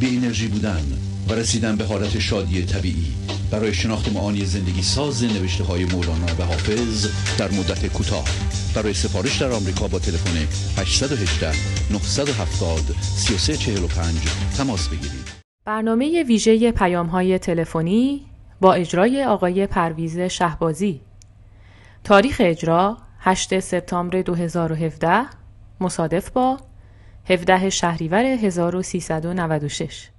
بی انرژی بودن و رسیدن به حالت شادی طبیعی. برای شناخت معانی زندگی ساز نوشته های مولانا و حافظ در مدت کوتاه. برای سفارش در آمریکا با تلفن 818 970 3345 تماس بگیرید. برنامه ویژه پیام های تلفنی با اجرای آقای پرویز شهبازی. تاریخ اجرا 8 سپتامبر 2017 مصادف با 17 شهریور 1396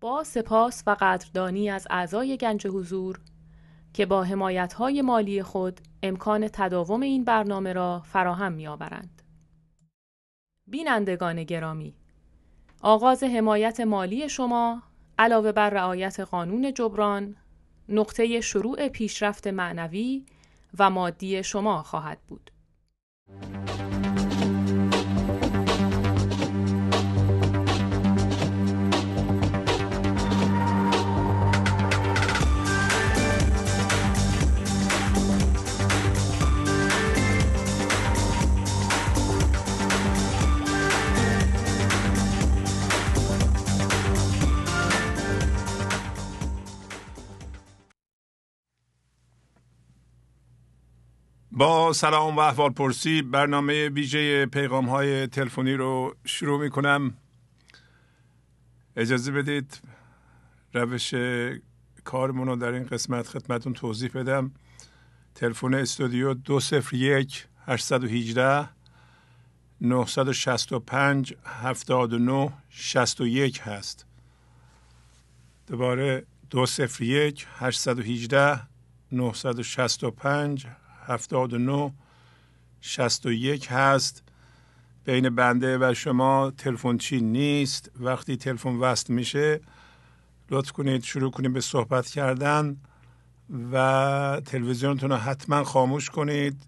با سپاس و قدردانی از اعضای گنج حضور که با حمایت‌های مالی خود امکان تداوم این برنامه را فراهم می‌آورند. بینندگان گرامی آغاز حمایت مالی شما علاوه بر رعایت قانون جبران نقطه شروع پیشرفت معنوی و مادی شما خواهد بود. با سلام و احوال پرسی برنامه ویژه پیغام های تلفنی رو شروع می کنم اجازه بدید روش کارمون رو در این قسمت خدمتون توضیح بدم. تلفن استودیو 201 818 965 79 61 هست. دوباره 201 818 965 79 61 هست. بین بنده و شما تلفن چی نیست. وقتی تلفن وصل میشه لطف کنید شروع کنید به صحبت کردن و تلویزیونتون رو حتما خاموش کنید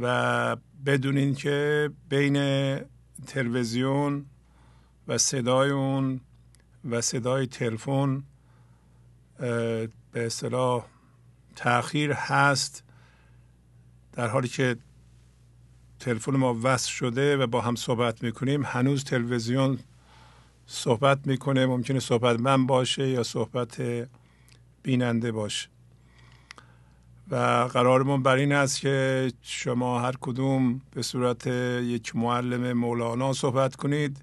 و بدونین که بین تلویزیون و صدای اون و صدای تلفن به اصطلاح تاخیر هست. در حالی که تلفن ما وصل شده و با هم صحبت می‌کنیم هنوز تلویزیون صحبت می‌کنه. ممکنه صحبت من باشه یا صحبت بیننده باشه. و قرارمون بر این است که شما هر کدوم به صورت یک معلم مولانا صحبت کنید.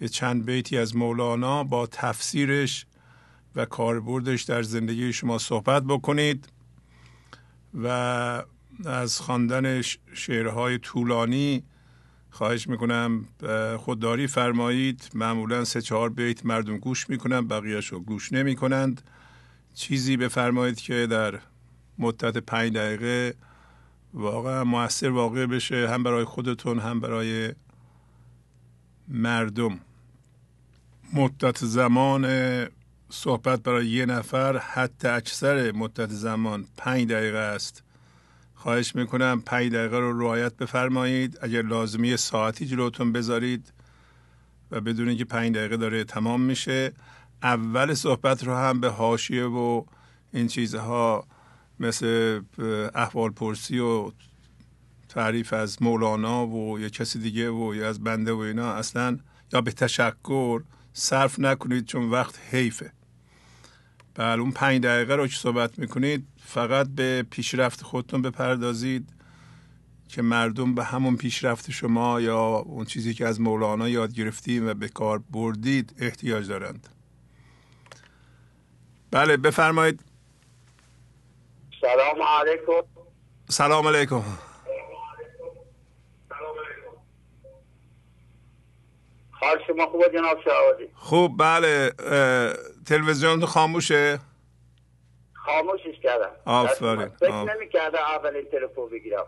یه چند بیتی از مولانا با تفسیرش و کاربردش در زندگی شما صحبت بکنید. و از خواندن شعرهای طولانی خواهش می‌کنم. خودداری فرمایید. معمولا سه چهار بیت مردم گوش می‌کنن بقیهش رو گوش نمی‌کنند. چیزی بفرمایید که در مدت پنج دقیقه واقعا موثر واقع بشه هم برای خودتون هم برای مردم. مدت زمان صحبت برای یه نفر حتی اکثر مدت زمان پنج دقیقه است. خواهش می‌کنم پنج دقیقه رو رعایت بفرمایید. اگر لازمی ساعتی جلوتون بذارید و بدونید که پنج دقیقه داره تمام میشه اول صحبت رو هم به حاشیه و این چیزها مثل احوال پرسی و تعریف از مولانا و یا کسی دیگه و یا از بنده و اینا اصلا یا به تشکر صرف نکنید چون وقت حیفه. بله اون پنج دقیقه رو که صحبت می‌کنید فقط به پیشرفت خودتون بپردازید که مردم به همون پیشرفت شما یا اون چیزی که از مولانا یاد گرفتیم و به کار بردید احتیاج دارند. بله بفرمایید. سلام علیکم. سلام علیکم. حال شما خوبه جناب خوب بله تلویزیون خاموشه؟ خاموشش کردم. آفرین فکر نمی کرده اولین تلفن بگیرم.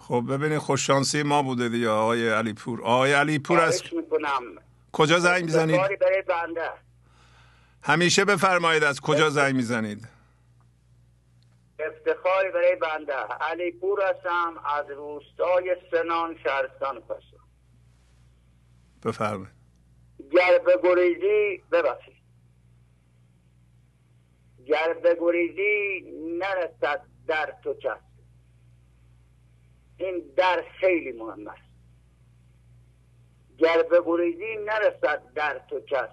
خب ببینید خوششانسی ما بوده دیگه آقای علی پور آقای علی پور از کجا زنگ می‌زنید؟ بنده. همیشه بفرمایید از کجا زنگ می‌زنید؟ افتخاری برای بنده. علی پور هستم از روستای سنان شهرستان پسو بفرمایید. گر بگریزی ببخشید. گر بگریزی نرسد در تو کس این در خیلی مهم است. گر بگریزی نرسد در تو کس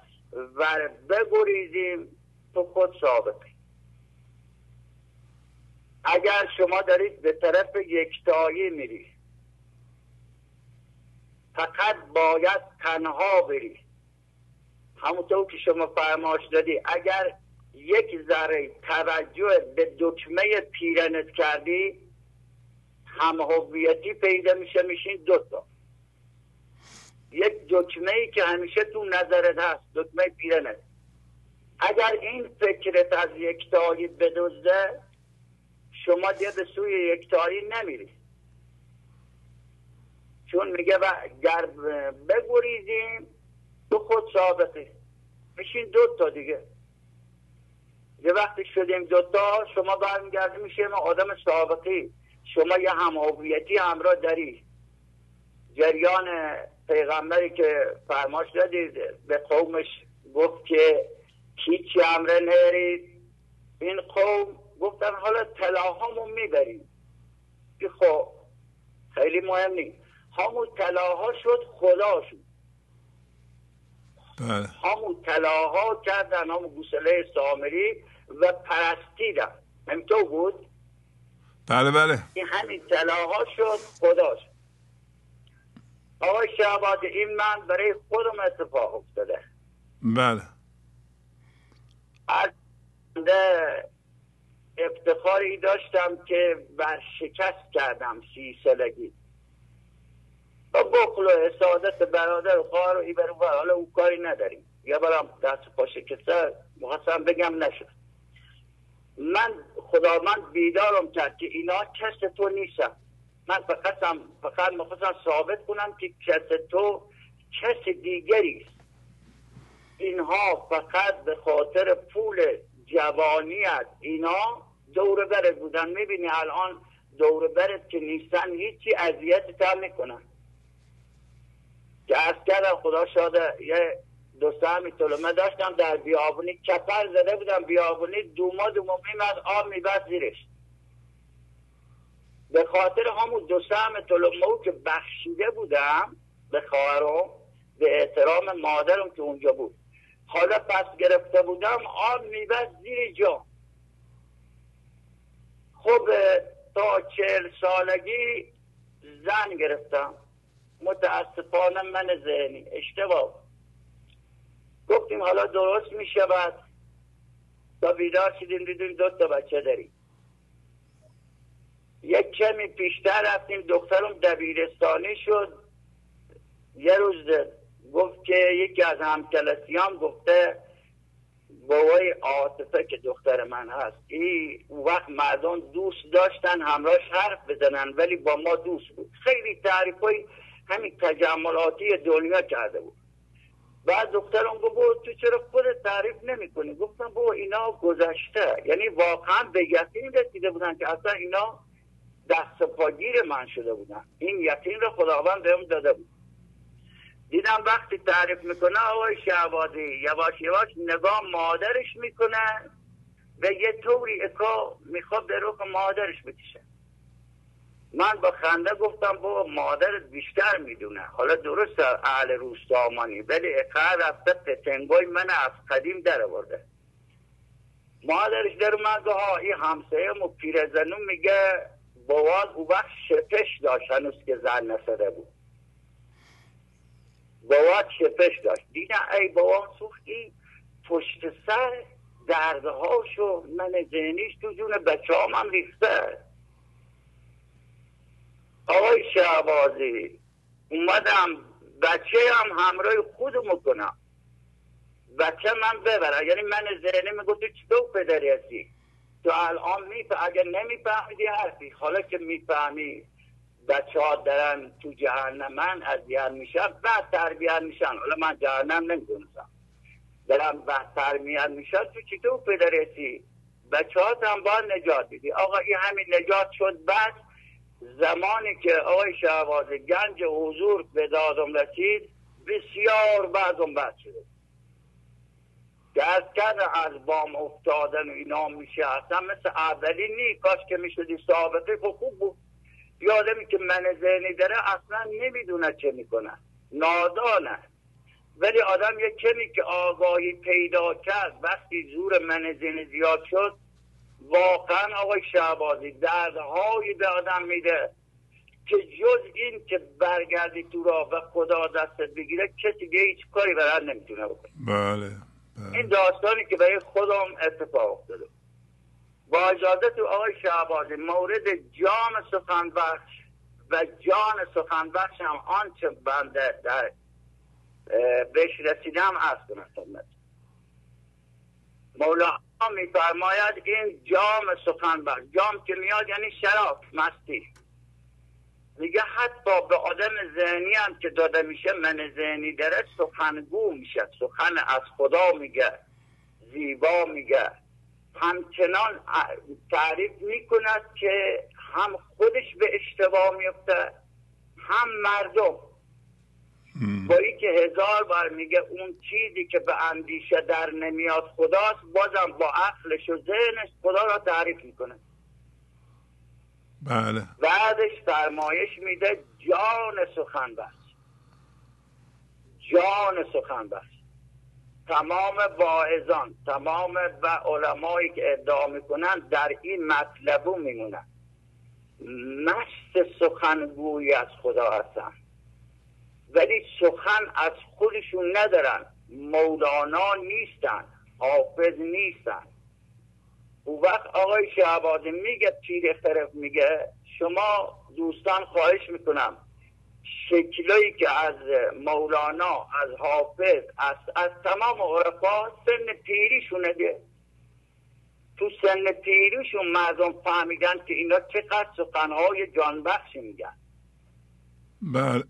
و بگریزیم تو خود ثابتی اگر شما دارید به طرف یکتایی میری فقط باید تنها بری همونطور که شما فرماش دادی اگر یک ذره توجه به دکمه پیرنت کردی هم هویتی پیدا میشه میشین دوتا یک دکمه ای که همیشه تو نظرت هست دکمه پیرنت. اگر این فکرت از یکتایی بدزده شما دیگه به سوی یکتایی نمیری. چون میگه گر بگریزیم تو خود سابقی میشین دو تا دیگه. یه وقتی شدیم دوتا شما برمیگردی میشه آدم سابقی. شما یه همهویتی همراه داری. جریان پیغمبری که فرماش دادید به قومش گفت که هیچی امره نرید این قوم گفتن حالا طلاهامو می‌بریم که خب خیلی مهم نیست. همون طلاها شد خدا شد. بله. همون طلاها کردن همون گوسله سامری. و پرستیدن همینطور بود؟ بله بله. این همین طلاها شد خدا شد. آقای شعباد این من برای خودم اتفاق افتاده. بله. از افتخاری داشتم که بر شکست کردم سی سالگی. با بخل و حسادت برادر و خواهر و ایبر و حالا او کاری نداریم. یا برام دست پا شکسته مخواستم بگم نشد. من خدا من بیدارم کرد که اینا کس تو نیستم من فقط فقط می‌خواستم ثابت کنم که کس تو کس دیگری است. اینها فقط به خاطر پول جوانیت اینا دور برت بودن. می‌بینی الان دور برت که نیستن هیچی اذیت تا می‌کنن. که از کردم خدا شاده یه دوسته همی طلمه داشتم در بیابونی کپر زده بودم. بیابونی دوما دوما میمد آب میبست زیرش. به خاطر همون دو سهم طلمه که بخشیده بودم به خواهرم به احترام مادرم که اونجا بود. حالا پس گرفته بودم آب میبست زیر جا. خب تا چهل سالگی زن گرفتم. متاسفانه من ذهنی اشتباه گفتیم حالا درست می شود تا بیدار شدیم دیدیم دو تا بچه داریم. یک کمی پیشتر رفتیم دخترم دبیرستانی شد. یه روز گفت که یکی از همکلاسیان گفته بابای عاطفه که دختر من هست این وقت مردم دوست داشتن همراهش حرف بزنن ولی با ما دوست بود. خیلی تعریف های همین تجملاتی دنیا کرده بود. بعد دخترم گفت تو چرا خود تعریف نمی کنی گفتم بابا اینا گذشته. یعنی واقعا به یقین رسیده بودن که اصلا اینا دست پاگیر من شده بودن. این یقین رو خداوند بهم داده بود. دیدم وقتی تعریف می‌کنه آقای شعبازی یواش یواش نگاه مادرش می‌کنه و یه طوری اکا می‌خواد به روح مادرش بکشه. من با خنده گفتم با مادرت بیشتر می‌دونه. حالا درست اهل روستامانی ولی اقعه رفته پتنگوی من از قدیم در آورده. مادرش در من ها این همسایه مو پیرزنون میگه بواز او وقت شپش داشت هنوز که زن نسده بود. بابا شپش داشت. دیدم ای بابا سوختی پشت سر دردهاشو من ذهنیش تو جون بچه هم ریخته. آقای شعبازی اومدم بچه هم همراه خودمو کنم. بچه من ببرم. یعنی من ذهنی می‌گفت تو پدری هستی؟ تو الان میفهم اگر نمیفهمیدی حرفی حالا که می‌فهمی بچه ها دارن تو جهنم من اذیت میشن بعد تربیت میشن. حالا من جهنم نمی‌دونستم. دارن بعد تربیت میشن تو چطور پدرسی بچه ها هم باید نجات دیدی آقا این همین نجات شد بعد زمانی که آقای شهباز گنج حضور به دادم رسید بسیار بعضم بد شده. دست کرده از بام افتادن اینا میشه اصلا مثل اولی نی کاش که می‌شدی سابقه خب خوب بود. یادمی که من ذهنی داره اصلا نمی‌دونه چه می‌کنه. نادانه. ولی آدم یه کمی که آگاهی پیدا کرد وقتی زور من ذهنی زیاد شد واقعا آقای شعبازی دردهایی به آدم میده که جز این که برگردی تو راه و خدا دستت بگیره کسی دیگه هیچ کاری برای نمی‌تونه بکنه. بله, بله. این داستانی که برای خودم اتفاق افتاده. با اجازه تو آقای شعبازی مورد جام سخن بخش و جان سخن بخش هم آنچه بنده در بهش رسیدم از کنم مولا میفرماید این جام سخن بخش جام که میاد یعنی شراب مستی. میگه حتی به آدم ذهنی هم که داده میشه من ذهنی داره سخنگو میشه. سخن از خدا میگه زیبا میگه. همچنان تعریف می‌کند که هم خودش به اشتباه میفته هم مردم با که هزار بار میگه اون چیزی که به اندیشه در نمیاد خداست بازم با عقلش و ذهنش خدا را تعریف می‌کنه. بله. بعدش فرمایش میده جان سخن بخش جان سخن بخش تمام واعظان تمام و علمایی که ادعا می‌کنن در این مطلبو میمونن. مشت سخنگوی از خدا هستن. ولی سخن از خودشون ندارن. مولانا نیستن حافظ نیستن. او وقت آقای شعبازی میگه پیر خرف میگه شما دوستان خواهش می‌کنم شکلایی که از مولانا از حافظ از, از تمام عرفا سن پیریشونه ده تو سن پیریشون مردم فهمیدن که اینا چقدر سخنهای جانبخشی میگن. بله.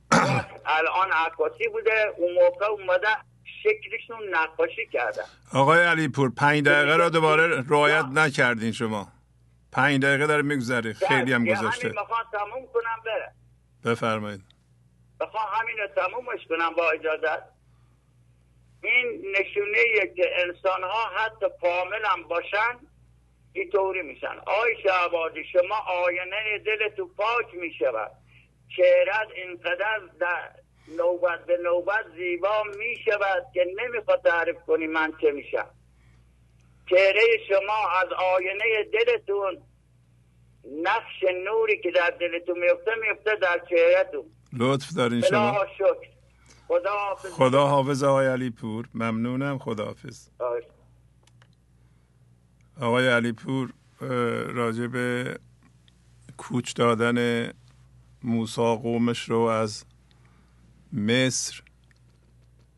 الان عکاسی بوده اون موقع اومده شکلشون نقاشی کردن آقای علی پور پنج دقیقه را دوباره رعایت نکردین شما. پنج دقیقه داره میگذره. خیلی هم گذاشته می‌خوام تموم کنم بره. بفرمایید. بخوام همین رو تمومش کنم با اجازت. این نشونه که انسان ها حتی کامل هم باشن اینطوری میشن. آی شعبادی شما آینه دل تو پاک می‌شود. چهرت اینقدر در نوبت به نوبت زیبا می شود که نمی‌خواد تعریف کنی من چه میشم. چهره شما از آینه دلتون نقش نوری که در دلتون میفته میفته در چهرهتون. لطف دارین شما. شکر. خدا حافظ. خدا حافظ آقای علی پور. ممنونم. خدا حافظ. آقای علی پور راجع به کوچ دادن موسا قومش رو از مصر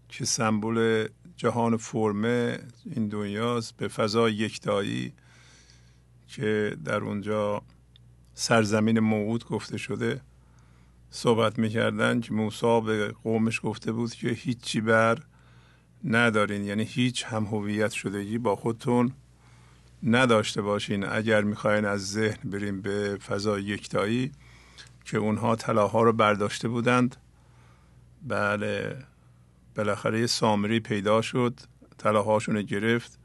که سمبل جهان فرمه این دنیاست به فضا یکتایی که در اونجا سرزمین موعود گفته شده. صحبت می‌کردن که موسا به قومش گفته بود که هیچی بر ندارین یعنی هیچ هم هویت شدگی با خودتون نداشته باشین. اگر می‌خواین از ذهن بریم به فضا یکتایی که اونها طلاها رو برداشته بودند. بله بالاخره سامری پیدا شد طلاهاشون گرفت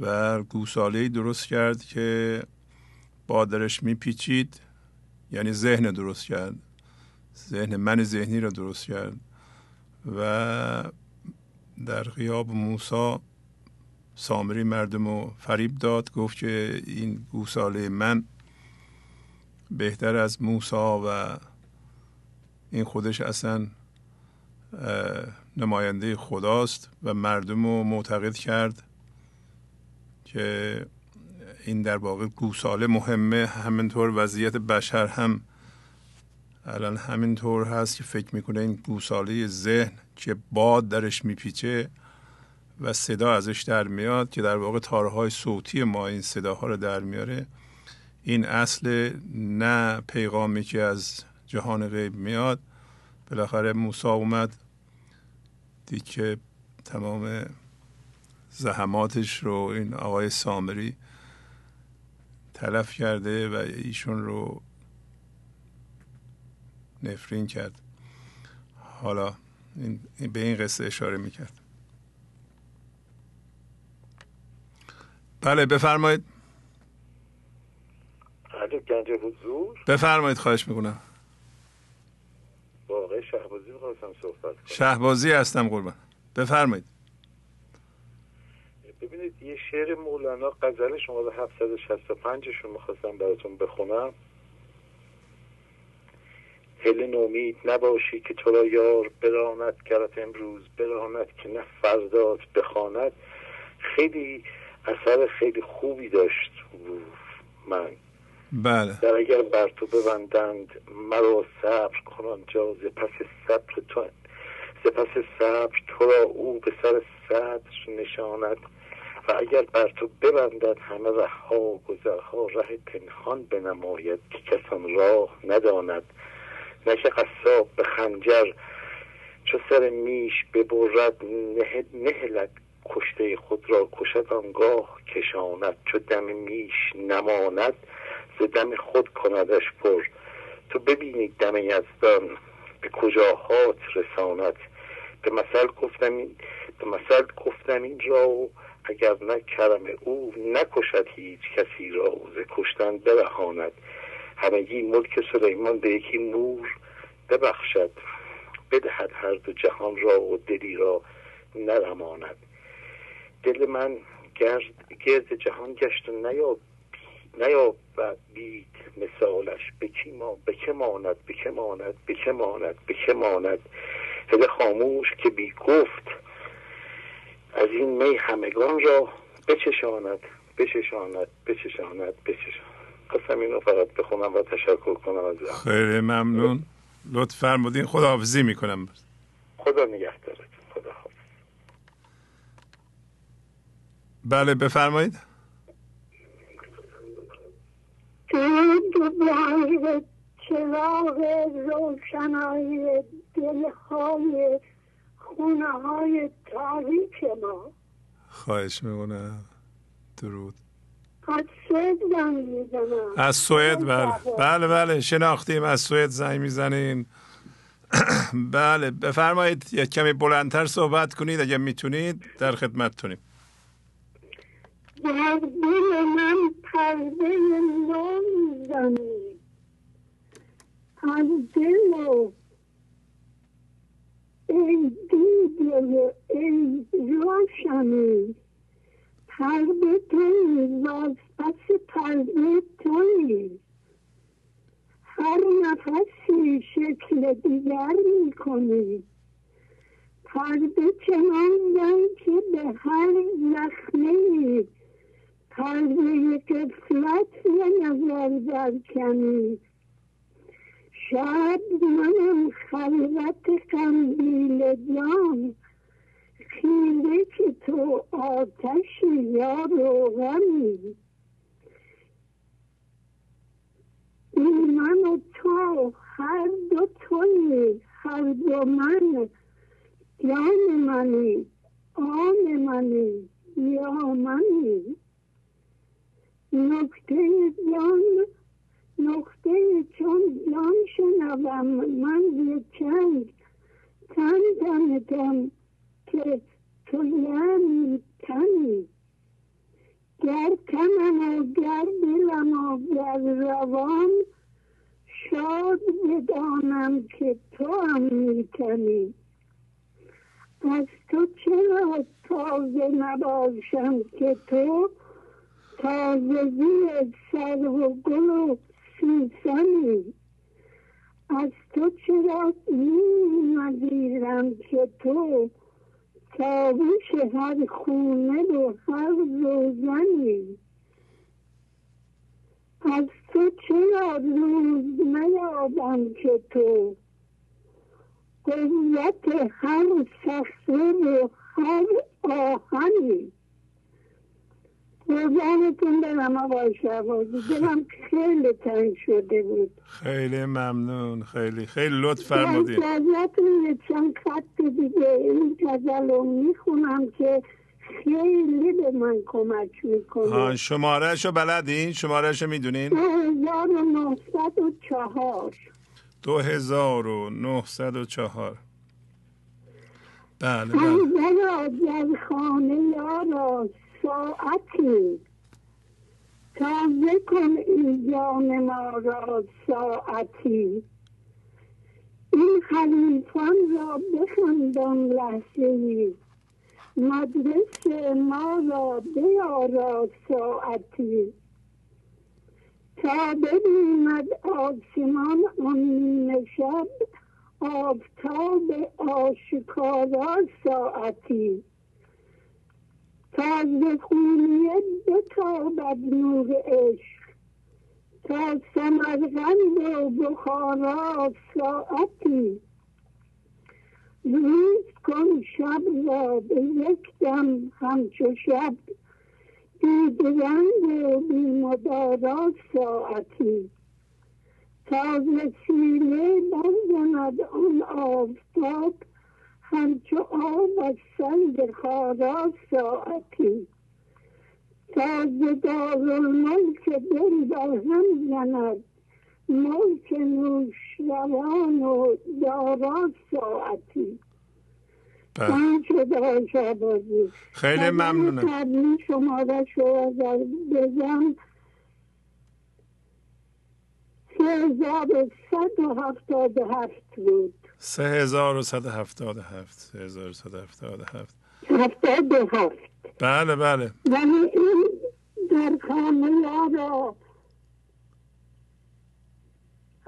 و گوساله درست کرد که بادرش میپیچید یعنی ذهن درست کرد. ذهن من ذهنی را درست کرد. و در غیاب موسا سامری مردم رو فریب داد گفت که این گوساله من بهتر از موسا و این خودش اصلا نماینده خداست و مردم رو معتقد کرد که این در واقع گوساله مهمه. همینطور وضعیت بشر هم الان همینطور هست که فکر می‌کنه این گوساله ذهن که باد درش میپیچه و صدا ازش در میاد که در واقع تارهای صوتی ما این صداها رو در میاره. این اصل نه پیغامی که از جهان غیب میاد بالاخره موسا اومد دید که تمام زحماتش رو این آقای سامری تلف کرده و ایشون رو نفرین کرد. حالا این به این قصه اشاره می‌کرد. بله بفرمایید. گنج حضور بفرمایید خواهش می‌کنم. با آقای شهبازی می‌خواستم صحبت کنم. شهبازی هستم قربان. بفرمایید. ببینید یه شعر مولانا غزل شما 765 شون می‌خواستم براتون بخونم. هل نومید نباشی که تو را یار براند کرد امروز براند که نه فردات بخواند. خیلی اثر خیلی خوبی داشت من. بله. در اگر بر تو ببندند مرا صبر کن جا ز پس صبر تو ز پس صبر تو را او به سر صدر نشاند. و اگر بر تو ببندد همه رهها و گذرها ره پنهان بنماید که کسان راه نداند. نه که قصاب به خنجر چو سر میش ببرد نهلد کشته خود را کشد آنگاه کشاند. چو دم میش نماند ز دم خود کندش پر. تو ببینی دم یزدان به کجاهات رساند. به مثل گفتم این به مثل گفتم این را اگر نه کرم او نکشد هیچ کسی را ز کشتن برهاند همگی ملک سلیمان به یکی مور ببخشد. بدهد هر دو جهان را و دلی را نرماند. دل من گرد, گرد جهان گشت و نیاب نیاب بید مثالش. به کی ما به که ماند؟ به که ماند؟ به که ماند؟ به که ماند؟ هده خاموش که بی گفت از این می همگان را بچشاند بچشاند بچشاند بچشاند. خواستم اینو فقط بخونم و تشکر کنم از خیلی ممنون. لطف فرمودین. خداحافظی می‌کنم. خدا نگهدارتون. خدا حافظ بله بفرمایید. درود چراغ روشنای دلهای خونه های تاریک ما. خواهش می‌کنم. درود. از سوید زنگ می‌زنم. از سوید بله. بله بله. شناختیم. از سوید زنگ می‌زنین. بله. بفرمایید یک کمی بلندتر صحبت کنید اگه می‌تونید. در خدمتتونیم. در دل من پرده نو می‌زنی از دل ای دیده ای روشنی پرده توی از پس پرده توی هر نفسی شکل دیگر می‌کنی پرده چنان که به هر زخمه پرده قفلت به نظر برکنی شاید منم خلوت قندیل جان خیره که تو آتش یا روغنی این من و تو هر دو توی هر دو من. جان منی آن منی یا منی. نکته جان نقطه چون جان شنوم. من به چنگ تن دمتم که تو یعنی تنی. گر تنم و گر دلم و گر روان شاد بدانم که تو هم میتنی از تو چرا تازه نباشم که تو تازگی سر و گل و سوسنی. از تو چرا نگیرم که تو تابوش هر خونه و هر روزنی؟ از تو چرا روز نیابم که تو؟ قوت هر صخره و هر آهنی. قربانتون برم آقای شهبازی. دلم خیلی تنگ شده بود. خیلی ممنون خیلی خیلی لطف فرمودین. ازتون چند خط دیگه این غزل رو می‌خونم که خیلی به من کمک می‌کنه. شماره شو بلدین؟ شماره شو می‌دونین؟ 2904 2904 بله بله. از خانه یارا. ساعتی. تازه کن این جان ما را ساعتی. این خلیفان را بخندان لحظه ای مدرسه ما را بیارا ساعتی. تا ببیند آسمان آن شب آفتاب آشکارا ساعتی. تا ز خونیه بتابد نور عشق. تا سمرغند و بخارا ساعتی. روز کن شب را به یک دم همچو شب. دیدرنگ و بیمدارا ساعتی. تا سینه برزند آن آفتاب. همچو آب از سنگ خارا ساعتی. تا ز دارالملک دل در هم زند. ملک نوشروان و دارا ساعتی. بله. خیلی ممنونم. شماره شو اگر بزن سه هزار و هفتاد هفت بود. سه هزار و صد و هفتاد هفت سه هزار و صد و هفتاد هفت هفتاد هفت. بله بله. ولی این در خانه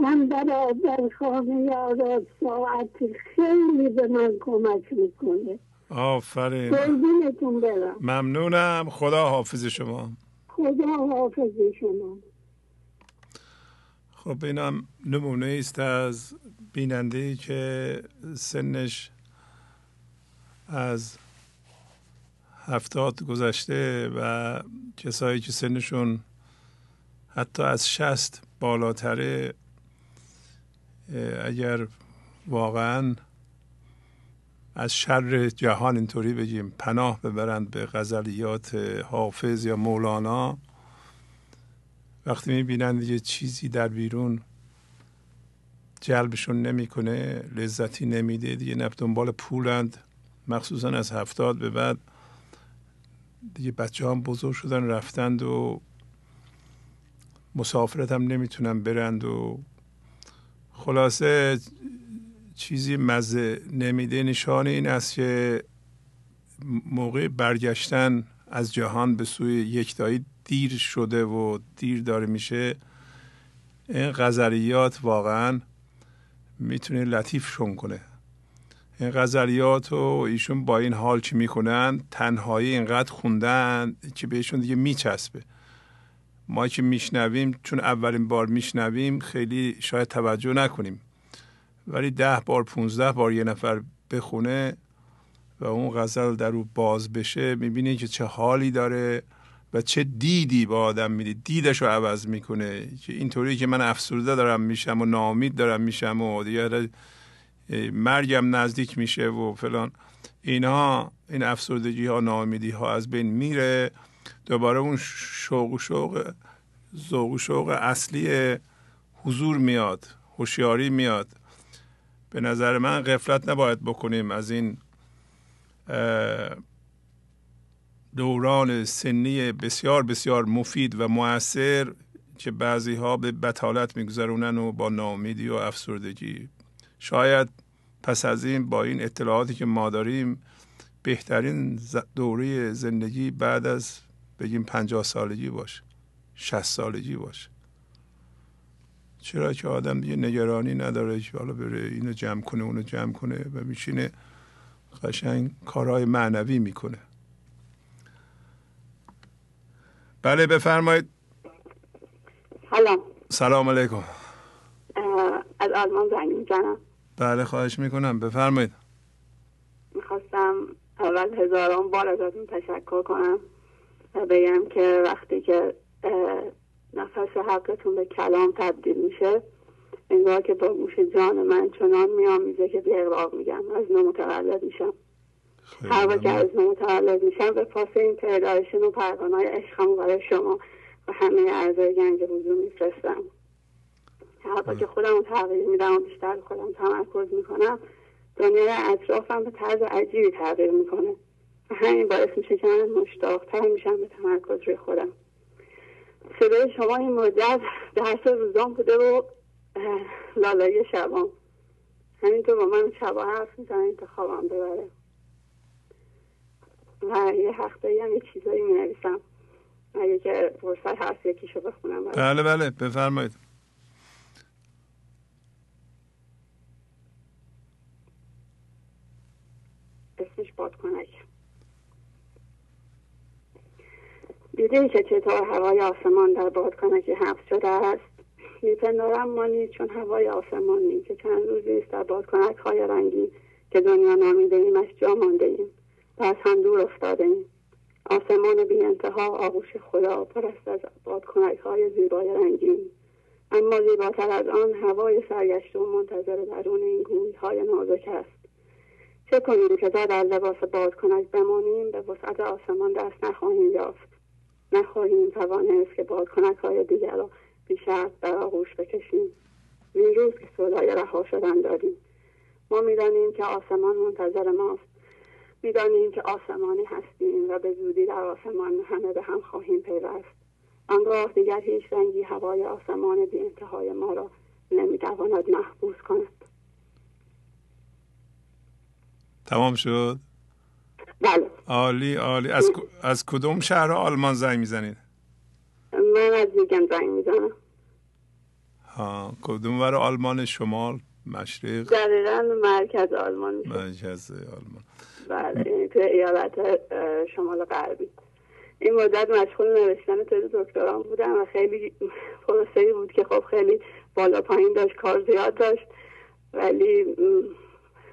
من در در خانه یارا ساعت خیلی به من کمک می‌کنه. آفرین. برم. ممنونم. خدا حافظ شما. خدا حافظ شما. خب اینم نمونه است از بیننده که سنش از هفتاد گذشته و کسایی که سنشون حتی از شست بالاتره اگر واقعا از شر جهان اینطوری بگیم پناه ببرند به غزلیات حافظ یا مولانا وقتی می‌بینند یه چیزی در بیرون جلبشون نمی‌کنه لذتی نمیده دیگه نب دنبال پولند مخصوصا از هفتاد به بعد دیگه بچه هم بزرگ شدن رفتند و مسافرت هم نمی‌تونن برند و خلاصه چیزی مزه نمیده. نشان این است که موقع برگشتن از جهان به سوی یکتایی دیر شده و دیر داره میشه. این غزلیات واقعا می‌تونه لطیفشون کنه. این غزلیات و ایشون با این حال چی می‌کنن تنهایی اینقدر خوندن که بهشون دیگه میچسبه. ما که میشنویم چون اولین بار میشنویم خیلی شاید توجه نکنیم. ولی ده بار پونزده بار یه نفر بخونه و اون غزل در او باز بشه می‌بینی که چه حالی داره. و چه دیدی با آدم میده دیدش رو عوض می‌کنه. که اینطوری که من افسرده دارم میشم و نامید دارم میشم و دیگه مرگم نزدیک میشه و فلان. اینها این افسردگی ها نامیدی ها از بین میره. دوباره اون شوق و شوق ذوق و شوق اصلی حضور میاد هوشیاری میاد. به نظر من غفلت نباید بکنیم از این دوران سنی بسیار بسیار مفید و موثر که بعضی ها به بتالت میگذرونن و با ناامیدی و افسردگی. شاید پس از این با این اطلاعاتی که ما داریم بهترین دوره زندگی بعد از بگیم پنجاه سالگی باشه شست سالگی باشه. چرا که آدم دیگه نگرانی نداره که حالا بره اینو جمع کنه اونو جمع کنه و میشینه قشنگ کارهای معنوی می‌کنه. بله بفرمایید. سلام. سلام علیکم. از آلمان زنگ می‌زنم بله خواهش می‌کنم. بفرمایید. می‌خواستم اول هزاران بار ازتون تشکر کنم و بگم که وقتی که نفس حقتون به کلام تبدیل میشه انگار که با گوش جان من چنان میآمیزه که بیقراق میگم. از نو متولد میشم. هر که از نو متولد میشم به پاس این پیدایشون و پروانای عشقم برای شما و همه اعضای گنج حضور میفرستم. هر که خودم رو تغییر میدم و بیشتر خودم تمرکز می‌کنم دنیای اطرافم به طرز عجیبی تغییر می‌کنه. و همین باعث میشه که من مشتاقتر میشم به تمرکز روی خودم. صدای شما این مدت درس روزان بوده و لالای شبام. همینطور با من شبا حرف می‌زنن تا خوابم ببره. و یه هفته هم یه چیزایی می نویسم اگه که فرصت هست یکیشو بخونم بله بله بفرمایید. اسمش بادکنک. دیده که چطور هوای آسمان در بادکنکی حبس شده است؟ میپندارم مانی چون هوای آسمانی که چند روزی است در بادکنک های رنگی که دنیا نامیده ایمش جا مانده ایم. و از هم دور افتاده ایم آسمان بی انتها آغوش خدا پر است از بادکنک های زیبای رنگین. اما زیباتر از آن هوای سرگشته و منتظر درون این گوی های نازک است. چه کنیم که تا در لباس بادکنک بمانیم به وسعت آسمان دست نخواهیم یافت. نخواهیم توانست که بادکنک های دیگر را بیشتر در آغوش بکشیم. این روز که صدای رها شدن داریم. ما می‌دانیم که آسمان منتظر ماست. می‌دانیم که آسمانی هستیم و به زودی در آسمان همه به هم خواهیم پیوست. آنگاه دیگر هیچ رنگی هوای آسمان بی انتهای ما را نمی‌تواند محبوس کند. تمام شد؟ بله. عالی عالی. از, از کدوم شهر آلمان زنگ می‌زنید؟ من از ویگن زنگ می‌زنم. ها کدوم ور آلمان شمال؟ مشرق؟ دقیقا مرکز آلمان میشه. مرکز آلمان. بله یعنی توی ایالت شمال غربی. این مدت مشغول نوشتن تز دکتران بودم و خیلی پروسه بود که خب خیلی بالا پایین داشت کار زیاد داشت. ولی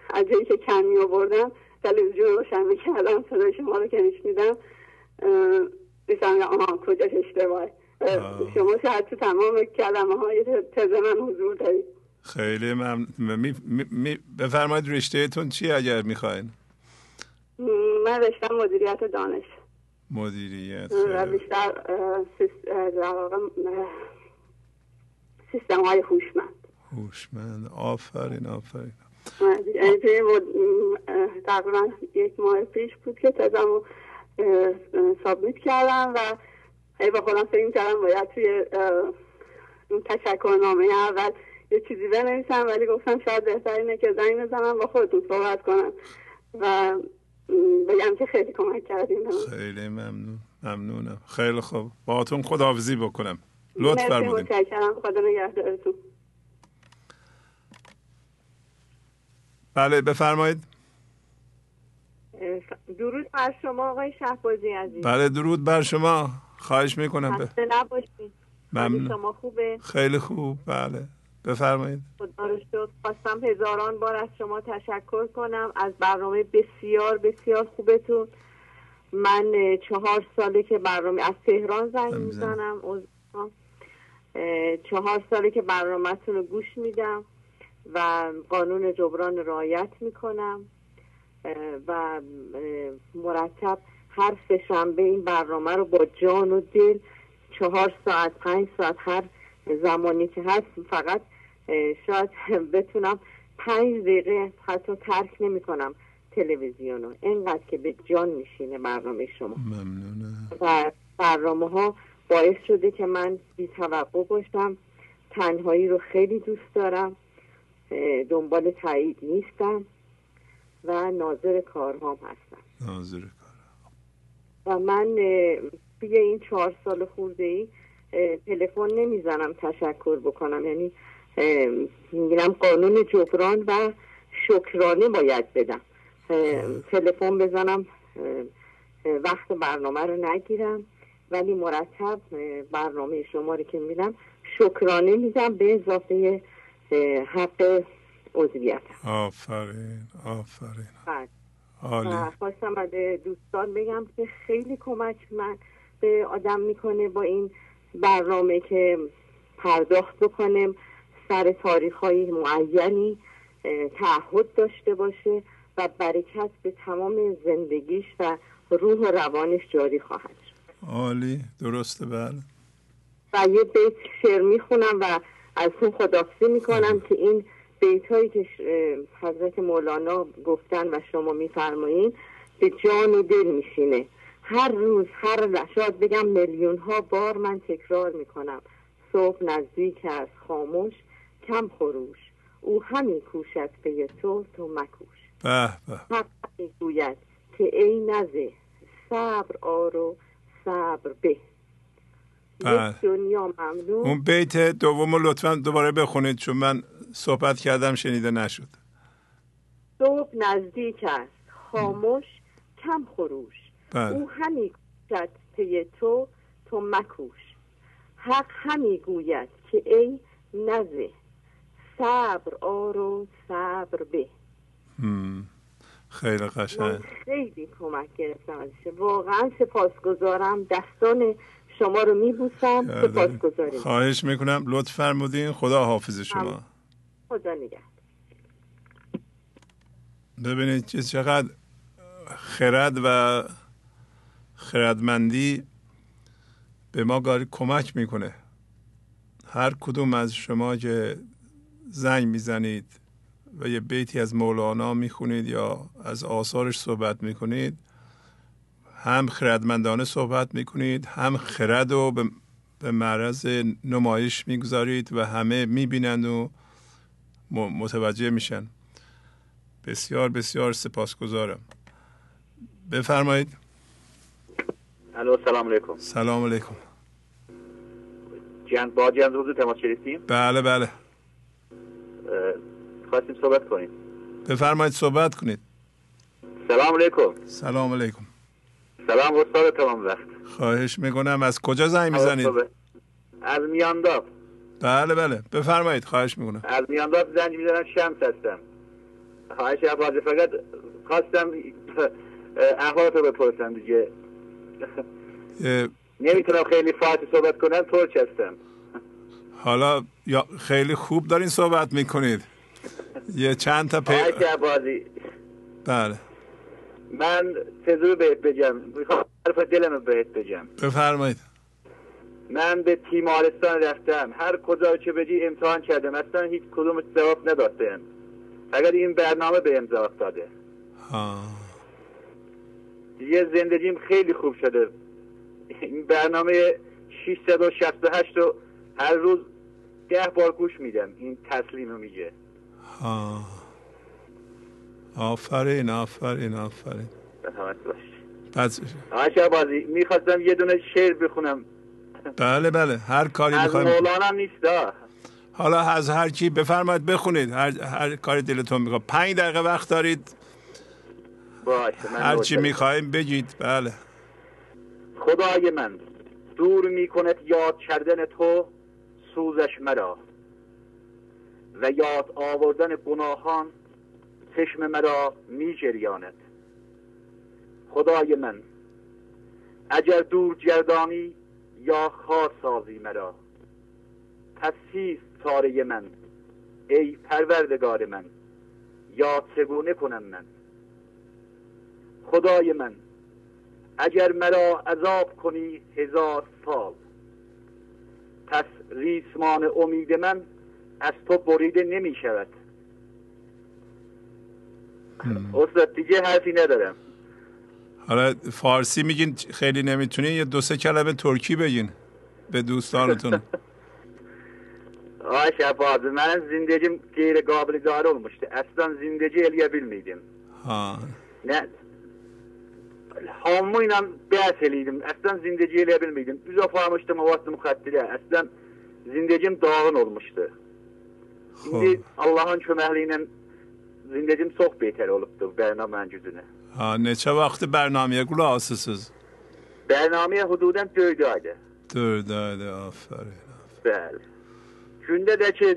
از جایی که کمی آوردم تلویزیون روشن می‌کردم صدای شما رو که میشنیدم. میسم آها کجاش اشتباه شما شاید تو تمام کلمه های تز من حضور دارید. خیلی ممنون. می... می... بفرمایید رشته تون چی اگر می‌خواین؟ من رشته مدیریت دانش. مدیریت. و بیشتر سیستم های هوشمند. هوشمند. آفرین آفرین. یعنی تقریبا یک ماه پیش بود که تزم رو سابمیت کردم و ای با خودم فکر کردم باید توی اون تشکرنامه اول یه چیزی بنویسم ولی گفتم شاید بهتر اینه که زنگ بزنم با خودتون صحبت کنم. و بگم که خیلی کمک کردیم خیلی ممنون. ممنونم. خیلی خوب. باهاتون خداحافظی بکنم. لطف فرمودید متشکرم. خدا نگهدارتون. بله بفرمایید. درود بر شما آقای شهبازی عزیز. بله درود بر شما. خواهش می‌کنم. خسته نباشید. ممنون. شما خوبه. خیلی خوب. بله. بفرمایید. خدا رو شد خواستم هزاران بار از شما تشکر کنم. از برنامه بسیار بسیار خوبتون. من چهار ساله که برنامه از تهران زنگ می‌زنم. چهار ساله که برنامهتون رو گوش میدم و قانون جبران رعایت می‌کنم. و مرتب هر سهشنبه این برنامه رو با جان و دل چهار ساعت پنج ساعت هر زمانی که هست فقط شاید بتونم پنج دقیقه حتی ترک نمی کنم تلویزیون رو اینقدر که به جان میشینه برنامه شما. ممنونم و برنامه ها باعث شده که من بی توقع باشم. تنهایی رو خیلی دوست دارم. دنبال تایید نیستم و ناظر کارهام هستم. ناظر و من توی این چهار سال خورده ای تلفن نمی‌زنم تشکر بکنم. یعنی می‌گیرم قانون جبران و شکرانه باید بدم. تلفن بزنم وقت برنامه رو نگیرم ولی مرتب برنامه شما رو که میدم شکرانه میدم به اضافه حق عضویت. آفرین آفرین. خواستم از دوستان بگم که خیلی کمک من آدم می‌کنه با این برنامه که پرداخت بکنم. سر تاریخ های معینی تعهد داشته باشه و برکت به تمام زندگیش و روح و روانش جاری خواهد شد. عالی درسته بله. و یه بیت شعر می‌خونم و از اون خدافزی می‌کنم که این بیت هایی که حضرت مولانا گفتن و شما میفرمایین به جان و دل میشینه. هر روز هر شاید بگم میلیون ها بار من تکرار می‌کنم. صبح نزدیک از خاموش. کم خروش. او همین کوشد به تو تو مکوش. حق می‌گوید که ای نزه صبر آرو صبر به. بله. دنیا ممنون. اون بیت دوم رو لطفا دوباره بخونید چون من صحبت کردم شنیده نشد. صبح نزدیک است. خاموش کم خروش. بله. او همی کوشد پی تو تو مکوش. حق همی گوید که ای نزه. صبر آرو صبر به. خیلی قشنگ. خیلی کمک گرفتم ازش. واقعا سپاسگزارم. دستان شما رو میبوسم. سپاسگزاریم. خواهش می‌کنم. لطف فرمودین. خدا حافظ شما. خدا نگهدار. ببینید که چقدر خرد و خردمندی به ما گاری کمک می‌کنه. هر کدوم از شما که زنگ می‌زنید و یه بیتی از مولانا می‌خونید یا از آثارش صحبت می‌کنید. هم خردمندانه صحبت می‌کنید هم خرد رو به, به معرض نمایش می‌گذارید و همه می‌بینند و متوجه میشن. بسیار بسیار سپاسگزارم. بفرمایید. الو سلام علیکم. سلام علیکم. جند با جند حضور تماس شریفتیم بله بله. خواستیم صحبت کنیم. بفرمایید صحبت کنید. سلام علیکم. سلام علیکم. سلام استاد تمام وقت. خواهش می‌کنم. از کجا زنگ می‌زنید؟ از میانداب. بله بله. بفرمایید. خواهش می‌کنم. از میانداب زنگ می‌زنم. شمس هستم. خواهش عباده فقط خواستم احوالت رو بپرسم دیگه. نمی‌تونم خیلی فاتی صحبت کنم. ترک هستم. حالا یا خیلی خوب دارین صحبت می‌کنید. یه چند تا پی... عبادی بله. من تزور بهت بگم؟ می‌خوام حرف دلم رو بهت بگم. بفرمایید. من به تیمارستان رفتم. هر کجا که بگی امتحان کردم. اصلا هیچ کدوم جواب ندادن فقط این برنامه به امضا داده ها. دیگه زندگیم خیلی خوب شده. این برنامه 668 رو هر روز ده بار گوش میدم. این تسلیم رو میگه. آفرین آفرین آفرین. رحمت باش. بازی می‌خواستم یه دونه شعر بخونم. بله بله. هر کاری از می‌خوایم. مولانا نیست آه. حالا از هر کی بفرمایید بخونید. هر, هر کاری دلتون می‌خواد. پنج دقیقه وقت دارید. باشه من هر چی. می‌خوایم بگید. بله. خدای من دور می‌کند یاد کردن تو سوزش مرا و یاد آوردن گناهان چشم مرا می جریاند. خدای من اگر دور گردانی یا خار سازی مرا پس چیست چاره من ای پروردگار من یا چگونه کنم من؟ خدای من اگر مرا عذاب کنی هزار سال پس ریسمان امید من از تو بریده نمی شود استاد دیگه حرفی ندارم حالا فارسی میگین خیلی نمی‌تونین یه دو سه کلمه ترکی بگین به دوستانتون آقای شفاعت من زندگیم غیر قابل idare olmuştu. Aslan zindeci eleyebilmiydim. ها Ne hamıyla bəhs eləydim. Aslan zindeci eleyebilmiydim. Üz aparmışdım havasını müxəddirə. Aslan zindegim dağın olmuşdu. İndi Allahın köməkliyi ilə zindegim çox betər olubdur bərnamənin gücünə. Ha, neçə vaxtı bərnaməyə qulaq asırsınız? Bərnaməyə hududən 4 aydır. 4 aydır, aferin. Bəli. Gündə də ki,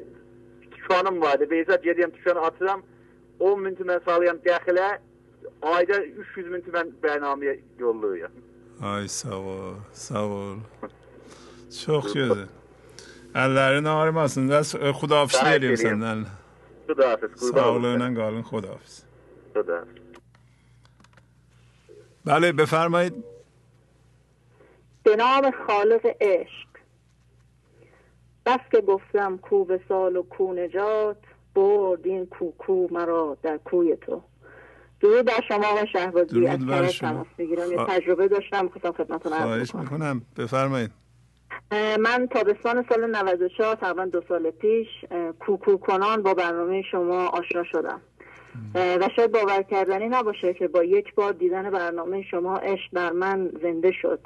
tükanım vardı. Beyzat gedirəm tükanı atıram. 10 min tümən sağlayam dəxilə. Ayda 300 min tümən bərnaməyə yollayıram. Ay sağ ol, sağ ol. Çok güzel. Ellerin ağrımasın. Ders xudafis deyirəm səndən. Xudafis, Sağlığına qalın, xudafis. خداحافظ بله بفرمایید به نام خالق عشق بس که گفتم کو به سال و کو نجات برد این کوکو مرا در کوی تو. درود بر شما و شهبازی. درود از می‌گیرم. یه تجربه داشتم خواستم خدمتتون عرض می‌کنم. بفرمایید. من تابستان سال 94 تقریبا دو سال پیش کوکو کنان با برنامه شما آشنا شدم. و شاید باور کردنی نباشه که با یک بار دیدن برنامه شما عشق در من زنده شد.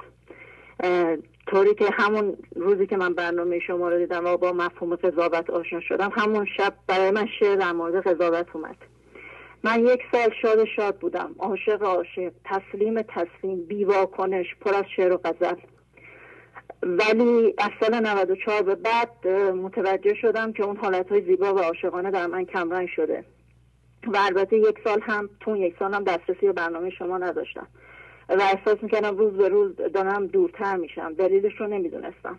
طوری که همون روزی که من برنامه شما رو دیدم و با مفهوم قضاوت آشنا شدم همون شب برای من شعر در مورد قضاوت اومد. من یک سال شاد شاد بودم. عاشق عاشق تسلیم تسلیم بیوا کنش پر از شعر و غزل. ولی از سال 94 به بعد متوجه شدم که اون حالت های زیبا و عاشقانه در من کمرنگ شده. و البته یک سال هم تو اون یک سال هم دسترسی به برنامه شما نداشتم. و احساس می‌کردم روز به روز دارم دورتر میشم. دلیلش رو نمی‌دونستم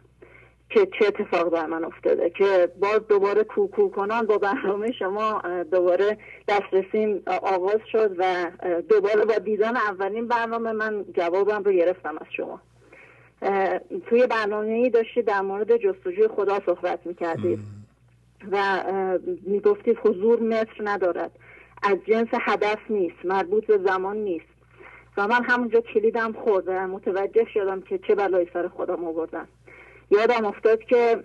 که چه اتفاق بر من افتاده که باز دوباره کوکو کنان با برنامه شما دوباره دسترسیم آغاز شد و دوباره با دیدن اولین برنامه من جوابم رو گرفتم از شما. توی برنامه ای داشتید در مورد جستجوی خدا صحبت می‌کردید و می‌گفتید حضور متر ندارد. از جنس هدف نیست مربوط به زمان نیست. و من همونجا کلیدم خورد و متوجه شدم که چه بلایی سر خودم آوردم یادم افتاد که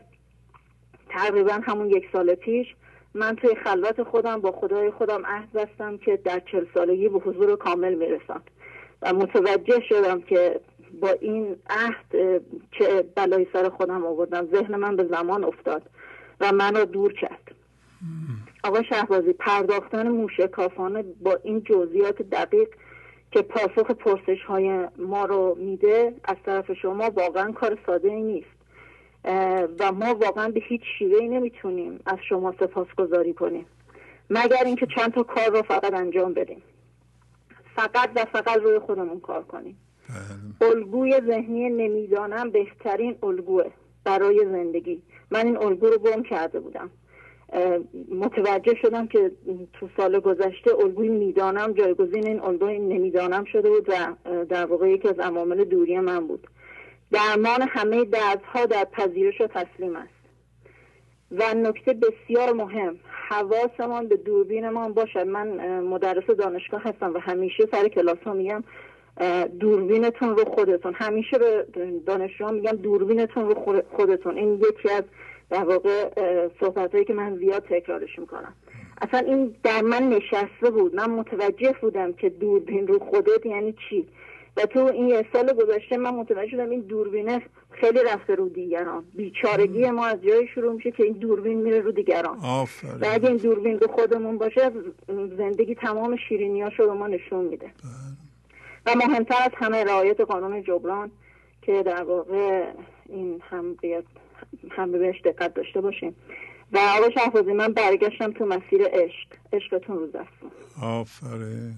تقریبا همون یک سال پیش من توی خلوت خودم با خدای خودم عهد بستم که در چل سالگی به حضور کامل می‌رسم. و متوجه شدم که با این عهد اه، چه بلایی سر خودم آوردم ذهن من به زمان افتاد و منو دور کرد. آقا شهبازی پرداختن موشکافانه با این جزئیات دقیق که پاسخ پرسش های ما رو میده از طرف شما واقعا کار ساده ای نیست. و ما واقعا به هیچ شیوه نمی‌تونیم از شما سپاسگزاری کنیم. مگر اینکه چند تا کار رو فقط انجام بدیم. فقط و فقط روی خودمون کار کنیم. الگوی ذهنی نمی‌دانم بهترین الگوه برای زندگی. من این الگو رو گم کرده بودم. متوجه شدم که تو سال گذشته الگوی می‌دانم جایگزین این الگوی نمی‌دانم شده بود و در واقع یکی از عوامل دوری من بود. درمان همه دردها در پذیرش و تسلیم است. و نکته بسیار مهم حواسمان به دوربینمان باشد. من مدرس دانشگاه هستم و همیشه سر کلاس ها میگم دوربینتون رو خودتون. همیشه به دانشجوها میگم دوربینتون رو خود- خودتون. این یکی از در واقع صحبت هایی که من زیاد تکرارش می‌کنم. اصلا این در من نشسته بود. من متوجه بودم که دوربین رو خودت یعنی چی. و تو این یه سال گذشته من متوجه شدم این دوربینه خیلی رفته رو دیگران. بیچارگی ما از جایی شروع میشه که این دوربین میره رو دیگران. و اگه این دوربین رو خودمون باشه زندگی تمام شیرینیاشو به ما نشون میده. و مهمتر از همه رعایت قانون جبران که در واقع این هم باید هم بهش دقت داشته باشیم. و آقا شهبازی من برگشتم تو مسیر عشق. عشقتون رو دستم آفرین.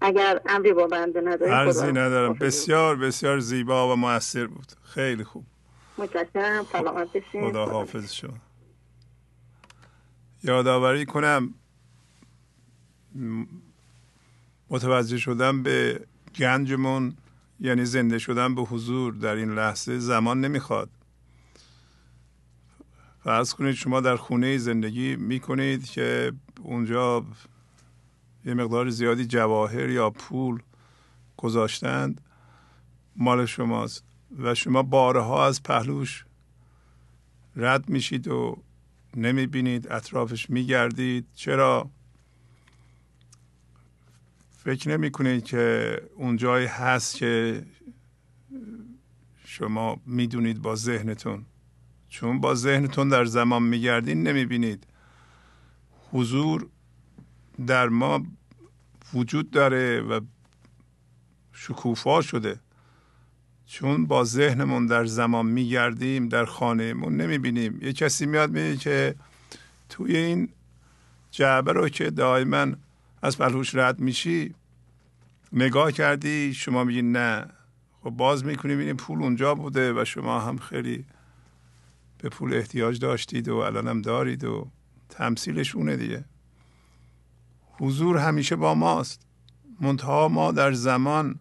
اگر امری با بنده نداریم عرضی خدا ندارم. بسیار بسیار زیبا و موثر بود. خیلی خوب. متشکرم. سلامت بشین. خدا حافظ شما. یادآوری کنم متوجه شدن به گنجمون یعنی زنده شدن به حضور در این لحظه زمان نمی‌خواد. فرض کنید شما در خونه زندگی می‌کنید که اونجا یه مقدار زیادی جواهر یا پول گذاشتند. مال شماست و شما بارها از پهلوش رد میشید و نمی‌بینید اطرافش میگردید. چرا؟ فکر نمی کنید که اون جایی هست که شما می‌دونید با ذهنتون. چون با ذهنتون در زمان میگردین نمی‌بینید. حضور در ما وجود داره و شکوفا شده. چون با ذهنمون در زمان میگردیم در خانهمون نمی‌بینیم. یه کسی میاد میگه که توی این جعبه رو که دائما از پلوش رد میشی نگاه کردی شما میگی نه. خب باز می‌کنی ببینی پول اونجا بوده و شما هم خیلی به پول احتیاج داشتید و الان هم دارید و تمثیلش اونه دیگه. حضور همیشه با ماست. منتها ما در زمان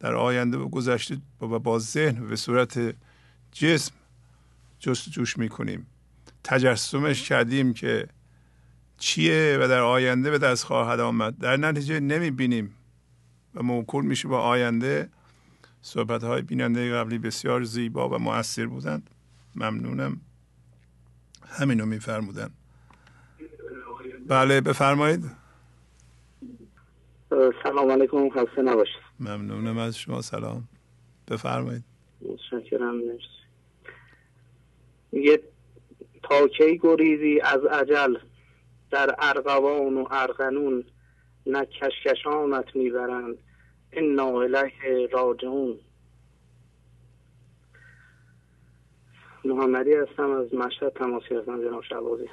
در آینده و گذشته و با ذهن به صورت جسم جستجوش می‌کنیم. تجسمش کردیم که چیه و در آینده به دست خواهد آمد؟ در نتیجه نمی‌بینیم. و موکول میشه با آینده. صحبت های بیننده قبلی بسیار زیبا و مؤثر بودند. ممنونم. همینو میفرمودن. بله بفرمایید. سلام علیکم خسته نباشید. ممنونم از شما سلام. بفرمایید. متشکرم مرسی. میگه تا کی گریزی از عجل؟ در ارغوان و ارغنون نه کشکشانت می‌برند. انا الیه راجعون. محمدی هستم از مشهد تماس گرفتم جناب شبازی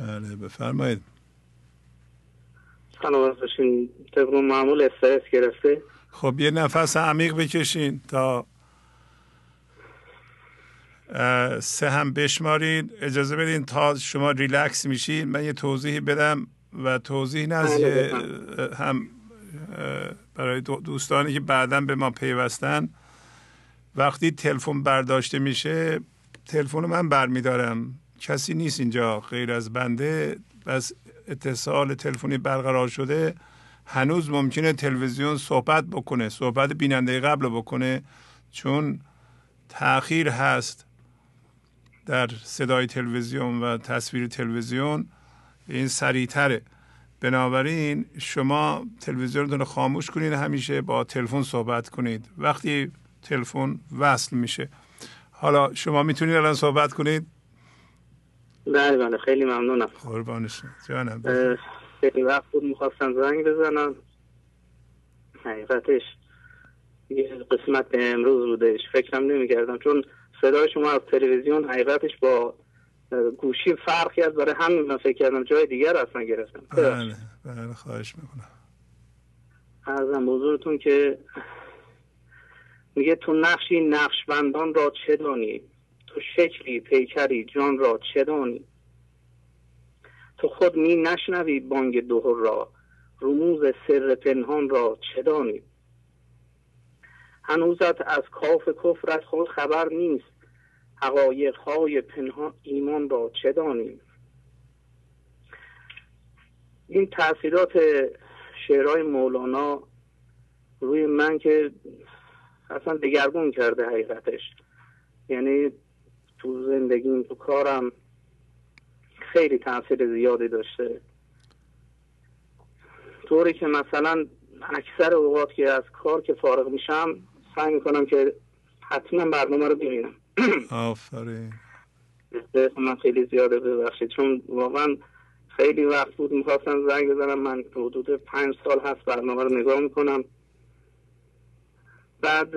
بله بفرمایید. سلامت باشین. طبق معمول استرس گرفته؟ خب یه نفس عمیق بکشین تا سه هم بشمارین. اجازه بدین تا شما ریلکس میشین من یه توضیحی بدم و توضیح نه بله، هم برای دوستانی که بعدا به ما پیوستن. وقتی تلفن برداشته میشه تلفن من برمیدارم. کسی نیست اینجا غیر از بنده. بس اتصال تلفنی برقرار شده. هنوز ممکنه تلویزیون صحبت بکنه صحبت بیننده قبل بکنه چون تاخیر هست. در صدای تلویزیون و تصویر تلویزیون این سریعتره. بنابراین شما تلویزیونتون رو خاموش کنید همیشه با تلفن صحبت کنید. وقتی تلفن وصل میشه. حالا شما می‌تونید الان صحبت کنید؟ بله بله. خیلی ممنونم. قربانش جانم. خیلی وقت بود می‌خواستم زنگ بزنم. حقیقتش یه قسمت امروز بودش. فکرم نمی‌کردم. چون صدای شما از تلویزیون حقیقتش با گوشی فرقی از برای همین من فکر کردم جای دیگر اصلا گرفتم. بله بله خواهش می‌کنم. ارزم بزرگتون که میگه تو نقشی نقشبندان را چه دانی؟ تو شکلی پیکری جان را چه دانی؟ تو خود می نشنوی بانگ دوهر را رموز سر پنهان را چه دانی؟ هنوزت از کاف کفرت خود خبر نیست. حقایق های پنهان ایمان را چه دانیم؟ این تاثیرات شعرهای مولانا روی من که اصلا دگرگون کرده حقیقتش. یعنی تو زندگیم تو کارم خیلی تاثیر زیادی داشته. طوری که مثلا اکثر اوقات که از کار که فارغ میشم سعی می‌کنم که حتما برنامه رو ببینم. آفرین. من خیلی زیاده ببخشید چون واقعا خیلی وقت بود می‌خواستم زنگ بزنم. من حدود پنج سال هست برنامه رو نگاه می‌کنم. بعد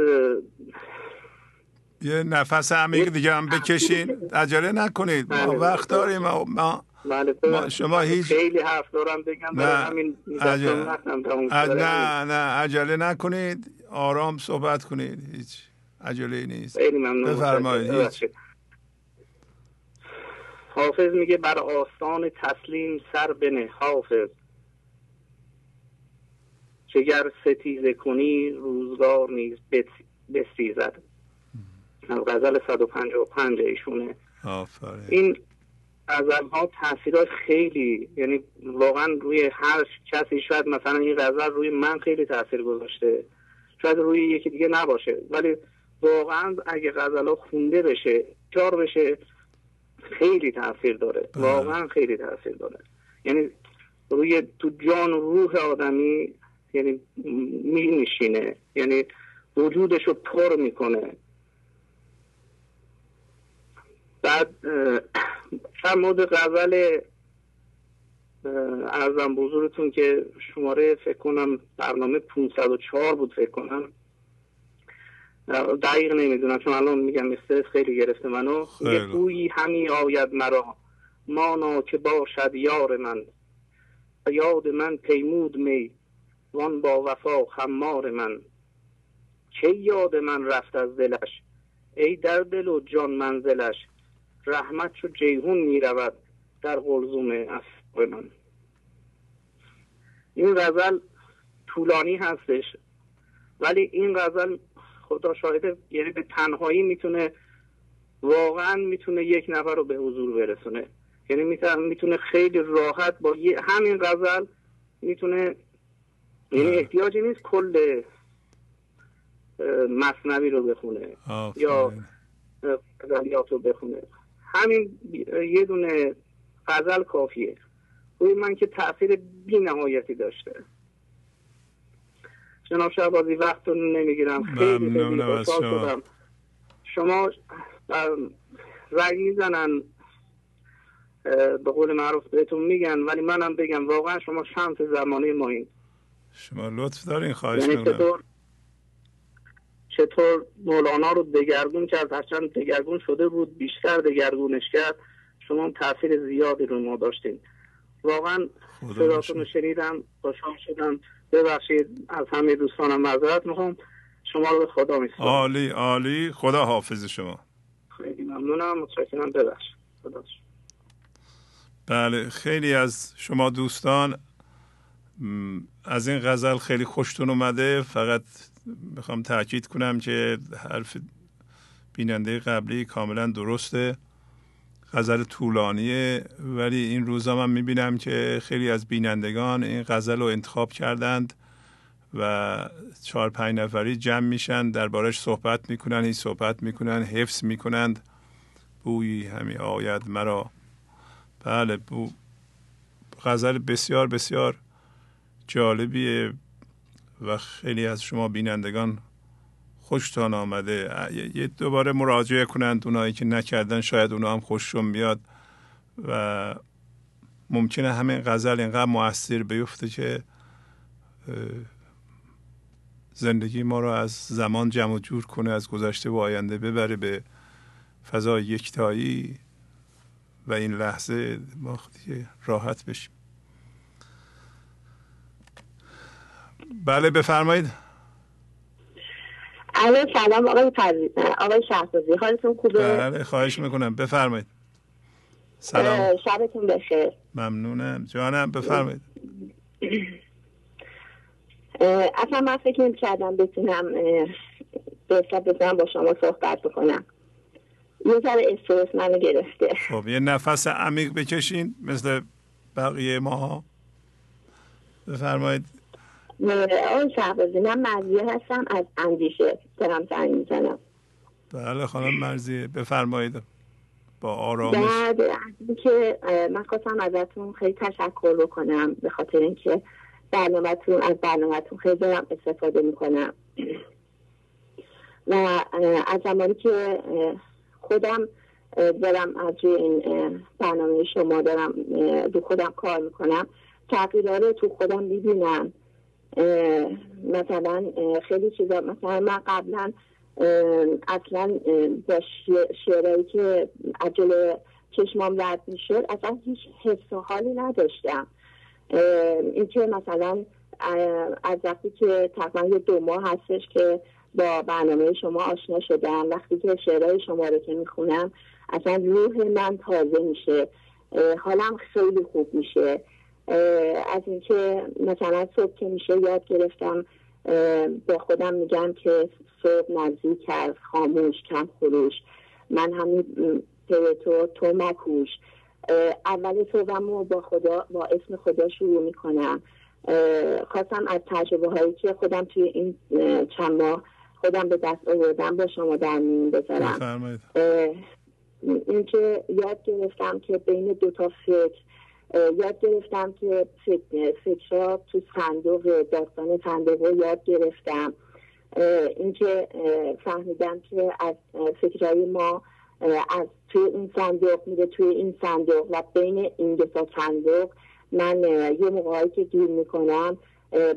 یه نفس عمیق دیگه هم بکشین. عجله نکنید. ما بله. وقت داریم. ما, ما شما هیچ خیلی حرف دارم بگم نه همین نه نه عجله نکنید آرام صحبت کنید هیچ عجله نیست. خیلی ممنون بفرمایید هیچ. حافظ میگه بر آستان تسلیم سر بنه حافظ. چگر ستیزه کنی روزگار نیز بستیزد از غزل 155 ایشونه. آفره. این غزل ها تاثیرات خیلی یعنی واقعا روی هر کسی شاید مثلا این غزل روی من خیلی تاثیر گذاشته. شاید روی یکی دیگه نباشه. ولی واقعا اگه غزل ها خونده بشه چار بشه خیلی تاثیر داره. بله. واقعا خیلی تاثیر داره. یعنی روی تو جان و روح آدمی یعنی می نشینه یعنی وجودش رو پر می‌کنه. بعد در مورد غزل ارزم بزرگتون که شماره فکر کنم برنامه 504 بود فکر کنم. دقیق نمی‌دونم چون الان میگم استرس خیلی گرفته منو. یه بویی همی آید مرا. مانا که باشد یار من. یاد من پیمود می. وان با وفا خمار من. چه یاد من رفت از دلش؟ ای در دل و جان منزلش. رحمت چو جیهون می رود در قلزوم من این غزل طولانی هستش ولی این غزل خدا شاهده یعنی به تنهایی می‌تونه واقعا می‌تونه یک نفر رو به حضور برسونه. یعنی می‌تونه خیلی راحت با همین غزل می‌تونه یعنی احتیاجی نیست کل مصنوی رو بخونه یا غزلیات رو بخونه. همین یه دونه غزل کافیه. روی من که تاثیر بی نهایتی داشته. جناب شعبازی وقت رو نمی‌گیرم. خیلی خیلی شدم. شما رگ می‌زنن. به قول معروف بهتون میگن ولی منم بگم واقعا شما شمس زمانه ما این شما لطف دارین خواهش یعنی چطور؟ چطور مولانا رو دگرگون کرد هرچند دگرگون شده بود بیشتر دگرگونش کرد. شما تاثیر زیادی رو ما داشتین. واقعا صداتون رو شنیدم خوشحال شدم. ببخشید از همه دوستانم معذرت می‌خوام. شما رو به خدا میسپارم. عالی عالی. خدا حافظ شما. خیلی ممنونم. متشکرم. ببخشید. بله خیلی از شما دوستان از این غزل خیلی خوشتون اومده. فقط می‌خوام تاکید کنم که حرف بیننده قبلی کاملا درسته. غزل طولانیه ولی این روزا من می‌بینم که خیلی از بینندگان این غزل رو انتخاب کردند و چهار پنج نفری جمع میشن دربارش صحبت می‌کنن این صحبت می‌کنن حفظ می‌کنند. بویی همی آید مرا. بله بو غزل بسیار بسیار جالبیه. و خیلی از شما بینندگان خوشتان آمده. یه دوباره مراجعه کنند اونایی که نکردن شاید اونا هم خوششون بیاد. و ممکنه همین غزل اینقدر موثر بیفته که زندگی ما رو از زمان جمع جور کنه از گذشته و آینده ببره به فضای یکتایی. و این لحظه ما راحت بشیم. بله بفرمایید. الو سلام آقای فرزید آقای شهبازی حالتون خوبه؟ بله خواهش می‌کنم. بفرمایید. سلام. شبتون بخیر. ممنونم. جانم بفرمایید. اصلا من فکر نمی کردم بتونم به بتونم با شما صحبت بکنم. یه ذره استرس منو گرفته. خب یه نفس عمیق بکشین مثل بقیه ماها. بفرمایید. آقای شهبازی من مرزیه هستم از اندیشه دارم زنگ می‌زنم بله خانم مرزیه بفرمایید. با آرامش. که من خواستم ازتون خیلی تشکر بکنم به خاطر اینکه برنامهتون از برنامهتون خیلی دارم استفاده می‌کنم. و از زمانی که خودم دارم از روی این برنامه شما دارم دو خودم کار می‌کنم تغییرات تو خودم می‌بینم. مثلا خیلی چیزا مثلا من قبلا اصلا با شعرهایی که عجل چشمام رد می‌شد اصلا هیچ حس و حالی نداشتم. اینکه مثلا از وقتی که تقریبا دو ماه هستش که با برنامه شما آشنا شدم وقتی که شعرهای شما رو که می‌خونم اصلا روح من تازه میشه. حالم خیلی خوب میشه. از اینکه مثلا صبح که میشه یاد گرفتم به خودم میگم که صبح نزدیک از خاموش کم خروش. من همین تو تو مکوش اول صبحم با خدا با اسم خدا شروع می‌کنم. خواستم از تجربه هایی که خودم توی این چند ماه خودم به دست آوردم با شما در میون بذارم. اینکه یاد گرفتم که بین دو تا فکر یاد گرفتم که فکر تو صندوق داستان صندوق یاد گرفتم. اینکه فهمیدم که از فکرهای ما از توی این صندوق میره توی این صندوق و بین این دو تا صندوق من یه موقعی که گیر می‌کنم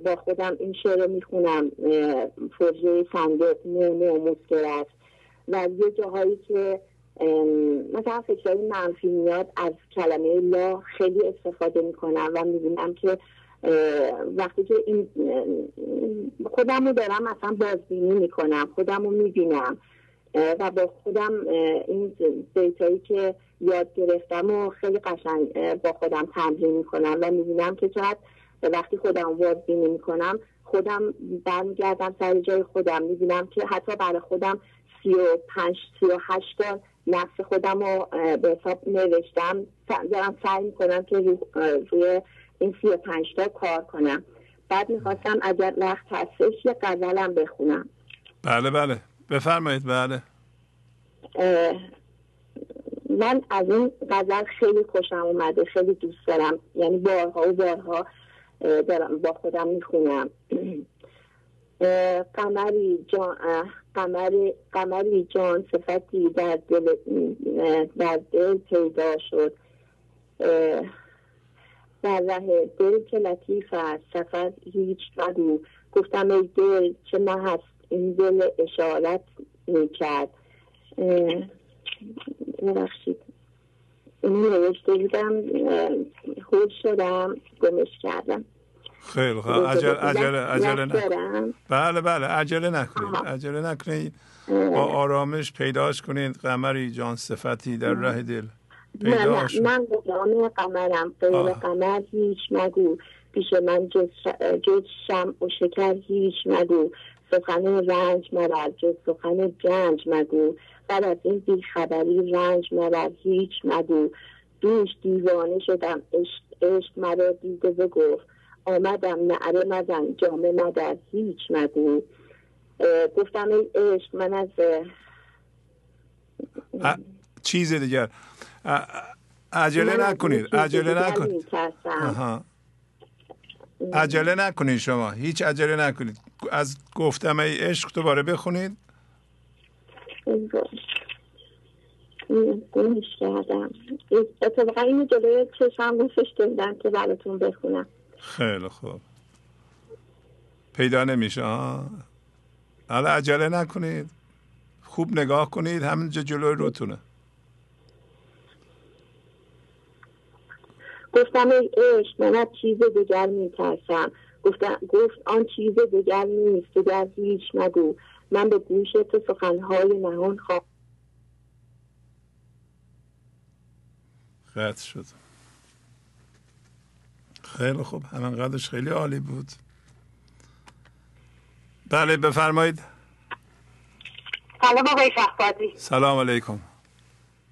با خودم این شعر رو می‌خونم فرجه صندوق نو مسکرت و یه جاهایی که مثلا فکرهای منفی میاد از کلمه لا خیلی استفاده می‌کنم و می‌بینم که وقتی که این خودم رو دارم مثلا بازبینی می‌کنم خودم رو می‌بینم و با خودم این دیتایی که یاد گرفتم و خیلی قشنگ با خودم تمرین می‌کنم و می‌بینم که چقدر وقتی خودم بازبینی می‌کنم خودم برمیگردم سر جای خودم می‌بینم که حتی برای خودم سی و پنج سی و هشت نفس خودم رو به حساب نوشتم. دارم سعی می‌کنم که روی این سی و تا کار کنم. بعد می‌خواستم اگر وقت هستش یه غزلم بخونم. بله بله. بفرمایید بله. من از این غزل خیلی خوشم اومده خیلی دوست دارم. یعنی بارها و بارها دارم با خودم می‌خونم. قمری جان قمری, قمری جان صفتی در دل در دل پیدا شد. در ره دل که لطیف است سفر هیچ مگو گفتم ای دل چه نه هست این دل اشارت می‌کرد. ببخشید. این نوشته بودم خود شدم گمش کردم. خیلی خوب. عجله عجله عجله بله بله. عجله نکنید عجله نکنید با آرامش پیداش کنید قمری جان صفتی در راه دل. پیدا شد من غلام قمرم. غیر قمر هیچ مگو. پیش من جز, شم و شکر هیچ مگو. سخن رنج مرر جز سخن گنج مگو. بعد از این بیخبری رنج مرر هیچ مگو. دوش دیوانه شدم. عشق مرا دیده و گفت آمدم نعره مزن جامه مدر هیچ مگو گفتم ای عشق من از چیز دیگر. عجله نکنید عجله نکنید عجله نکنید شما هیچ عجله نکنید. از گفتم ای عشق دوباره بخونید. گمش کردم. اتفاقا این جلوی چشم گفتش بودم که براتون بخونم. خیلی خوب. پیدا نمیشه حالا عجله نکنید. خوب نگاه کنید همینجا جلوی روتونه. گفتم ای عشق من از چیز دیگر میترسم. گفتم گفت آن چیز دیگر نیست دیگر هیچ نگو من به گوش تو سخنهای نهان خواه قطع شد. خیلی خوب. همین قدرش خیلی عالی بود. بله بفرمایید. سلام آقای شهبازی. سلام علیکم.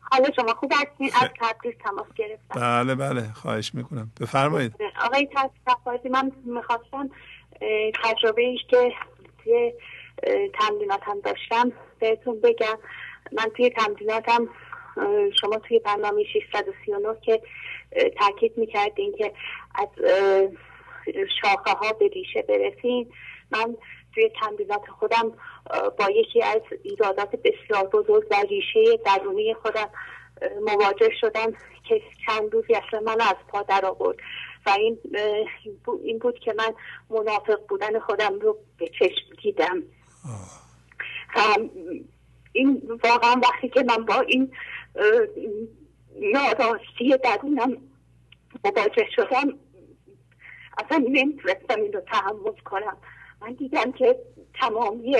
حالا شما خوب هستین؟ از تبریز تماس گرفتم. بله بله خواهش می‌کنم. بفرمایید. آقای شهبازی من می‌خواستم تجربه ایش که توی تمریناتم داشتم بهتون بگم. من توی تمریناتم شما توی برنامه 639 که تاکید می‌کردین که از شاخه ها به ریشه برسین. من توی تمرینات خودم با یکی از ایرادات بسیار بزرگ و ریشه درونی خودم مواجه شدم که چند روزی اصلا من از پا در آورد. و این این بود که من منافق بودن خودم رو به چشم دیدم. این واقعا وقتی که من با این ناراستی درونم مواجه شدم اصلا نمی‌تونستم این رو تحمل کنم. من دیدم که تمامی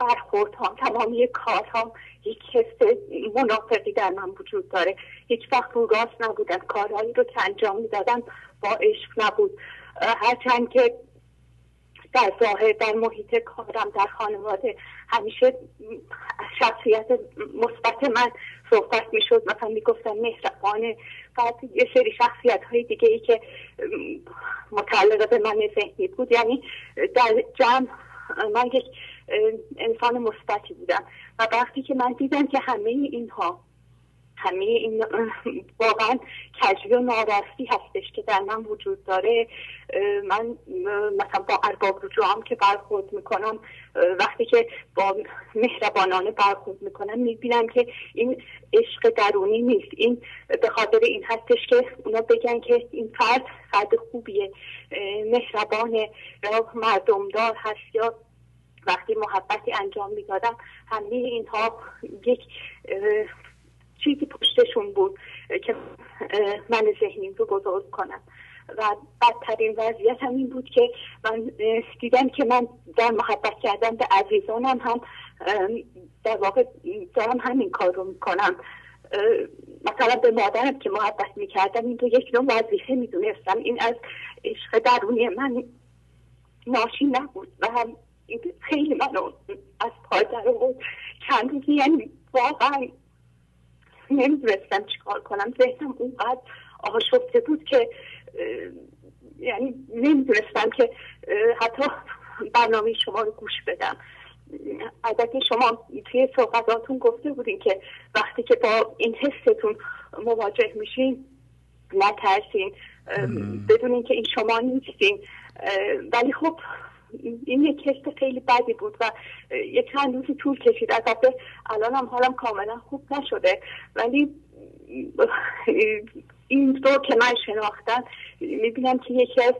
برخورد ها تمامی کار ها یک حس منافقی در من وجود داره. هیچ وقت رو راست نبودن کارهایی رو که انجام می‌دادم با عشق نبود. هرچند که در ظاهر در محیط کارم در خانواده همیشه شخصیت مثبت من صحبت می‌شد. مثلا می‌گفتن مهربانه بعد یه سری شخصیت های دیگه ای که متعلقه به من ذهنی بود. یعنی در جمع من یک انسان مثبتی بودم. و وقتی که من دیدم که همه اینها همه این واقعا کجبی و ناراستی هستش که در من وجود داره. من مثلا با ارباب رجوعم که برخورد می‌کنم وقتی که با مهربانانه برخورد می‌کنم می‌بینم که این عشق درونی نیست. این به خاطر این هستش که اونا بگن که این فرد فرد خوبیه مهربانه یا مردمدار هست یا وقتی محبتی انجام می‌دادم همه اینها یک چیزی پشتشون بود که من ذهنیم رو بزرگ کنم. و بدترین وضعیت هم این بود که من دیدم که من در محبت کردن به عزیزانم هم در واقع دارم همین کار رو می‌کنم. مثلا به مادرم که محبت می‌کردم این رو یک نوع وظیفه می‌دونستم. این از عشق درونی من ناشی نبود و هم خیلی منو از پای در بود چند روزی یعنی واقعا نمی‌دونستم چیکار کنم. ذهنم اونقدر آشفته بود که یعنی نمی‌دونستم که حتی برنامه شما رو گوش بدم. البته شما توی صحبتاتون گفته بودین که وقتی که با این حستون مواجه میشین نترسین. بدونین که این شما نیستین. ولی خب این یک حس خیلی بدی بود و یک چند روزی طول کشید. البته الان هم حالم کاملا خوب نشده. ولی این رو که من شناختم می‌بینم که یکی از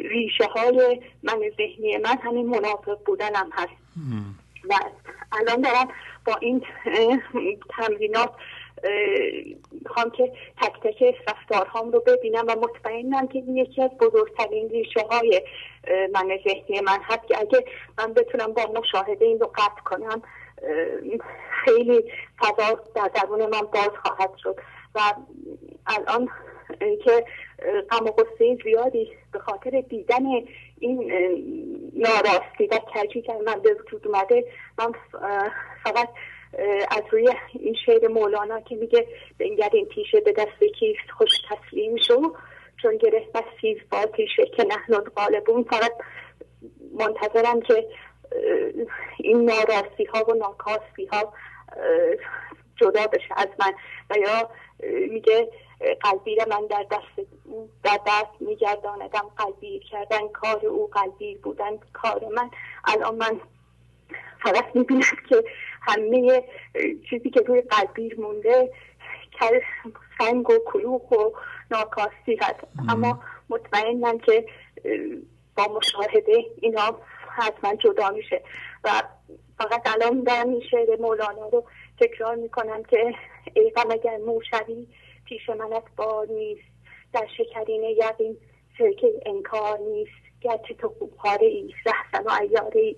ریشه های من ذهنی من همین منافق بودنم هست. و الان دارم با این تمرینات می‌خوام که تک تک رفتارهام رو ببینم و مطمئنم که این یکی از بزرگترین ریشه های من ذهنی من هست که اگه من بتونم با مشاهده این رو قطع کنم خیلی فضا در درون من باز خواهد شد و الان که غم و غصه زیادی به خاطر دیدن این ناراستی و کجی که من به وجود اومده من فقط از روی این شعر مولانا که میگه بنگر این تیشه به دست کیست خوش تسلیم شو. چون از سیز با تیشه که نحن غالبون فقط منتظرم که این ناراستی ها و ناکاستی ها جدا بشه از من. و یا میگه قلبیر من در دست در دست میگرداندم. قلبیر کردن کار او قلبیر بودن کار من. الان من فقط می‌بینم که همه چیزی که روی قلبیر مونده سنگ و کلوخ و ناکاستی هست اما مطمئنم که با مشاهده اینا حتما جدا میشه. و فقط الان دارم این شعر مولانا رو تکرار می‌کنم که ای غم اگر موشوی پیش منت بار نیست. در شکرین یقین سرکه انکار نیست. گرچه تو خوبهاره ای رحسن و ایاره ای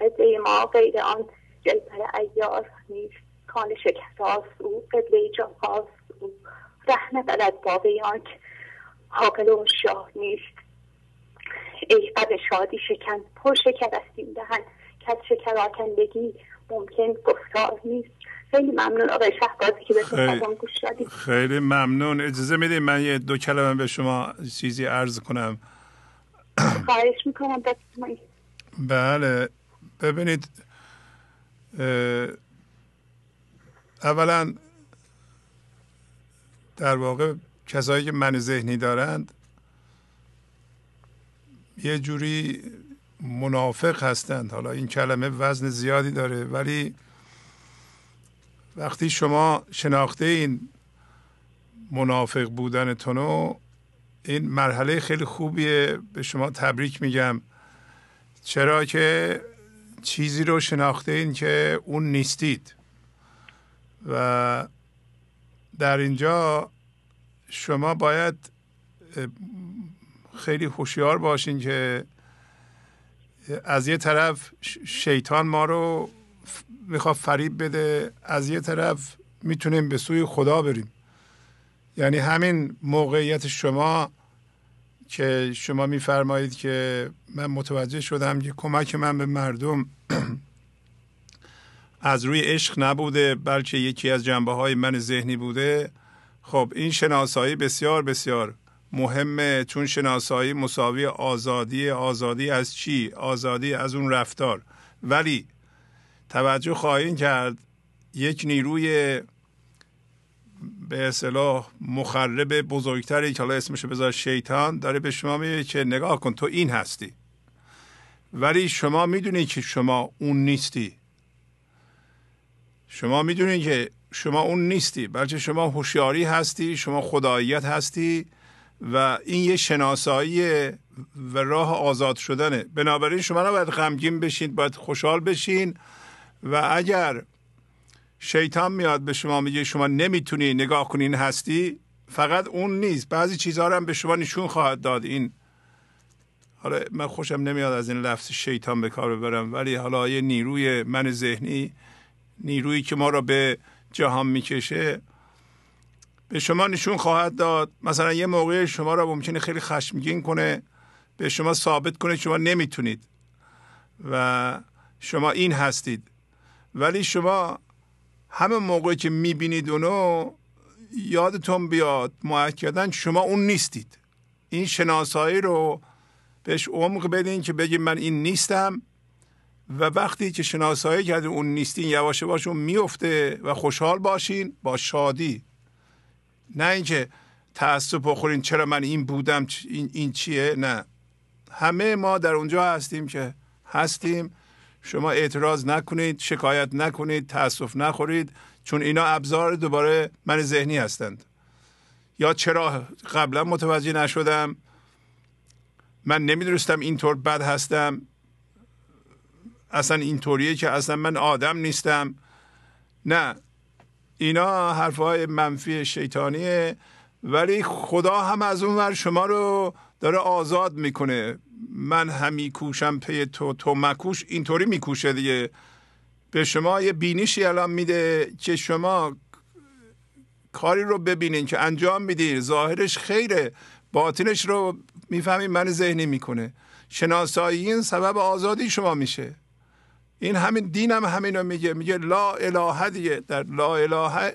قبله ما غیر آن جلپر ایار نیست. کان شکستاست او قبله جان او. ره نبرد با آنک حاقل و شاه نیست. ای قد شادی شکن پر شکر است این دهن. که از شکر آکندگی ممکن گفتار نیست. خیلی ممنون آقای شهبازی که به گوش دادید خیلی ممنون. اجازه می‌دید من یه دو کلمه به شما چیزی عرض کنم. خواهش می‌کنم بله. ببینید اولا در واقع کسایی که من ذهنی دارند یه جوری منافق هستند. حالا این کلمه وزن زیادی داره ولی وقتی شما شناخته این منافق بودنتونو این مرحله خیلی خوبیه. به شما تبریک میگم. چرا که چیزی رو شناخته این که اون نیستید. و در اینجا شما باید خیلی هوشیار باشین که از یه طرف شیطان ما رو می‌خواد فریب بده از یه طرف می‌تونیم به سوی خدا بریم. یعنی همین موقعیت شما که شما میفرمایید که من متوجه شدم که کمک من به مردم از روی عشق نبوده بلکه یکی از جنبه های من ذهنی بوده. خب این شناسایی بسیار بسیار مهمه. چون شناسایی مساوی آزادی آزادی از چی؟ آزادی از اون رفتار. ولی توجه خواهیم کرد یک نیروی به اصطلاح مخرب بزرگتری که حالا اسمش بذار شیطان داره به شما میگه که نگاه کن تو این هستی. ولی شما می‌دونید که شما اون نیستی. شما می‌دونید که شما اون نیستی بلکه شما هوشیاری هستی شما خداییت هستی و این یه شناسایی و راه آزاد شدنه. بنابراین شما نباید غمگین بشین باید خوشحال بشین و اگر شیطان میاد به شما میگه شما نمی‌تونی نگاه کنین هستی؟ فقط اون نیست. بعضی چیزها رو هم به شما نشون خواهد داد. این حالا من خوشم نمیاد از این لفظ شیطان به کار ببرم ولی حالا یه نیروی من ذهنی نیرویی که ما را به جهان می‌کشه به شما نشون خواهد داد. مثلا یه موقع شما را ممکنه خیلی خشمگین کنه به شما ثابت کنه شما نمی‌تونید و شما این هستید. ولی شما همه موقعی که می‌بینید اونو یادتون بیاد معکدن شما اون نیستید. این شناسایی رو بهش عمق بدین که بگید من این نیستم و وقتی که شناسایی کردین اون نیستین یواش یواش اون میفته و خوشحال باشین با شادی. نه اینکه تاسف بخورین چرا من این بودم این, این چیه؟ نه. همه ما در اونجا هستیم که هستیم. شما اعتراض نکنید شکایت نکنید تاسف نخورید چون اینا ابزار دوباره من ذهنی هستند. یا چرا قبلا متوجه نشدم؟ من نمی‌دونستم اینطور بد هستم. اصلا اینطوریه که اصلا من آدم نیستم. نه اینا حرفهای منفی شیطانیه ولی خدا هم از اون ور شما رو داره آزاد می‌کنه. من همی کوشم پی تو تو مکوش. اینطوری میکوشه دیگه. به شما یه بینیشی الان میده که شما کاری رو ببینین که انجام میدین. ظاهرش خیره. باطنش رو می‌فهمین من ذهنی می‌کنه. شناسایی این سبب آزادی شما میشه. این همین دین هم همین رو میگه. میگه لا اله دیگه. در لا اله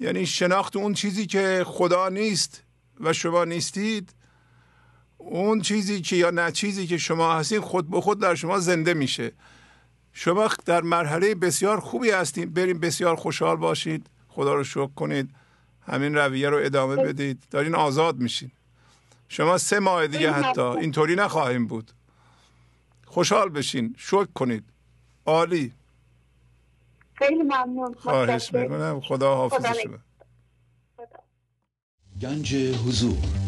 یعنی شناخت اون چیزی که خدا نیست و شما نیستید. اون چیزی که یا نه چیزی که شما هستین خود به خود در شما زنده میشه. شما در مرحله بسیار خوبی هستید بریم بسیار خوشحال باشید. خدا رو شکر کنید. همین رویه رو ادامه بدید. دارین آزاد میشین. شما سه ماه دیگه حتی اینطوری نخواهیم بود. خوشحال بشین. شکر کنید. عالی. خیلی ممنون. خواهش می‌کنم. خدا حافظ شما. گنج حضور.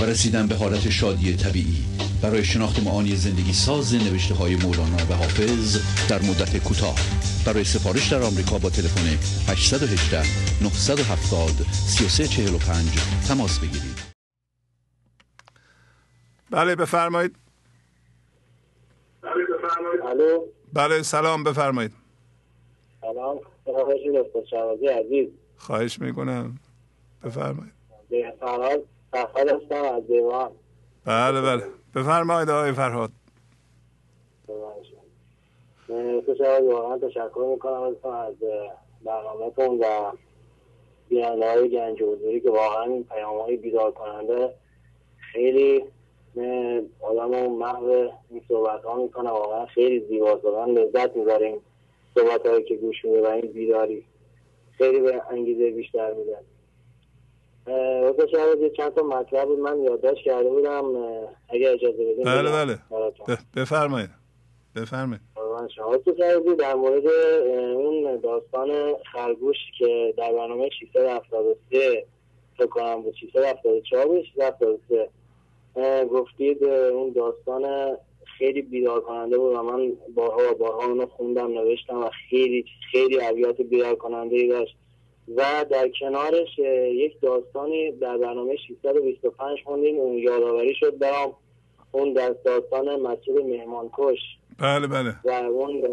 و رسیدن به حالت شادی طبیعی. برای شناخت معانی زندگی ساز نوشته های مولانا و حافظ در مدت کوتاه. برای سفارش در آمریکا با تلفن 818 970 3345 تماس بگیرید. بله بفرمایید. الو. بله سلام بفرمایید. سلام. خواهش می‌کنم. بفرمایید. به فرهاد هستم از دیوان بله بله. بفرمایید آقای فرهاد. دکتر واقعا تشکر می‌کنم از برنامهتون و بیننده های گنج حضوری که واقعا این پیام های بیدار کننده خیلی آدم و محو این صحبت ها می‌کنه. واقعا خیلی زیبا زدن لذت می‌بریم صحبت هایی که گوش میده و این بیداری خیلی به انگیزه بیشتر میده. وقت شاید چند تا مطلب من یادداشت کرده بودم اگه اجازه بدیم بله بله. بفرمایید. بفرمایید. شما تو در مورد اون داستان خرگوش که در برنامه 673 فکر کنم بود 674 بود 673 گفتید اون داستان خیلی بیدار کننده بود و من بارها و بارها اونو خوندم نوشتم و خیلی خیلی ابیات بیدار کننده ای داشت. و در کنارش یک داستانی در برنامه 625 خوندیم. اون یادآوری شد برام. اون در داستان مسجد مهمانکش. بله بله. و اون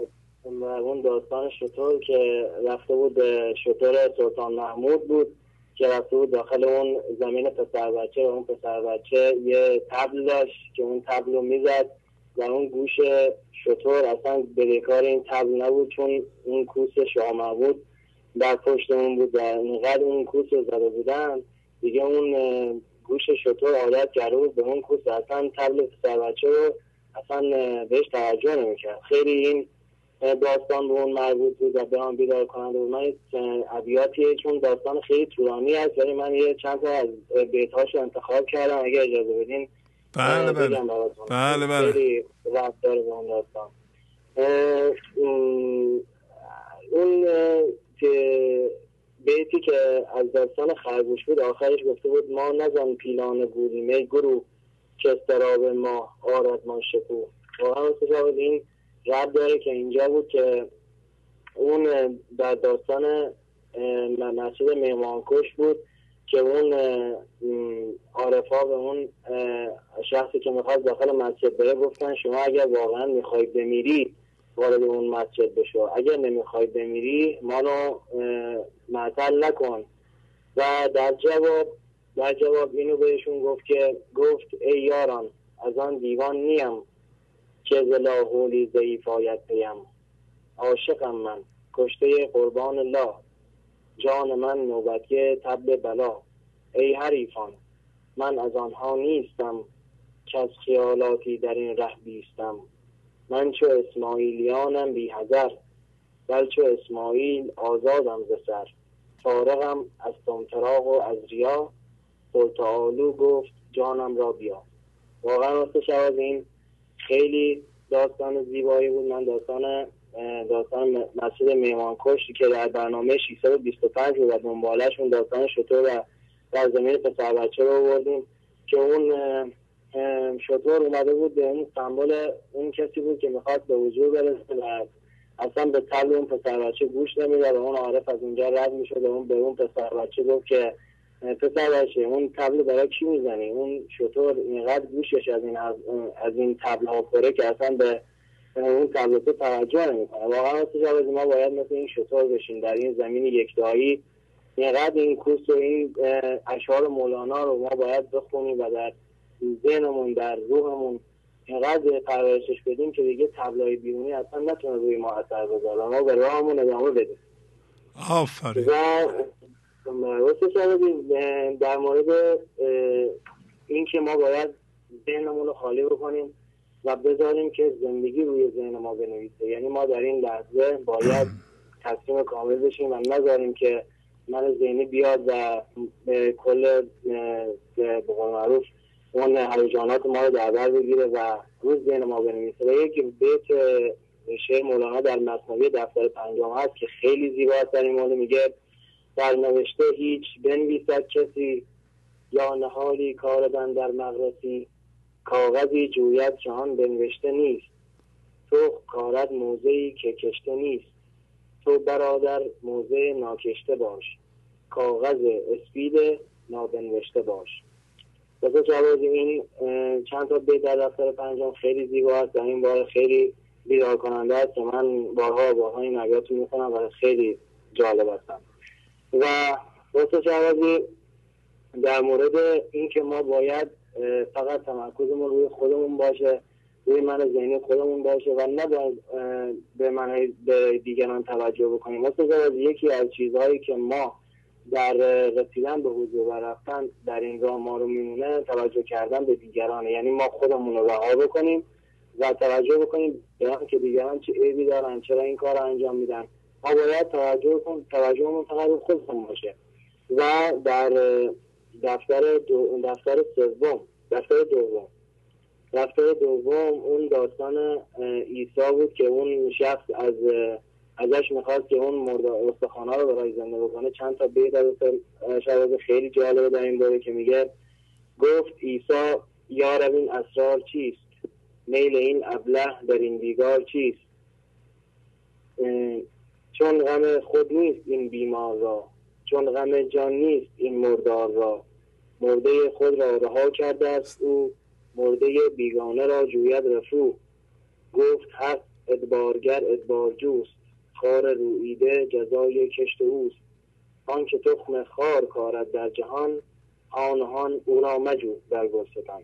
و اون داستان شطور که رفته بود شطور سلطان محمود بود که رفته بود داخل اون زمین پسر بچه و اون پسر بچه یه تبل داشت که اون تبل رو می‌زد و اون گوش شطور اصلا بدهکار این تبل نبود چون اون کوس شاه محمود در پشت اون بود و اینقدر اون کوس رو زده بودن دیگه اون گوش شطور عادت کرده بود به اون کوس اصلا تبل پسر بچه رو اصلا بهش توجه نمی‌کرد. خیلی این داستان به اون مربوط بود و به آن بیدار کننده بود. من ابیاتیه چون داستان خیلی طولانی است ولی من یه چند تا از بیتهاش انتخاب کردم. اگه اجازه بدین بله بله. بله بله. خیلی رفت داره به اون داستان. اون بیتی که از داستان خرگوش بود آخرش گفته بود ما نزن پیلان گوریمه گرو که استراب ما آرد ما شکو واقعا این رب داره که اینجا بود که اون در داستان مسجد میمانکش بود که اون عارفا به اون شخصی که می‌خواد داخل مسجد بره گفتن شما اگر واقعا می‌خواید بمیری وارد اون مسجد بشو. اگر نمی‌خواید بمیری ما رو معطل نکن. و در جواب در جواب اینو بهشون گفت که گفت ای یاران از آن دیوان نیم که زلاحولی ضعیف آید پیم عاشقم من کشته قربان الله. جان من نوبتی تب بلا. ای حریفان من از آنها نیستم که از خیالاتی در این ره بیستم. من چو اسماعیلیانم بی حذر بل چو اسماعیل آزادم ز سر. فارغم از تمتراغ و از ریا. سلطالو گفت جانم را بیا. واقعا راستش از این خیلی داستان زیبایی بود. من داستان داستان مسجد میمانکش که در برنامه 625 بود و دنبالش داستان شطور و در زمین پسر بچه رو بردیم که اون شطور اومده بود به اون سمبل اون کسی بود که می‌خواد به وجود برسه و اصلا به تل اون پسر بچه گوش نمی‌داد اون عارف از اونجا رد می‌شد اون به اون پسر بچه گفت که پسر بچه اون تبل برای کی می‌زنی؟ اون شطور اینقدر گوشش از این از, این تبل ها پره که اصلا به اون تبل تو توجه نمی‌کنه. واقعا از ما باید مثل این شطور بشین در این زمین یکتایی. اینقدر این کورس و این اشعار مولانا رو ما باید بخونیم و در ذهنمون در روحمون اینقدر پرورشش بدیم که دیگه تبلای بیرونی اصلا نتونه روی ما اثر بذاره. ما به راهمون ادامه بدیم. آفرین. و در مورد این که ما باید ذهنمون رو خالی بکنیم و بذاریم که زندگی روی ذهن ما بنویسه. یعنی ما در این لحظه باید تصمیم کامل بشیم و نذاریم که من ذهنی بیاد و کل به معروف اون هیجانات ما رو در بر بگیره و روز بین ما بنویسه. و یک بیت شعر مولانا در مصنوی دفتر پنجم هست که خیلی زیباست در این مورد میگه در نوشته هیچ بنویسد کسی یا نهالی کار در مغرسی. کاغذی جوید که آن بنوشته نیست. تو کارد موضعی که کشته نیست. تو برادر موضع ناکشته باش. کاغذ اسپید نابنوشته باش. بسه جواز این چند تا بیت در دفتر پنجم خیلی زیبا است و این بار خیلی بیدار کننده است. که من بارها بارها این ابیات می‌کنم و خیلی جالب هستم. و بسه جوازی در مورد اینکه ما باید فقط تمرکزمون روی خودمون باشه روی من ذهنی خودمون باشه و نباید به من به دیگران توجه بکنیم. مثل یکی از چیزهایی که ما در رسیدن به حضور و رفتن در این راه ما رو میمونه توجه کردن به دیگرانه. یعنی ما خودمون رو رها بکنیم و توجه بکنیم به که دیگران چه عیبی دارن چرا این کار رو انجام میدن. ما باید توجه کنیم توجهمون فقط خودمون باشه. و در دفتر دو دفتر سوم دفتر دوم. دفتر دوم اون داستان عیسی بود که اون شخص از ازش می‌خواست که اون مرد استخوانا رو برای زنده بکنه چند تا بیت از شواز خیلی جالبه در این باره که میگه گفت عیسی یا این اسرار چیست؟ میل این ابله در این دیگار چیست؟ چون غم خود نیست این بیمار را چون غم جان نیست این مردار را. مرده خود را رها کرده است او مرده بیگانه را جوید رفو گفت هست ادبارگر ادبارجوست خار رویده جزای کشت اوست. آنکه تخم خار کارد در جهان آنهان او را مجو در گرستان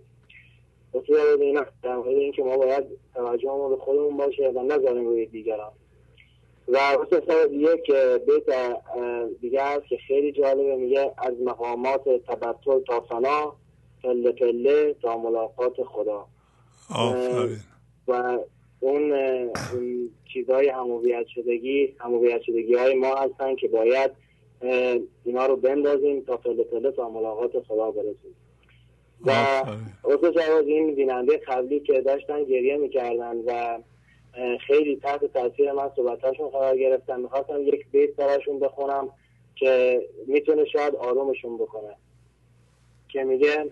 بسیار این در مورد اینکه ما باید توجه به خودمون باشه و نذاریم روی دیگران. و خصوصا یک بیت دیگه هست که خیلی جالبه میگه از مقامات تبتل تا فنا پله پله تا ملاقات خدا. آفرین. و اون چیزهای همویت شدگی همویت شدگی های ما هستن که باید اینا رو بندازیم تا پله پله تا ملاقات خدا برسیم و اصلا جواز این بیننده قبلی که داشتن گریه می‌کردن و خیلی تحت تاثیر من صحبتاشون قرار گرفتن. می‌خواستم یک بیت براشون بخونم که می‌تونه شاید آرومشون بکنه. که میگه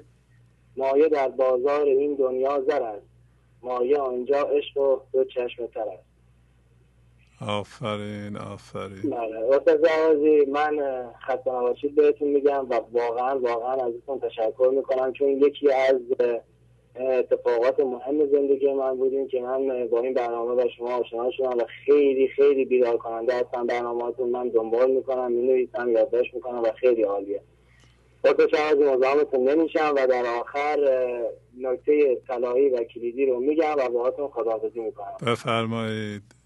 مایه در بازار این دنیا زر است. مایه آنجا عشق و دو چشم تر است. آفرین آفرین. بله جوازی من خسته نباشید بهتون میگم و واقعا واقعا ازتون تشکر می‌کنم چون یکی از اتفاقات مهم زندگی من بودیم که من با این برنامه و شما آشنا شدم و خیلی خیلی بیدار کننده هستم. برنامهاتون من دنبال می‌کنم می‌نویسم یادداشت می‌کنم و خیلی عالیه. با از مزاحمتون نمیشم و در آخر نکته طلایی و کلیدی رو میگم و باهاتون خداحافظی می‌کنم. بفرمایید.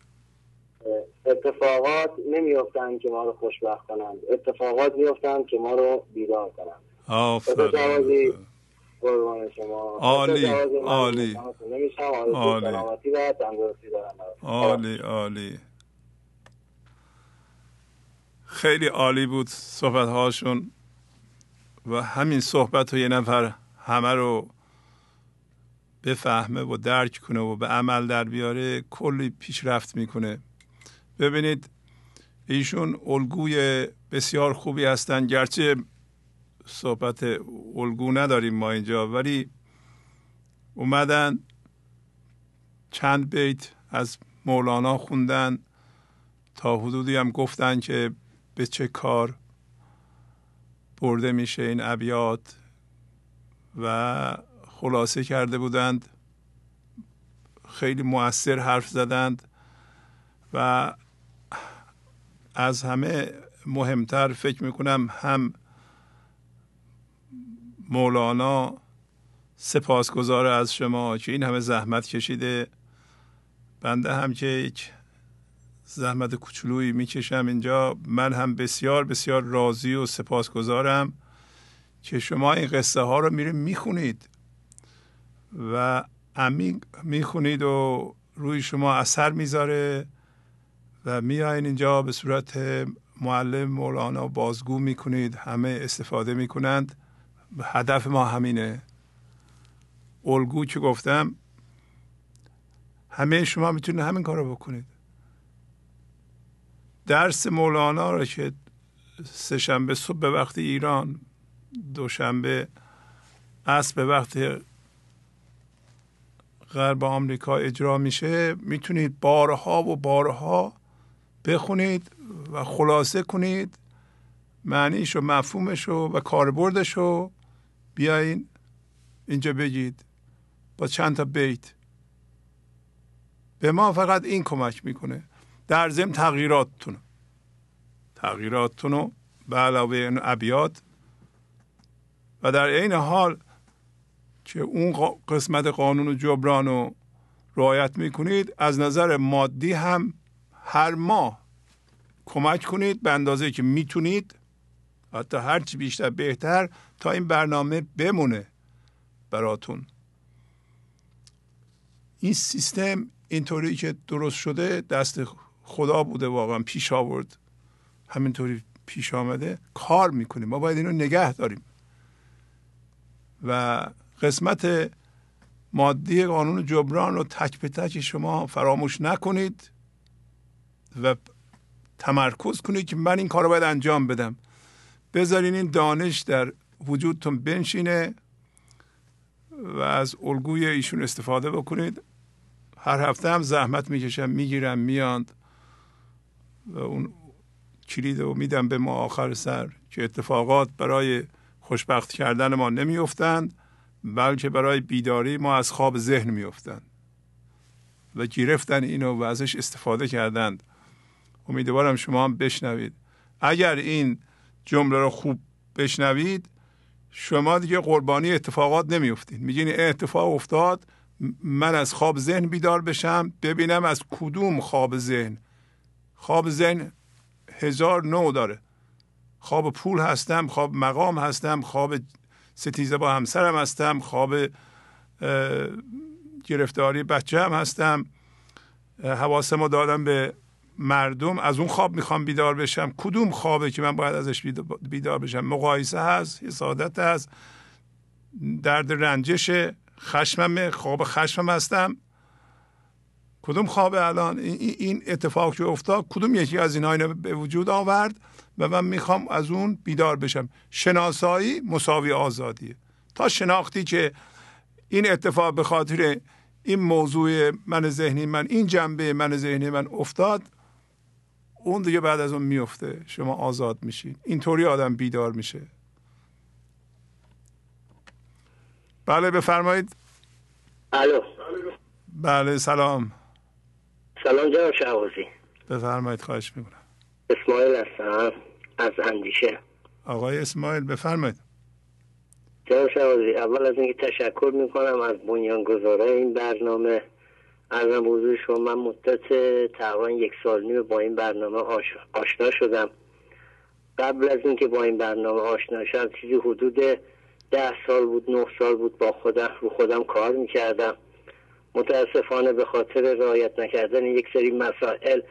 اتفاقات نمیافتند که ما رو خوشبخت کنند. اتفاقات میافتند که ما رو بیدار کنند. آفرین. قربان شما. عالی عالی. عالی. عالی خیلی عالی بود صحبت هاشون و همین صحبت رو یه نفر همه رو بفهمه و درک کنه و به عمل در بیاره. کلی پیشرفت می‌کنه. ببینید ایشون الگوی بسیار خوبی هستند گرچه صحبت الگو نداریم ما اینجا ولی اومدن چند بیت از مولانا خوندن. تا حدودی هم گفتن که به چه کار برده میشه این ابیات و خلاصه کرده بودند. خیلی موثر حرف زدند و از همه مهمتر فکر می‌کنم هم مولانا سپاسگزار از شما که این همه زحمت کشیده. بنده هم که یک زحمت کوچولویی می‌کشم اینجا. من هم بسیار بسیار راضی و سپاسگزارم که شما این قصه ها رو میریم می‌خونید و عمیق می‌خونید و روی شما اثر می‌ذاره. و میایین اینجا به صورت معلم مولانا بازگو می‌کنید همه استفاده می‌کنند. هدف ما همینه. الگو که گفتم؟ همه شما می‌تونید همین کار رو بکنید. درس مولانا رو که سهشنبه صبح به وقت ایران دوشنبه عصر به وقت غرب آمریکا اجرا میشه می‌تونید بارها و بارها بخونید و خلاصه کنید. معنیش و مفهومش و کاربردش رو بیاین اینجا بگید. با چند تا بیت. به ما فقط این کمک می‌کنه. در ضمن تغییراتتون تغییراتتون رو به علاوه این ابیات. و در عین حال که اون قسمت قانون جبران رو رعایت می‌کنید از نظر مادی هم هر ماه کمک کنید به اندازه که می‌تونید. حتی هرچی بیشتر بهتر تا این برنامه بمونه براتون. این سیستم اینطوری که درست شده دست خدا بوده واقعا پیش آورد. همینطوری پیش آمده. کار می‌کنیم. ما باید اینو نگه داریم. و قسمت مادی قانون جبران رو تک به تک شما فراموش نکنید. و تمرکز کنید که من این کار باید انجام بدم. بذارین این دانش در وجودتون بنشینه و از الگوی ایشون استفاده بکنید. هر هفته هم زحمت می‌کشم می‌گیرم میاند و اون کلید رو میدم به ما آخر سر که اتفاقات برای خوشبخت کردن ما نمیافتند بلکه برای بیداری ما از خواب ذهن میافتند. و گرفتن اینو و ازش استفاده کردند. امیدوارم شما هم بشنوید. اگر این جمله رو خوب بشنوید شما دیگه قربانی اتفاقات نمیفتید میگین اتفاق افتاد من از خواب ذهن بیدار بشم ببینم از کدوم خواب ذهن. خواب ذهن هزار نوع داره. خواب پول هستم خواب مقام هستم خواب ستیزه با همسرم هستم خواب گرفتاری بچه هم هستم حواسمو دادم به مردم از اون خواب می‌خوام بیدار بشم. کدوم خوابه که من باید ازش بیدار بشم؟ مقایسه هست حسادت هست. درد رنجش خشمم خواب خشمم هستم. کدوم خواب الان؟ این اتفاق که افتاد کدوم یکی از اینها اینو به وجود آورد و من می‌خوام از اون بیدار بشم؟ شناسایی مساوی آزادیه. تا شناختی که این اتفاق به خاطر این موضوع من ذهنی من این جنبه من ذهنی من افتاد اون دیگه بعد از اون میفته. شما آزاد میشین. اینطوری آدم بیدار میشه. بله بفرمایید. الو. بله سلام. سلام جناب شعوزی بفرمایید خواهش می‌کنم. اسماعیل هستم. از اندیشه. آقای اسماعیل بفرمایید. جناب شعوزی اول از اینکه تشکر می‌کنم از بنیانگذارای این برنامه. ارزم بزرگ شما من مدت تقریبا یک سال نیم با این برنامه آشنا شدم. قبل از اینکه با این برنامه آشنا شدم چیزی حدود ده سال بود نه سال بود با خودم رو خودم کار می‌کردم. متاسفانه به خاطر رعایت نکردن یک سری مسائل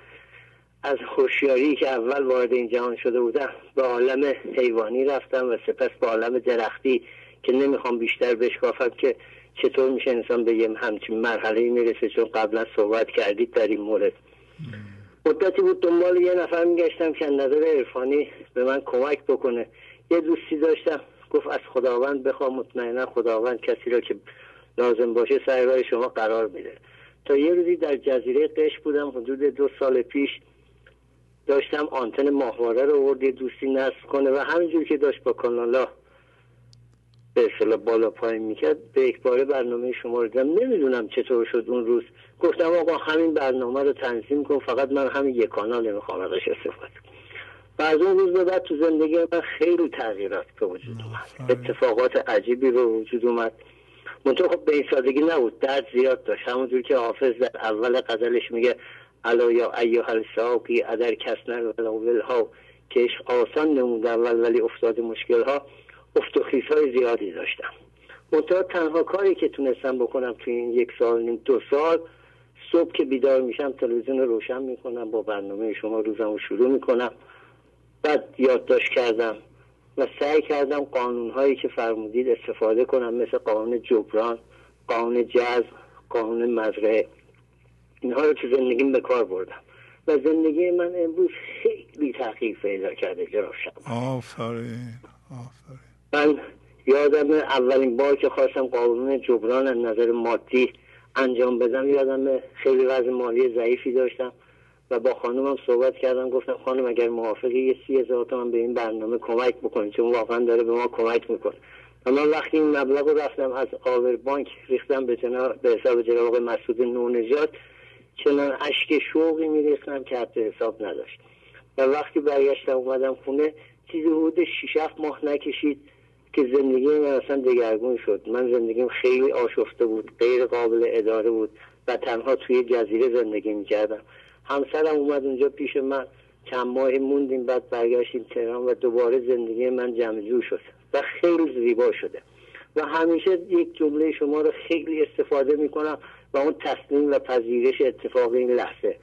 از خوشیاری که اول وارد این جهان شده بودم به عالم حیوانی رفتم و سپس به عالم درختی که نمی‌خوام بیشتر بشکافم که چطور میشه انسان به یه همچین مرحله می‌رسه؟ چون قبلا صحبت کردید در این مورد. مدتی بود دنبال یه نفر میگشتم که نظر عرفانی به من کمک بکنه. یه دوستی داشتم. گفت از خداوند بخوام مطمئنا خداوند کسی را که لازم باشه سر راه شما قرار میده. تا یه روزی در جزیره قش بودم. حدود دو سال پیش داشتم آنتن ماهواره رو آورد یه دوستی نصب کنه و همینجور که داشت با کانالا به اصطلاح بالا پایین می‌کرد به یک باره برنامه شما رو دیدم. نمی‌دونم چطور شد اون روز. گفتم آقا همین برنامه رو تنظیم کن فقط من همین یک کانال نمی‌خوام ازش استفاده و از اون روز به بعد تو زندگی من خیلی تغییرات به وجود اومد. اتفاقات عجیبی به وجود اومد. منطقه خب به این سادگی نبود. درد زیاد داشت. همونجور که حافظ در اول قدرش میگه الا یا ایها الساقی ادر کسنر و ها که آسان نمود اول ولی افتاد مشکل ها افت و های زیادی داشتم. منتها تنها کاری که تونستم بکنم توی این یک سال نیم دو سال صبح که بیدار میشم تلویزیون رو روشن می‌کنم با برنامه شما روزم رو شروع می‌کنم. بعد یادداشت کردم و سعی کردم قانون هایی که فرمودید استفاده کنم مثل قانون جبران قانون جذب قانون مزرعه. اینها رو تو زندگیم به کار بردم و زندگی من امروز خیلی تحقیق پیدا کرده جناب آفرین آفرین. من یادم اولین بار که خواستم قانون جبران از نظر مادی انجام بدم یادم خیلی وضع مالی ضعیفی داشتم و با خانومم صحبت کردم. گفتم خانم اگر موافقی یه سی هزار تومن به این برنامه کمک بکنید چون واقعا داره به ما کمک می‌کنه. و من وقتی این مبلغ رو رفتم از آور بانک ریختم به, به حساب جناب مسعود نونجات چنان اشک شوقی میریختم که حتی حساب نداشت. و وقتی برگشتم اومدم خونه چیزی حدود 6 ماه نکشید. که زندگی من اصلا دگرگون شد. من زندگیم خیلی آشفته بود غیر قابل اداره بود و تنها توی جزیره زندگی می‌کردم. همسرم اومد اونجا پیش من. چند ماه موندیم بعد برگشتیم تهران و دوباره زندگی من جمعجو شد و خیلی زیبا شده. و همیشه یک جمله شما رو خیلی استفاده می‌کنم و اون تسلیم و پذیرش اتفاق این لحظه.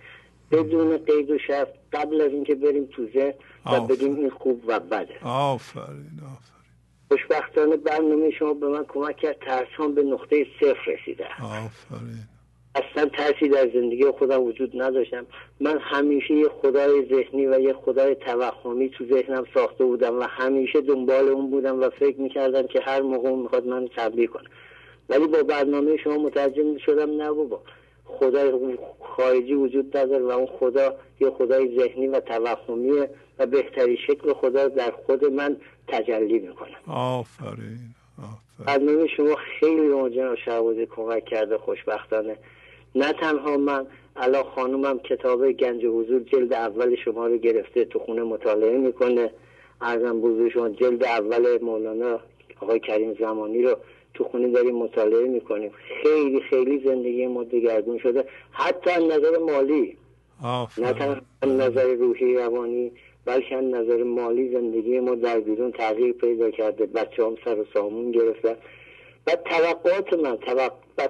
بدون قید و شرط قبل از اینکه بریم تو و بگیم این خوب و بده. آفرین آفرین. خوشبختانه برنامه شما به من کمک کرد ترسان به نقطه صفر رسیده آفرین. اصلا ترسی در زندگی خودم وجود نداشتم. من همیشه یه خدای ذهنی و یه خدای توهمی تو ذهنم ساخته بودم و همیشه دنبال اون بودم و فکر می‌کردم که هر موقع می‌خواد من تبلیغ کنم ولی با برنامه شما مترجم شدم نه بابا. خدای خارجی وجود نداره و اون خدا یه خدای ذهنی و توهمیه و بهتری شکل خدا در خود من تجلی می‌کنه آفرین برنامه شما خیلی به جناب شعبازی کمک کرده خوشبختانه. نه تنها من الان خانومم کتاب گنج حضور جلد اول شما رو گرفته تو خونه مطالعه می‌کنه. ارزم بزرگ شما جلد اول مولانا آقای کریم زمانی رو تو خونه داریم مطالعه می‌کنیم. خیلی خیلی زندگی ما دگرگون شده. حتی نظر مالی. نه تنها نظر روحی روانی بلکه نظر مالی زندگی ما در بیرون تغییر پیدا کرده. بچه هم سر و سامون گرفتن و توقعات من توقع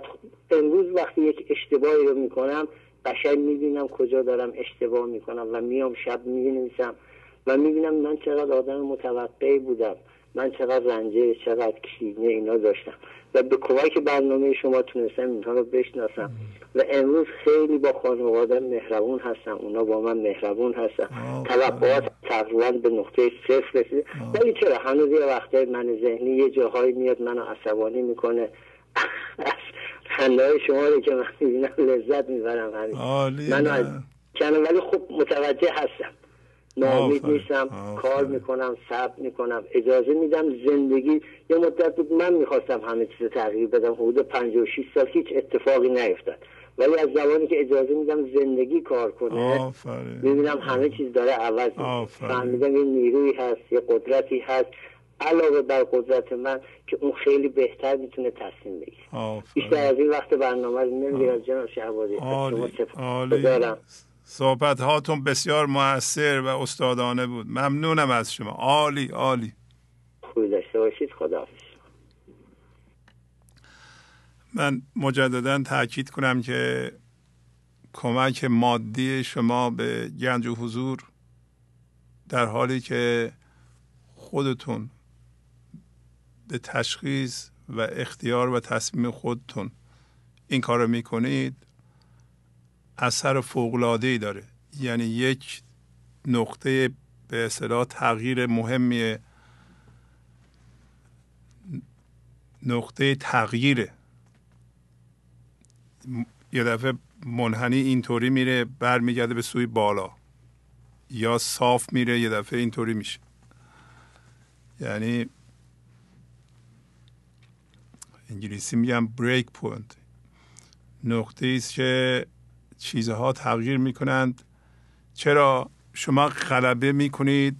امروز وقتی یک اشتباهی رو می‌کنم قشنگ می‌بینم کجا دارم اشتباه می‌کنم و میام شب می‌نویسم و می‌بینم من چقدر آدم متوقعی بودم. من چقدر رنجه چقدر کینه اینا داشتم. و به کمک برنامه شما تونستم اینها رو بشناسم. و امروز خیلی با خانواده مهربون هستم. اونا با من مهربون هستم توقعات تقریبا به نقطه صفر رسیده ولی چرا؟ هنوز یه وقته من ذهنی یه جاهایی میاد منو عصبانی می‌کنه. خنده شما رو که من می‌بینم لذت می‌برم همین. منو از ولی خب متوجه هستم. ناامید نیستم کار می‌کنم صبر می‌کنم اجازه میدم زندگی. یه مدت بود من می‌خواستم همه چیز تغییر بدم حدود 56 سال هیچ اتفاقی نیفتاد. ولی از زمانی که اجازه میدم زندگی کار کنه می‌بینم همه چیز داره عوض فهمیدم یه نیروی هست یه قدرتی هست علاوه بر قدرت من که اون خیلی بهتر می‌تونه تصمیم بگیره. بیشتر از این وقت برنامه رو نمی‌گیرم جناب شهبازی صحبت هاتون بسیار موثر و استادانه بود. ممنونم از شما. عالی عالی. خوبی داشته باشید. خدا من مجددا تاکید کنم که کمک مادی شما به گنج و حضور در حالی که خودتون به تشخیص و اختیار و تصمیم خودتون این کار رو می‌کنید اثر فوقلادهی داره. یعنی یک نقطه به اصطلاح تغییر مهمی نقطه تغییره. یه دفعه منحنی اینطوری میره برمیگرده به سوی بالا. یا صاف میره یه دفعه اینطوری میشه. یعنی انگلیسی میگم break point نقطه است که چیزها تغییر می کنند چرا شما غلبه می کنید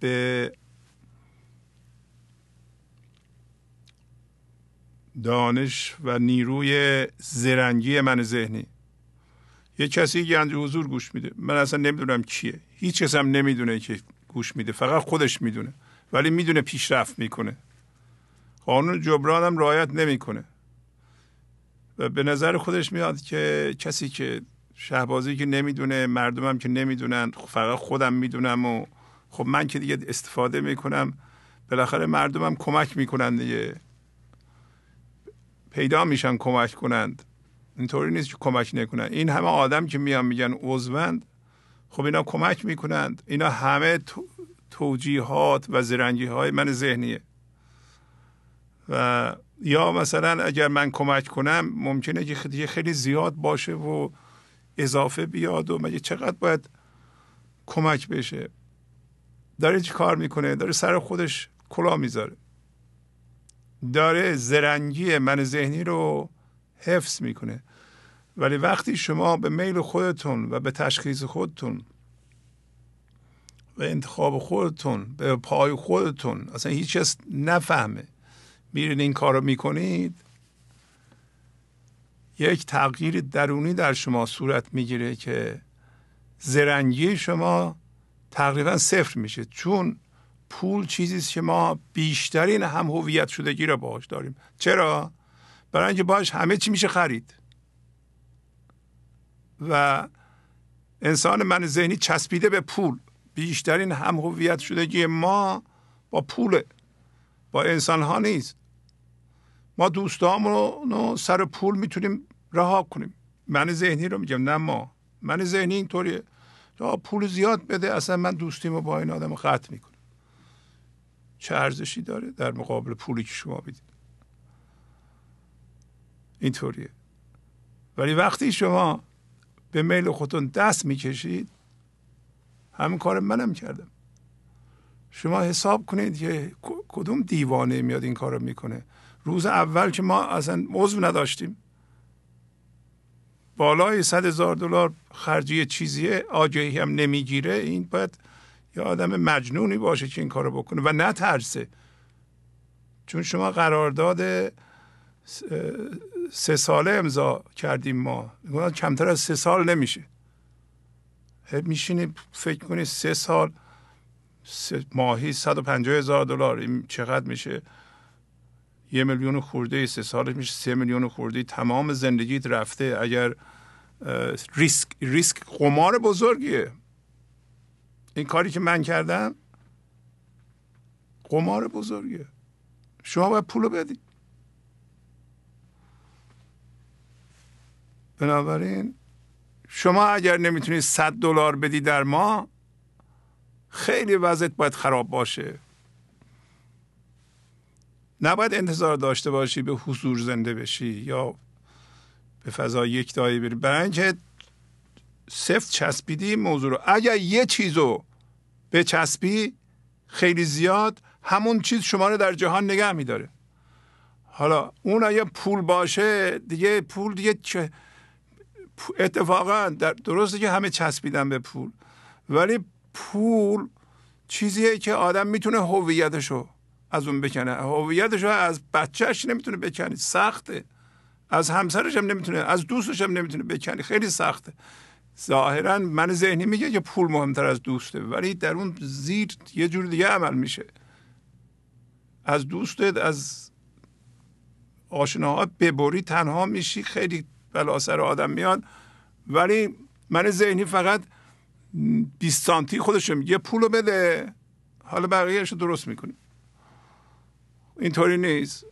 به دانش و نیروی زرنگی من ذهنی؟ یه کسی گنج حضور گوش میده. من اصلا نمی‌دونم کیه. هیچ کس هم نمی‌دونه که گوش میده. فقط خودش می‌دونه. ولی می‌دونه پیشرفت می‌کنه. قانون جبران هم رعایت نمی‌کنه. به نظر خودش میاد که کسی که شهبازی که نمی‌دونه مردمم که نمی‌دونن فقط خودم می‌دونم و خب من که دیگه استفاده می‌کنم بالاخره مردمم کمک می‌کنن دیگه. پیدا میشن کمک کنند. اینطوری نیست که کمک نکنن. این همه آدم که میان میگن عضوند خب اینا کمک می‌کنند. اینا همه توجیهات و زرنگی های من ذهنیه. و یا مثلا اگر من کمک کنم ممکنه که خیلی, خیلی زیاد باشه و اضافه بیاد و مگه چقدر باید کمک بشه؟ داره چی کار می‌کنه؟ داره سر خودش کلا می‌ذاره. داره زرنگی من ذهنی رو حفظ می‌کنه. ولی وقتی شما به میل خودتون و به تشخیص خودتون و انتخاب خودتون به پای خودتون اصلا هیچ کس نفهمه میرین این کار رو می‌کنید؟ یک تغییر درونی در شما صورت می‌گیره که زرنگی شما تقریبا صفر میشه. چون پول چیزی که ما بیشترین هم هویت شدگی رو باش داریم. چرا؟ برای اینکه باش همه چی میشه خرید. و انسان من ذهنی چسبیده به پول. بیشترین هم هویت شدگی ما با پوله. با انسان ها نیست. ما دوستامون رو سر پول می‌تونیم رها کنیم. من ذهنی رو میگم نه ما. من ذهنی اینطوریه پول زیاد بده اصلا من دوستیمو با این آدم قطع می‌کنم. چه ارزشی داره در مقابل پولی که شما بدید اینطوریه. ولی وقتی شما به میل خودتون دست می‌کشید همین کار منم کردم. شما حساب کنید که کدوم دیوانه میاد این کار رو می‌کنه. روز اول که ما اصلا عضو نداشتیم. بالای صد هزار دلار خرجی چیزیه آگهی هم نمی‌گیره. این باید یه آدم مجنونی باشه که این کارو بکنه و نترسه. چون شما قرارداد سه ساله امضا کردیم ما. کمتر از سه سال نمیشه. میشینی فکر کنی سه سال سه ماهی 150 هزار دلار. این چقدر میشه؟ یه میلیون خورده سه سالش میشه سه میلیون خورده تمام زندگیت رفته. اگر ریسک ریسک قمار بزرگیه. این کاری که من کردم قمار بزرگیه. شما باید پولو بدید بنابراین شما اگر نمی‌تونید 100 دلار بدی در ماه خیلی وضعیت باید خراب باشه. نباید انتظار داشته باشی به حضور زنده بشی یا به فضا یک دایی بری. برای اینکه سفت چسبیدی موضوع رو. اگر یه چیزو به چسبی خیلی زیاد همون چیز شما رو در جهان نگه میداره. حالا اون اگه پول باشه دیگه پول دیگه چه؟ اتفاقا در درسته که همه چسبیدن به پول ولی پول چیزیه که آدم می‌تونه هویتشو از اون بکنه. هویتشو از بچهش نمی‌تونه بکنی سخته. از همسرش هم نمی‌تونه از دوستش هم نمی‌تونه بکنی خیلی سخته. ظاهرا من ذهنی میگه که پول مهمتر از دوسته. ولی در اون زیر یه جور دیگه عمل میشه. از دوستت از آشناها ببری تنها میشی. خیلی بلا سر آدم میاد ولی من ذهنی فقط 20 سانتی خودش میگه پولو بده. حالا بقیهش رو درست می‌کنیم اینطوری نیست.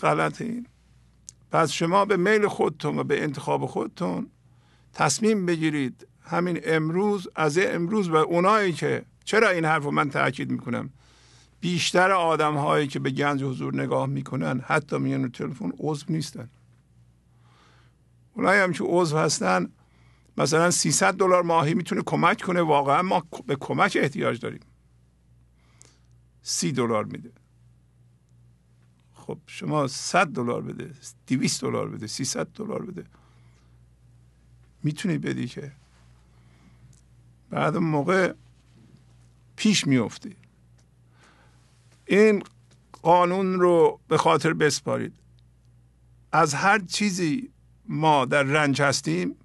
غلط این. پس شما به میل خودتون و به انتخاب خودتون تصمیم بگیرید. همین امروز از امروز و اونایی که چرا این حرف رو من تاکید می‌کنم؟ بیشتر آدم هایی که به گنج حضور نگاه می‌کنن حتی میان تلفن عضو نیستن. اونایی هم که عضو هستن مثلا 300 دلار ماهی می‌تونه کمک کنه واقعا ما به کمک احتیاج داریم. سی دلار میده. خب شما 100 دلار بده 200 دلار بده 300 دلار بده. می‌تونی بدی که بعد موقع پیش میفتی این قانون رو به خاطر بسپارید. از هر چیزی ما در رنج هستیم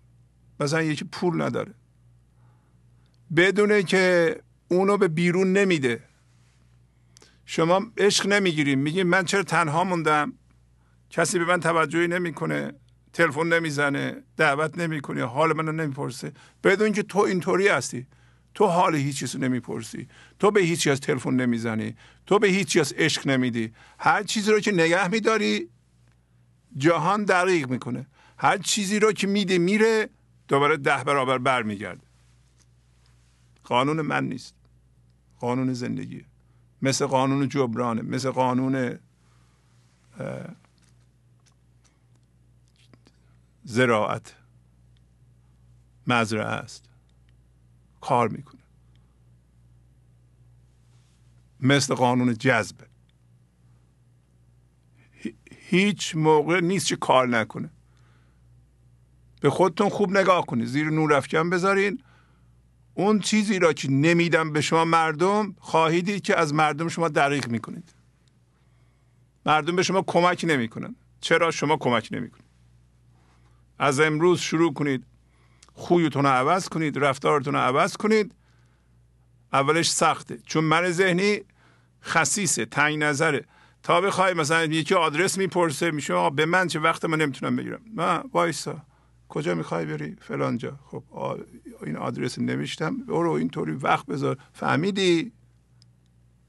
مثلا یکی پول نداره. بدونه که اونو به بیرون نمیده. شما عشق نمی‌گیریم. میگیم من چرا تنها موندم؟ کسی به من توجهی نمی‌کنه تلفن نمی‌زنه دعوت نمی‌کنه حال منو نمی‌پرسه. بدون که تو اینطوری هستی. تو حال هیچ چیز نمی‌پرسی. تو به هیچ از تلفن نمی‌زنی. تو به هیچ از عشق نمیدی. هر چیزی رو که نگه میداری جهان دقیق می‌کنه. هر چیزی رو که میده میره دوباره ده برابر برمیگرده. قانون من نیست. قانون زندگیه. مثل قانون جبرانه مثل قانون زراعت. مزرعه است. کار می‌کنه. مثل قانون جذب. هیچ موقع نیست که کار نکنه. به خودتون خوب نگاه کنید. زیر نور افکن بذارین. اون چیزی را که نمیدم به شما مردم خواهیدید که از مردم شما دقیق می‌کنید. مردم به شما کمک نمی‌کنن. چرا شما کمک نمی‌کنید؟ از امروز شروع کنید. خویتون رو عوض کنید رفتارتون رو عوض کنید. اولش سخته. چون من ذهنی خصیصه تنگ نظره. تا بخوای مثلا یکی آدرس می‌پرسه میشه به من چه وقت من نمی‌تونم بگیرم؟ نه وایسا. کجا می‌خوای بری؟ فلان جا. خب این آدرس نوشتم. برو اینطوری وقت بذار. فهمیدی؟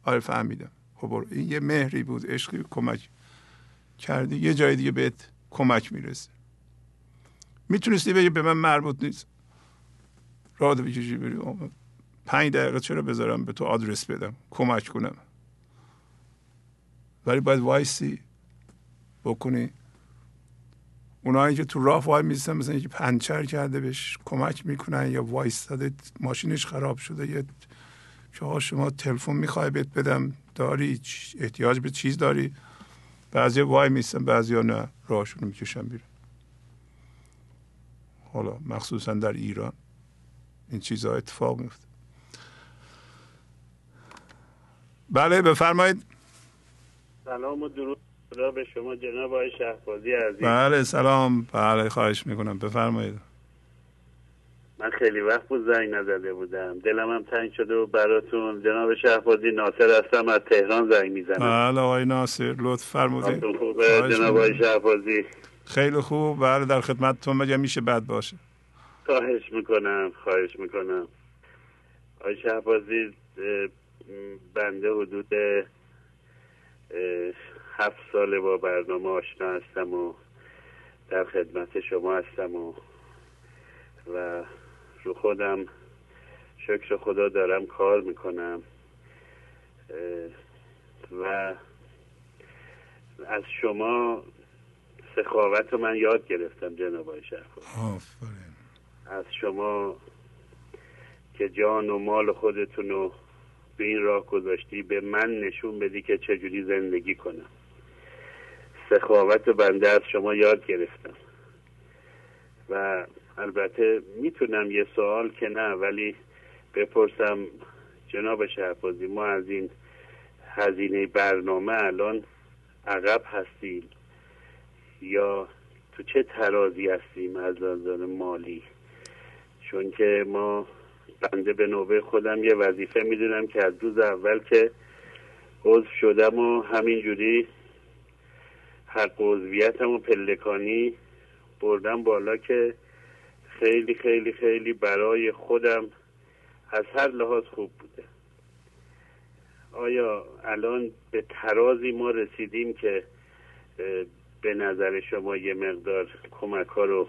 آره فهمیدم. خب این یه مهری بود عشقی کمک کردی. یه جای دیگه بهت کمک می‌رسه. می‌تونستی بگی به من مربوط نیست. راه بکشی بری. پنج دقیقه چرا بذارم به تو آدرس بدم؟ کمک کنم. ولی باید وایسی. بکنی اونایی که تو راه وای میستن مثلا یکی پنچر کرده بهش کمک می‌کنن یا وایستاده ماشینش خراب شده یا شما شما تلفن می‌خوای بهت بدم داری؟ احتیاج به چیز داری؟ بعضی وای میستن بعضی نه. راهشون می‌کشن بیرون. حالا مخصوصا در ایران این چیزها اتفاق میفته بله بفرمایید. سلام و درود. خدا به شما جناب آقای شهبازی عزیز. بله سلام. بله خواهش می‌کنم. بفرمایید. من خیلی وقت بود زنگ نزده بودم. دلم هم تنگ شده و براتون. جناب شهبازی ناصر هستم از تهران زنگ می‌زنم. بله آقای ناصر لطف فرمودید جناب آقای شهبازی؟ خیلی خوب. بله در خدمتتون. مگه میشه بد باشه؟ خواهش می‌کنم خواهش می‌کنم. آقای شهبازی بنده حدود هفت ساله با برنامه آشنا هستم و در خدمت شما هستم و و رو خودم شکر خدا دارم کار می‌کنم. و از شما سخاوت رو من یاد گرفتم جناب آقای از شما که جان و مال خودتون رو به این راه گذاشتی به من نشون بدی که چجوری زندگی کنم. سخاوت بنده از شما یاد گرفتم. و البته می‌تونم یه سوال که نه ولی بپرسم جناب شهبازی ما از این هزینه برنامه الان عقب هستیم یا تو چه ترازی هستیم از نظر مالی؟ چون که ما بنده به نوبه خودم یه وظیفه می‌دونم که از روز اول که عضو شدم و همینجوری حق و پلکانی بردم بالا که خیلی خیلی خیلی برای خودم از هر لحاظ خوب بوده. آیا الان به ترازی ما رسیدیم که به نظر شما یه مقدار کمک ها رو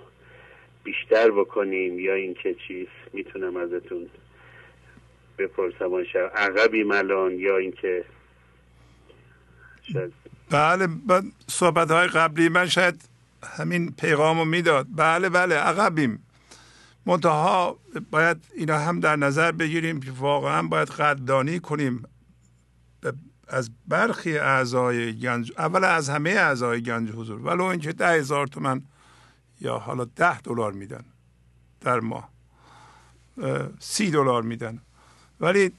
بیشتر بکنیم یا اینکه چیز؟ می‌تونم ازتون بپرسم. عقبی الان یا اینکه بله صحبت های قبلی من شاید همین پیغام رو می‌داد. بله بله عقبیم. منتها باید اینا هم در نظر بگیریم که واقعا باید قدردانی کنیم. از برخی اعضای گنج اول از همه اعضای گنج حضور ولو اینکه ده هزار تومن یا حالا ده دلار میدن در ماه. سی دلار میدن. ولی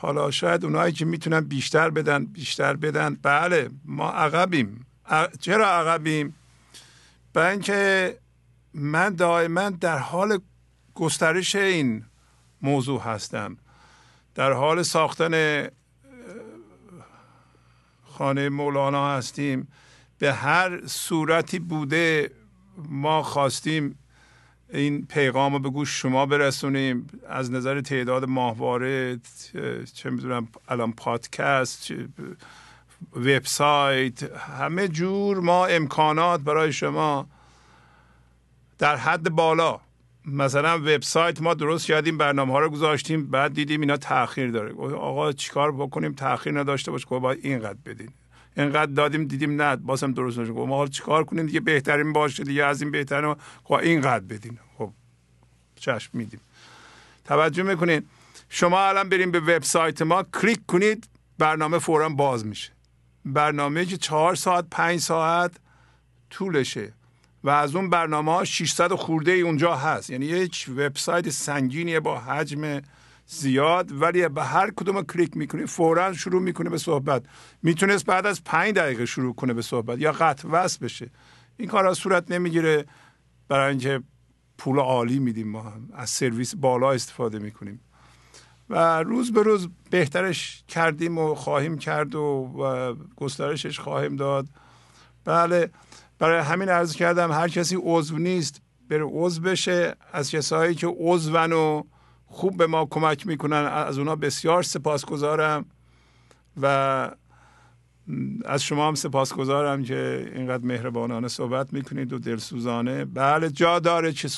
حالا شاید اونایی که می‌تونن بیشتر بدن بیشتر بدن. بله ما عقبیم. چرا عقبیم؟ برای اینکه من دائما در حال گسترش این موضوع هستم. در حال ساختن خانه مولانا هستیم. به هر صورتی بوده ما خواستیم این پیغام رو به شما برسونیم. از نظر تعداد ماهواره چه می‌دونم الان پادکست وبسایت همه جور ما امکانات برای شما در حد بالا. مثلا وبسایت ما درست کردیم برنامه ها رو گذاشتیم بعد دیدیم اینا تاخیر داره. آقا چیکار بکنیم؟ تاخیر نداشته باشه که باید اینقدر بدین. اینقدر دادیم دیدیم نه بازم درست نشد. ما حالا چیکار کنیم دیگه؟ بهترین باشه دیگه از این بهترین خب اینقدر بدین. خب چشم میدیم. توجه می‌کنین؟ شما الان بریم به وبسایت ما کلیک کنید برنامه فورا باز میشه. برنامه که چهار ساعت پنج ساعت طولشه. و از اون برنامه ها 600 خورده ای اونجا هست. یعنی یک وبسایت سنگینیه با حجم زیاد ولی به هر کدوم کلیک می‌کنی فورا شروع می‌کنه به صحبت. می‌تونست بعد از پنج دقیقه شروع کنه به صحبت یا قطع وصل بشه. این کار صورت نمی‌گیره. برای اینکه پول عالی میدیم ما هم. از سرویس بالا استفاده می‌کنیم. و روز به روز بهترش کردیم و خواهیم کرد و, و گسترشش خواهیم داد. بله برای همین عرض کردم هر کسی عضو نیست بره عضو بشه. از کسایی که عضون و خوب به ما کمک می‌کنن. از اونا بسیار سپاسگزارم و از شما هم سپاسگزارم که اینقدر مهربانانه صحبت می‌کنید و دلسوزانه. بله جا داره که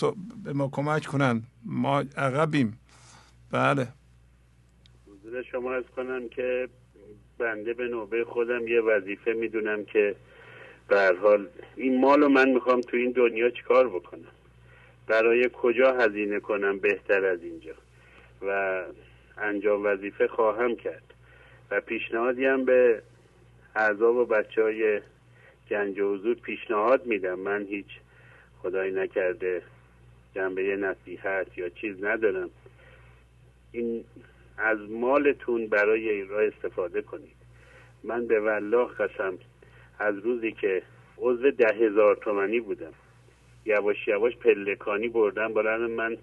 به ما کمک کنن. ما عقبیم. بله. شما از کنم که بنده به نوبه خودم یه وظیفه می‌دونم که به حال این مالو من می‌خوام تو این دنیا چیکار بکنم؟ برای کجا هزینه کنم بهتر از اینجا؟ و انجام وظیفه خواهم کرد. و پیشنهادی هم به اعضا و بچه های گنج و حضور پیشنهاد میدم. من هیچ خدایی نکرده جنبه نصیحت یا چیز ندارم. این از مالتون برای این راه استفاده کنید. من به والله قسم از روزی که عضو ده هزار تومنی بودم. یواش یواش پلکانی بردم برای من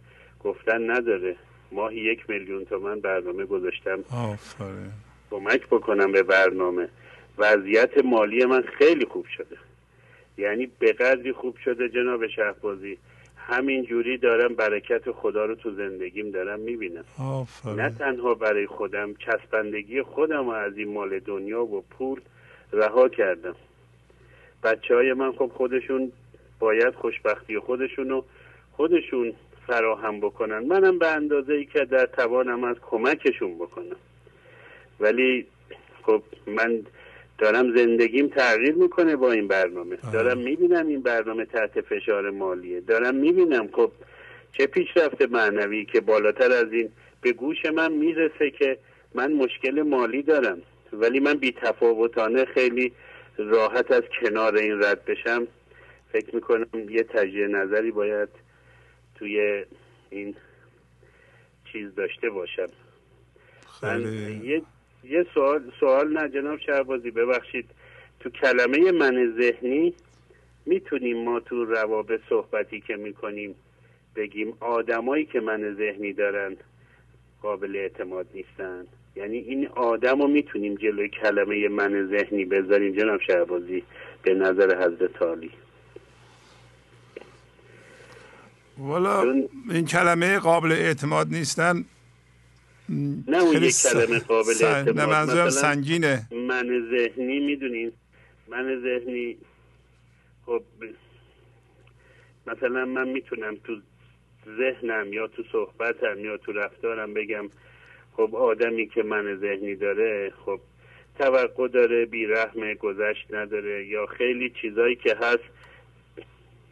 گفتن نداره. ماهی یک میلیون تومن برنامه گذاشتم. کمک بکنم به برنامه. وضعیت مالی من خیلی خوب شده. یعنی به قدری خوب شده جناب شهبازی. همین جوری دارم برکت خدا رو تو زندگیم دارم می‌بینم. نه تنها برای خودم چسبندگی خودم و از این مال دنیا و پول رها کردم. بچه های من خب خودشون باید خوشبختی خودشون رو خودشون فراهم بکنن. منم به اندازه ای که در توانم از کمکشون بکنم. ولی خب من دارم زندگیم تغییر می‌کنه با این برنامه. دارم می‌بینم این برنامه تحت فشار مالیه. دارم می‌بینم خب چه پیشرفت معنوی که بالاتر از این به گوش من می‌رسه که من مشکل مالی دارم. ولی من بی تفاوتانه خیلی راحت از کنار این رد بشم. فکر می‌کنم یه تجیه نظری باید توی این چیز داشته باشم. من یه یه سوال سوال نه جناب شهبازی ببخشید. تو کلمه من ذهنی می‌تونیم ما تو روابط صحبتی که می‌کنیم بگیم آدمایی که من ذهنی دارن قابل اعتماد نیستن؟ یعنی این آدم رو می‌تونیم جلوی کلمه من ذهنی بذاریم جناب شهبازی به نظر حضرت عالی. والا این کلمه قابل اعتماد نیستن. نه اون یک کلمه قابل اعتماد نه منظورم سنگینه. من ذهنی می‌دونین؟ من ذهنی خب مثلا من می‌تونم تو ذهنم یا تو صحبتم یا تو رفتارم بگم خب آدمی که من ذهنی داره خب توقع داره بیرحمه گذشت نداره یا خیلی چیزایی که هست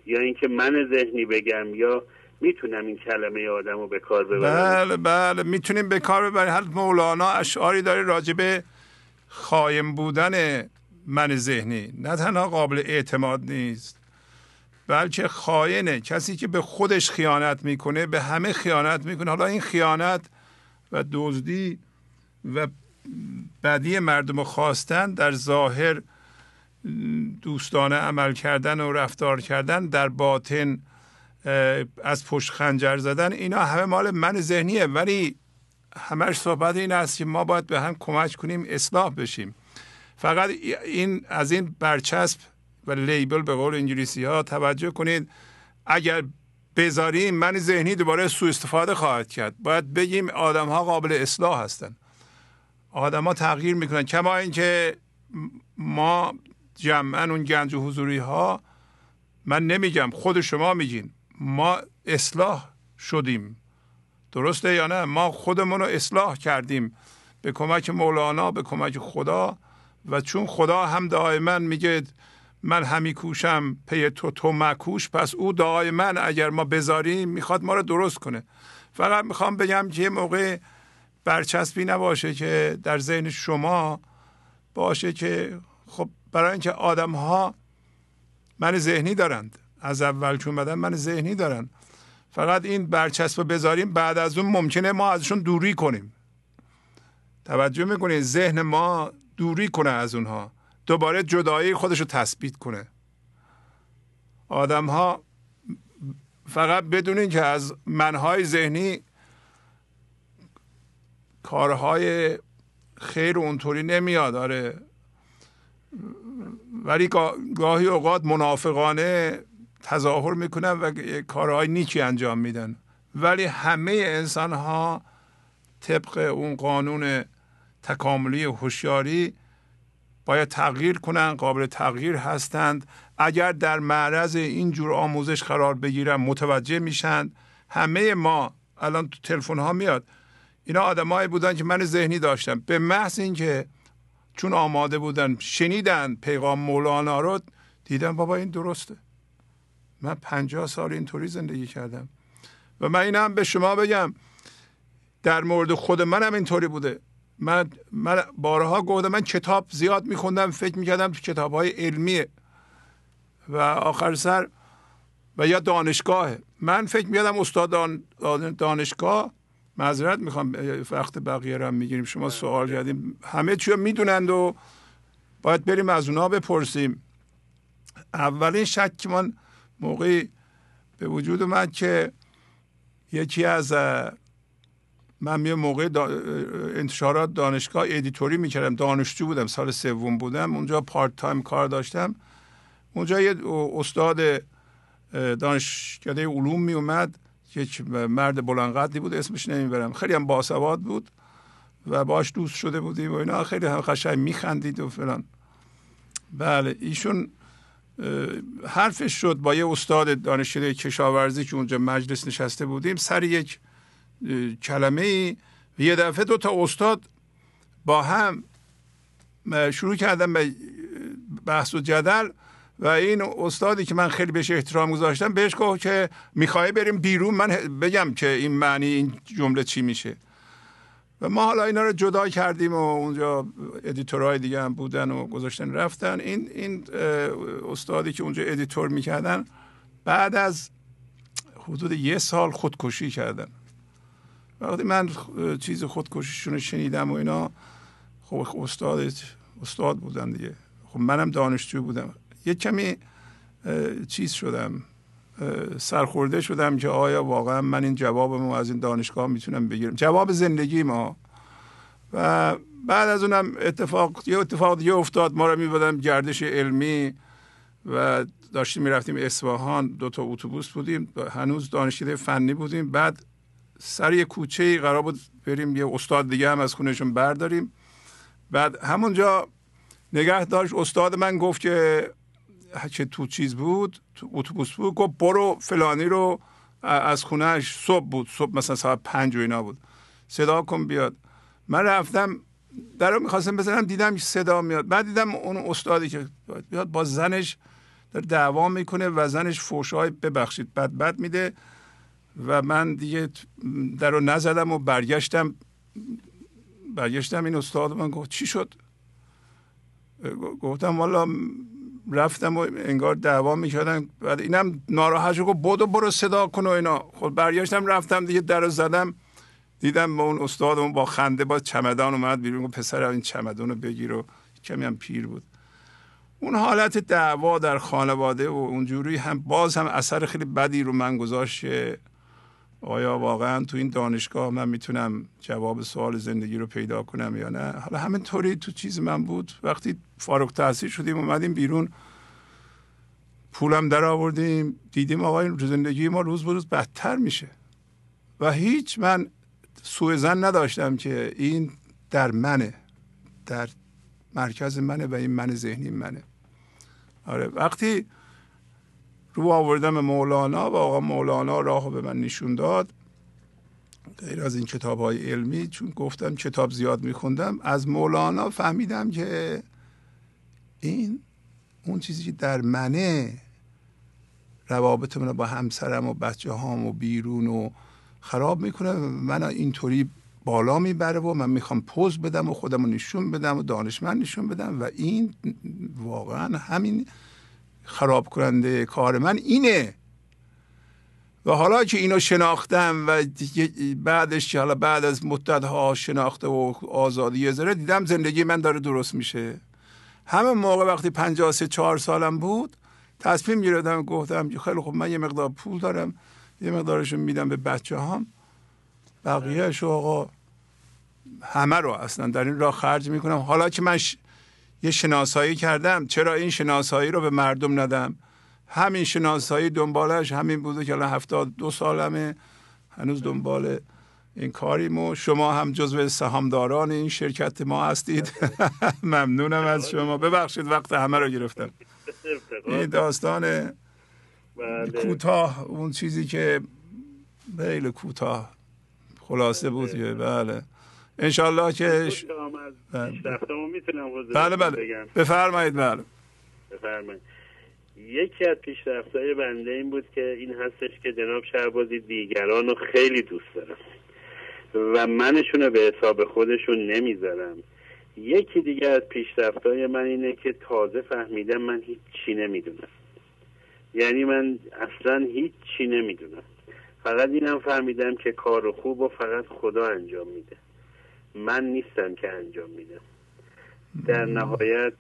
یا اینکه من ذهنی بگم یا می‌تونم این کلمه آدم رو به کار ببرم؟ بله بله می‌تونیم به کار ببریم. هر مولانا اشعاری داره راجبه خایم بودن من ذهنی. نه تنها قابل اعتماد نیست بلکه خاینه. کسی که به خودش خیانت می‌کنه به همه خیانت می‌کنه. حالا این خیانت و دزدی و بدی مردم خواستن در ظاهر دوستانه عمل کردن و رفتار کردن در باطن از پشت خنجر زدن اینا همه مال من ذهنیه. ولی همش صحبت این است که ما باید به هم کمک کنیم اصلاح بشیم. فقط این از این برچسب و لیبل به قول انگلیسی ها توجه کنید. اگر بذاریم من ذهنی دوباره سوء استفاده خواهد کرد. باید بگیم آدم ها قابل اصلاح هستن. آدم ها تغییر می‌کنن. کما اینکه ما جمعا اون گنج و حضوری ها من نمیگم خود شما میگین. ما اصلاح شدیم. درسته یا نه؟ ما خودمون رو اصلاح کردیم. به کمک مولانا به کمک خدا. و چون خدا هم دائما میگه من همی کوشم پی تو تو مکوش پس او دائما اگر ما بذاریم می‌خواد ما رو درست کنه. فقط می‌خوام بگم که یه موقع برچسبی نباشه که در ذهن شما باشه که برای اینکه آدم ها من ذهنی دارند. از اول چون بدن من ذهنی دارن. فقط این برچسب بذاریم بعد از اون ممکنه ما ازشون دوری کنیم. توجه می‌کنید ذهن ما دوری کنه از اونها. دوباره جدایی خودش رو تثبیت کنه. آدم ها فقط بدونین که از منهای ذهنی کارهای خیر اونطوری نمیاد. آره. ولی گاهی اوقات منافقانه تظاهر می‌کنن و کارهای نیکی انجام میدن. ولی همه انسان ها طبق اون قانون تکاملی هوشیاری باید تغییر کنن قابل تغییر هستند. اگر در معرض این جور آموزش قرار بگیرن متوجه میشن. همه ما الان تو تلفن ها میاد. اینا آدمایی بودن که من ذهنی داشتم. به محض اینکه چون آماده بودن شنیدن پیغام مولانا رو دیدن بابا این درسته. من پنجاه سال اینطوری زندگی کردم. و من اینم به شما بگم در مورد خود منم اینطوری بوده. من, من بارها گفتم من کتاب زیاد میخوندم فکر می‌کردم تو کتاب های علمیه. و آخر سر و یا دانشگاهه. من فکر می‌کردم استاد دانشگاه معذرت می‌خوام وقت بقیه رو هم می‌گیریم. شما سوال کردیم. همه چی می‌دونند و باید بریم از اونا بپرسیم. اولین شک من موقعی به وجود اومد که یکی از من یه موقع انتشارات دانشگاه editor ی می‌کردم. دانشجو بودم سال سوم بودم. اونجا part time کار داشتم. اونجا یه استاد دانشکده علوم می اومد یک مرد بلندقدی بود اسمش نمی‌برم. خیلی هم باسواد بود و باش دوست شده بودیم و اینا. خیلی هم قشنگ میخندید و فلان. بله ایشون حرفش شد با یه استاد دانشکده کشاورزی که اونجا مجلس نشسته بودیم. سر یک کلمه ای یه دفعه دو تا استاد با هم شروع کردن به بحث و جدل. و این استادی که من خیلی بهش احترام گذاشتم بهش گفت که می‌خوای بریم بیرون؟ من بگم که این معنی این جمله چی میشه. و ما حالا اینا رو جدا کردیم و اونجا editor های دیگه هم بودن و گذاشتن رفتن. این این استادی که اونجا editor ی می‌کردن بعد از حدود یه سال خودکشی کردن. وقتی من چیز خودکشیشون رو شنیدم و اینا خب استاد استاد بودن دیگه. خب منم دانشجو بودم. یه کمی چیز شدم سرخورده شدم که آیا واقعا من این جوابمو از این دانشگاه می‌تونم بگیرم. جواب زندگی ما. و بعد از اونم اتفاق یه اتفاق دیگه افتاد. ما رو میبادم گردش علمی و داشتیم می‌رفتیم اصفهان. دو تا اتوبوس بودیم. هنوز دانشکده فنی بودیم. بعد سر یه کوچه قرار بود بریم یه استاد دیگه هم از خونشون برداریم. بعد همونجا نگه داشت. استاد من گفت که چه تو چیز بود تو اتوبوس بود گفت برو فلانی رو از خونهش صبح بود صبح مثلا ساعت پنج و اینا بود. صدا کن بیاد. من رفتم در رو می‌خواستم بزنم دیدم صدا میاد. بعد دیدم اون استادی که بیاد با زنش در دعوا می‌کنه و زنش فوشای ببخشید بد بد میده و من دیگه در رو نزدم و برگشتم. برگشتم این استاد من گفت چی شد؟ گفتم والا رفتم و انگار دعوا می‌کردن. بعد اینم ناراحت گفت بودو برو صدا کن و اینا. خب برگشتم رفتم دیگه در زدم. دیدم با اون استادمون با خنده با چمدان اومد بیرون. گفت پسر این چمدان رو بگیر و کمی هم پیر بود. اون حالت دعوا در خانواده و اونجوری هم باز هم اثر خیلی بدی رو من گذاشت. آیا واقعا تو این دانشگاه من می‌تونم جواب سوال زندگی رو پیدا کنم یا نه؟ حالا همینطوری تو چیز من بود. وقتی فارغ تحصیل شدیم اومدیم بیرون. پولم در آوردیم. دیدیم آقا زندگی ما روز به روز بدتر میشه. و هیچ من سوء زن نداشتم که این در منه در مرکز منه و این من ذهنی منه. آره وقتی رو آوردم مولانا و آقا مولانا راه به من نشون داد. غیر از این کتاب های علمی چون گفتم کتاب زیاد میخوندم از مولانا فهمیدم که این اون چیزی که در منه روابط من با همسرم و بچه هام و بیرون و خراب می‌کنه من اینطوری بالا می‌بره و من می‌خوام پوز بدم و خودم رو نشون بدم و دانشمند نشون بدم و این واقعا همین خراب کننده کار من اینه. و حالا که اینو شناختم و بعدش که حالا بعد از مدت ها شناخته و آزادی زره دیدم زندگی من داره درست میشه. همه موقع وقتی 53 چهار سالم بود تصمیم گرفتم گفتم خیلی خب من یه مقدار پول دارم یه مقدارشون میدم به بچه هم بقیهش آقا همه رو اصلا در این راه خرج می‌کنم. حالا که من یه شناسایی کردم. چرا این شناسایی رو به مردم ندم؟ همین شناسایی دنبالش همین بوده که الان هفتاد دو سالمه. هنوز دنبال این کاریمو. شما هم جزو سهامداران این شرکت ما هستید. ممنونم از شما. ببخشید وقت همه رو گرفتم. این داستان بله. کوتاه اون چیزی که خیلی کوتاه خلاصه بود بله. انشالله که بله. بله بفرمایید بله. بفرمایید. یکی از پیشرفتهای بنده این بود که این هستش که جناب شهبازی دیگران رو خیلی دوست دارم و منشون رو به حساب خودشون نمی‌ذارم. یکی دیگه از پیشرفتهای من اینه که تازه فهمیدم من هیچ چی نمی‌دونم. یعنی من اصلا هیچ چی نمی‌دونم. فقط اینم فهمیدم که کار خوب و فقط خدا انجام میده. من نیستم که انجام میدم. در نهایت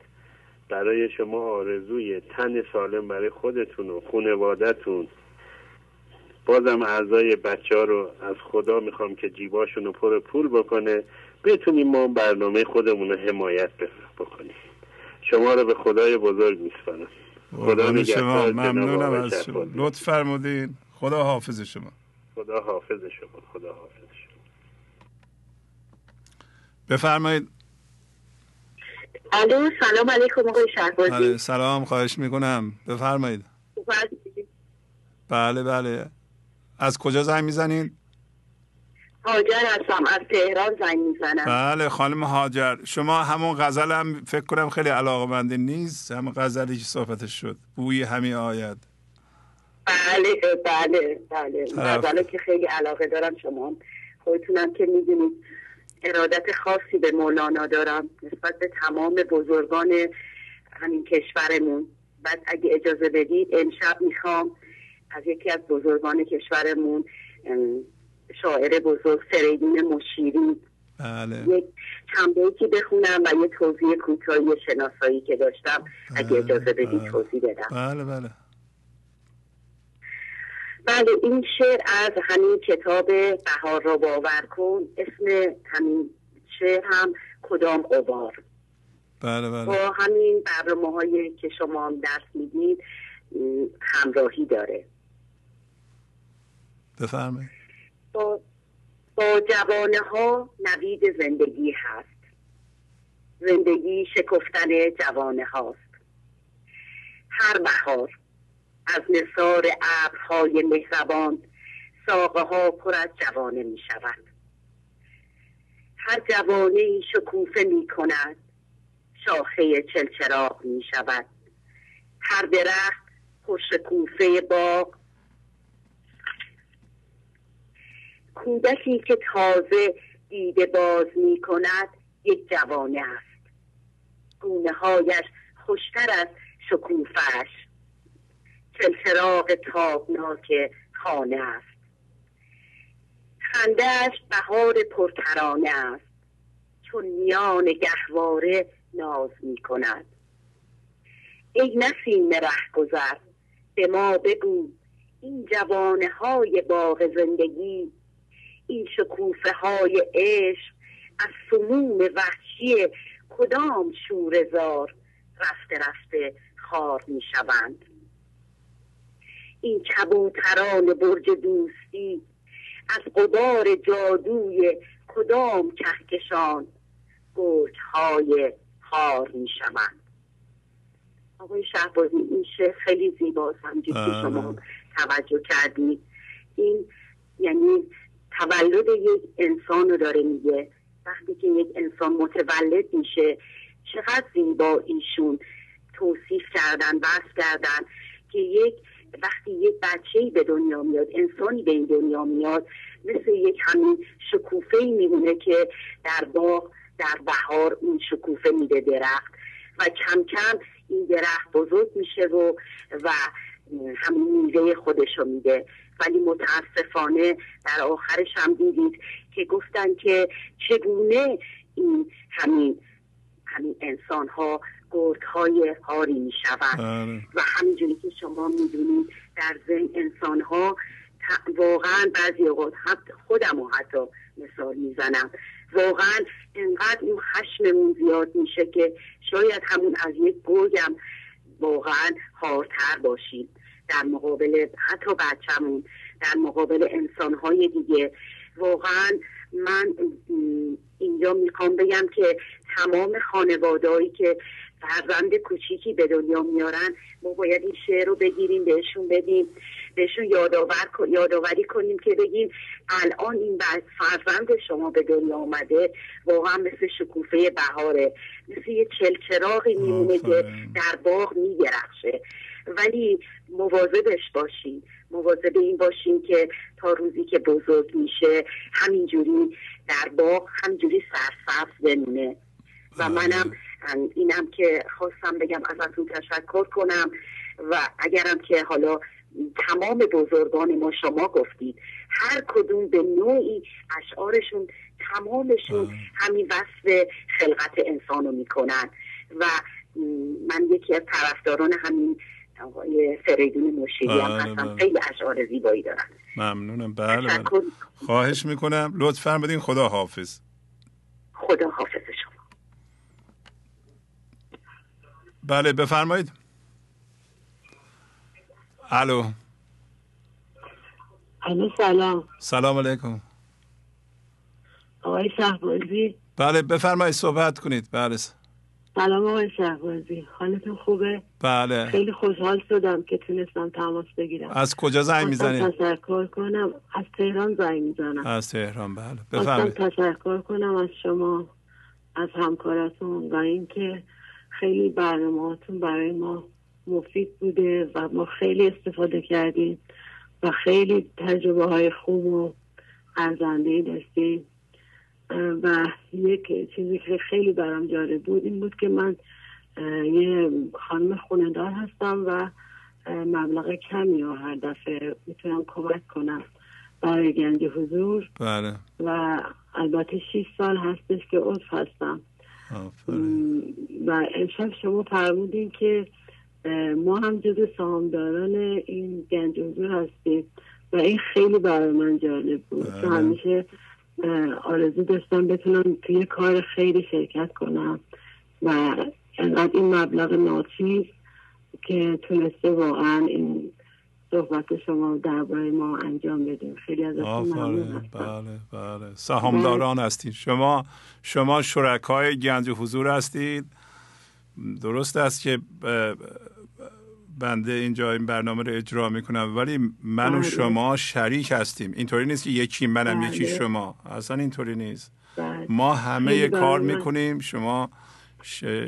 برای شما آرزوی تن سالم برای خودتون و خانوادتون بازم اعضای بچه ها رو از خدا می‌خوام که جیباشون رو پر پول بکنه. بتونیم ما برنامه خودمون رو حمایت بکنیم. شما رو به خدای بزرگ میسپارم. خدا شما. ممنونم از شما. لطف فرمودین. خدا حافظ شما. خدا حافظ شما. خدا حافظ. بفرمایید. الو سلام علیکم آقای شهبازی. بله سلام خواهش می‌کنم. بفرمایید. بله بله. از کجا زنگ می‌زنید؟ هاجر هستم از تهران زنگ می‌زنم. بله خانم هاجر شما همون غزل هم فکر کنم خیلی علاقه نیست؟ همون غزلی که صحبتش شد. بوی همین آید. بله بله بله. غزله که خیلی علاقه دارم شما. خودتونم که می‌دونید. ارادت خاصی به مولانا دارم نسبت به تمام بزرگان همین کشورمون بعد اگه اجازه بدید امشب می‌خوام از یکی از بزرگان کشورمون شاعر بزرگ فریدون مشیری بله. یک چند بخونم و یه توضیح کوتاهی شناسایی که داشتم اگه بله، اجازه بدید بله. توضیح بدم بله بله بله این شعر از همین کتاب بهار را باور کن. اسم همین شعر هم کدام قبار؟ بله بله. با همین برنامه هایی که شما هم درس می‌دید همراهی داره. بفرمایید. با, با جوانه ها نوید زندگی هست. زندگی شکفتن جوانه هاست. هر بهار از نصار ابرهای مهربان ساقه ها پر از جوانه می شود هر جوانه ای شکوفه می کند شاخه چلچراغ می شود هر درخت پرشکوفه باغ. کودکی که تازه دیده باز می کند یک جوانه است. گونه هایش خوشتر از شکوفش چلچراغ تابناک خانه است. خندهش بهار پرترانه است. چون میان گهواره ناز می کند ای نسیم ره گذر به ما بگو این جوانه های باغ زندگی این شکوفه های عشق از سموم وحشی کدام شورزار رفته رفته خار می شوند این کبوتران برج دوستی از قبار جادوی کدام کهکشان گرگ های خار می شوند آقای شهبازی این شعر خیلی زیباست. که. شما توجه کردید این یعنی تولد یک انسان رو داره میگه. وقتی که یک انسان متولد میشه چقدر زیبا ایشون توصیف کردن بحث کردن که یک وقتی یک بچه به دنیا میاد انسانی به این دنیا میاد مثل یک همین شکوفه ای میمونه که در باغ در بهار اون شکوفه میده درخت و کم کم این درخت بزرگ میشه و و همین میوه خودشو میده. ولی متاسفانه در آخرش هم دیدید که گفتن که چگونه این همین همین انسان ها گرد های هاری می شود بله. و همینجوری که شما می‌دونید در ذهن انسان ها واقعا بعضی اوقات خودم و حتی مثال می‌زنم. واقعا انقدر این خشممون زیاد میشه که شاید همون از یک گرگم واقعا هارتر باشیم. در مقابل حتی بچهمون در مقابل انسانهای دیگه. واقعا من اینجا می‌خوام بگم که تمام خانوادهایی که فرزند کوچیکی به دنیا میارن ما باید این شعر رو بگیریم بهشون بدیم بهشون یادآور یادآوری کنیم که بگیم الان این فرزند شما به دنیا آمده واقعا مثل شکوفه بهاره مثل یه چلچراغی میمونه که در باغ میگرخشه ولی مواظبش باشیم مواظب این باشیم که تا روزی که بزرگ میشه همینجوری در باغ همینجوری سرسبز بمونه. و منم اینم که خواستم بگم ازتون تشکر کنم و اگرم که حالا تمام بزرگان ما شما گفتید هر کدوم به نوعی اشعارشون تمامشون همین وصف خلقت انسانو می‌کنن و من یکی از طرفداران همین آقای فریدون مشیری هم بله، هستم. بله. خیلی اشعار زیبایی دارن. ممنونم. بله, بله. خواهش می‌کنم. لطفا بدین خدا حافظ خدا حافظ شما بله بفرمایید. الو. الو سلام. سلام علیکم. آقای شهبازی. بله بفرمایید صحبت کنید. بله. سلام آقای شهبازی. حالتون خوبه؟ بله. خیلی خوشحال شدم که تونستم تماس بگیرم. از کجا زنگ می‌زنید؟ تشکر کنم. از تهران زنگ می‌زنم. از تهران بله. بفرمایید. تشکر کنم از شما از همکارتون و اینکه خیلی برنامهاتون برای ما مفید بوده و ما خیلی استفاده کردیم و خیلی تجربه های خوب و ارزنده داشتیم. و یک چیزی که خیلی برام جالب بود این بود که من یه خانم خوندار هستم و مبلغ کمی و هر دفعه می‌تونم کمک کنم برای گنج حضور. بله. و البته 6 سال هستش که عضو هستم. و امشب شما فرمودین که ما هم جز سهامداران این گنج حضور هستیم و این خیلی برای من جالب بود که بله. همیشه آرزو داشتم بتونم توی کار خیلی شرکت کنم و انقدر این مبلغ ناچیز که تونسته واقعا این صحبت شما درباره ما انجام بدیم. خیلی از بله بله. سهامداران هستید. شما شما شرکای گنج حضور هستید. درست است که بنده اینجا این برنامه رو اجرا می‌کنم ولی من و بله. شما شریک هستیم. اینطوری نیست که یکی منم یکی بله. شما. اصلا اینطوری نیست. بله. ما همه کار می‌کنیم. شما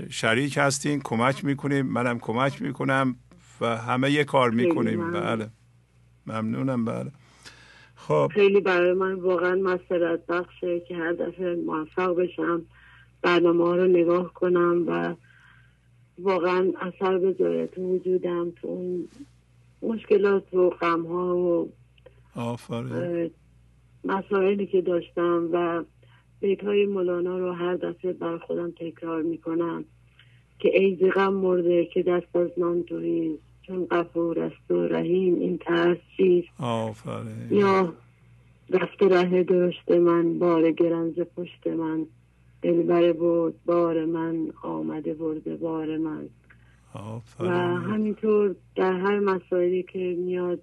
شریک هستین کمک می‌کنیم. منم کمک می‌کنم. و همه یه کار می‌کنیم. بله. ممنونم. بله. خب. خیلی برای من واقعا مسئلت بخشه که هر دفعه موفق بشم برنامه ها رو نگاه کنم و واقعا اثر بذاره تو وجودم تو اون مشکلات و غم ها و مسائلی که داشتم و بیت های مولانا رو هر دفعه بر خودم تکرار می‌کنم که ای غم مرده که دست از نان تویست چون قفور است و رحیم این ترس چیست؟ یا رفته ره درشت من بار گرنز پشت من. دلبر بود بار من آمده برده بار من. و همینطور در هر مسائلی که میاد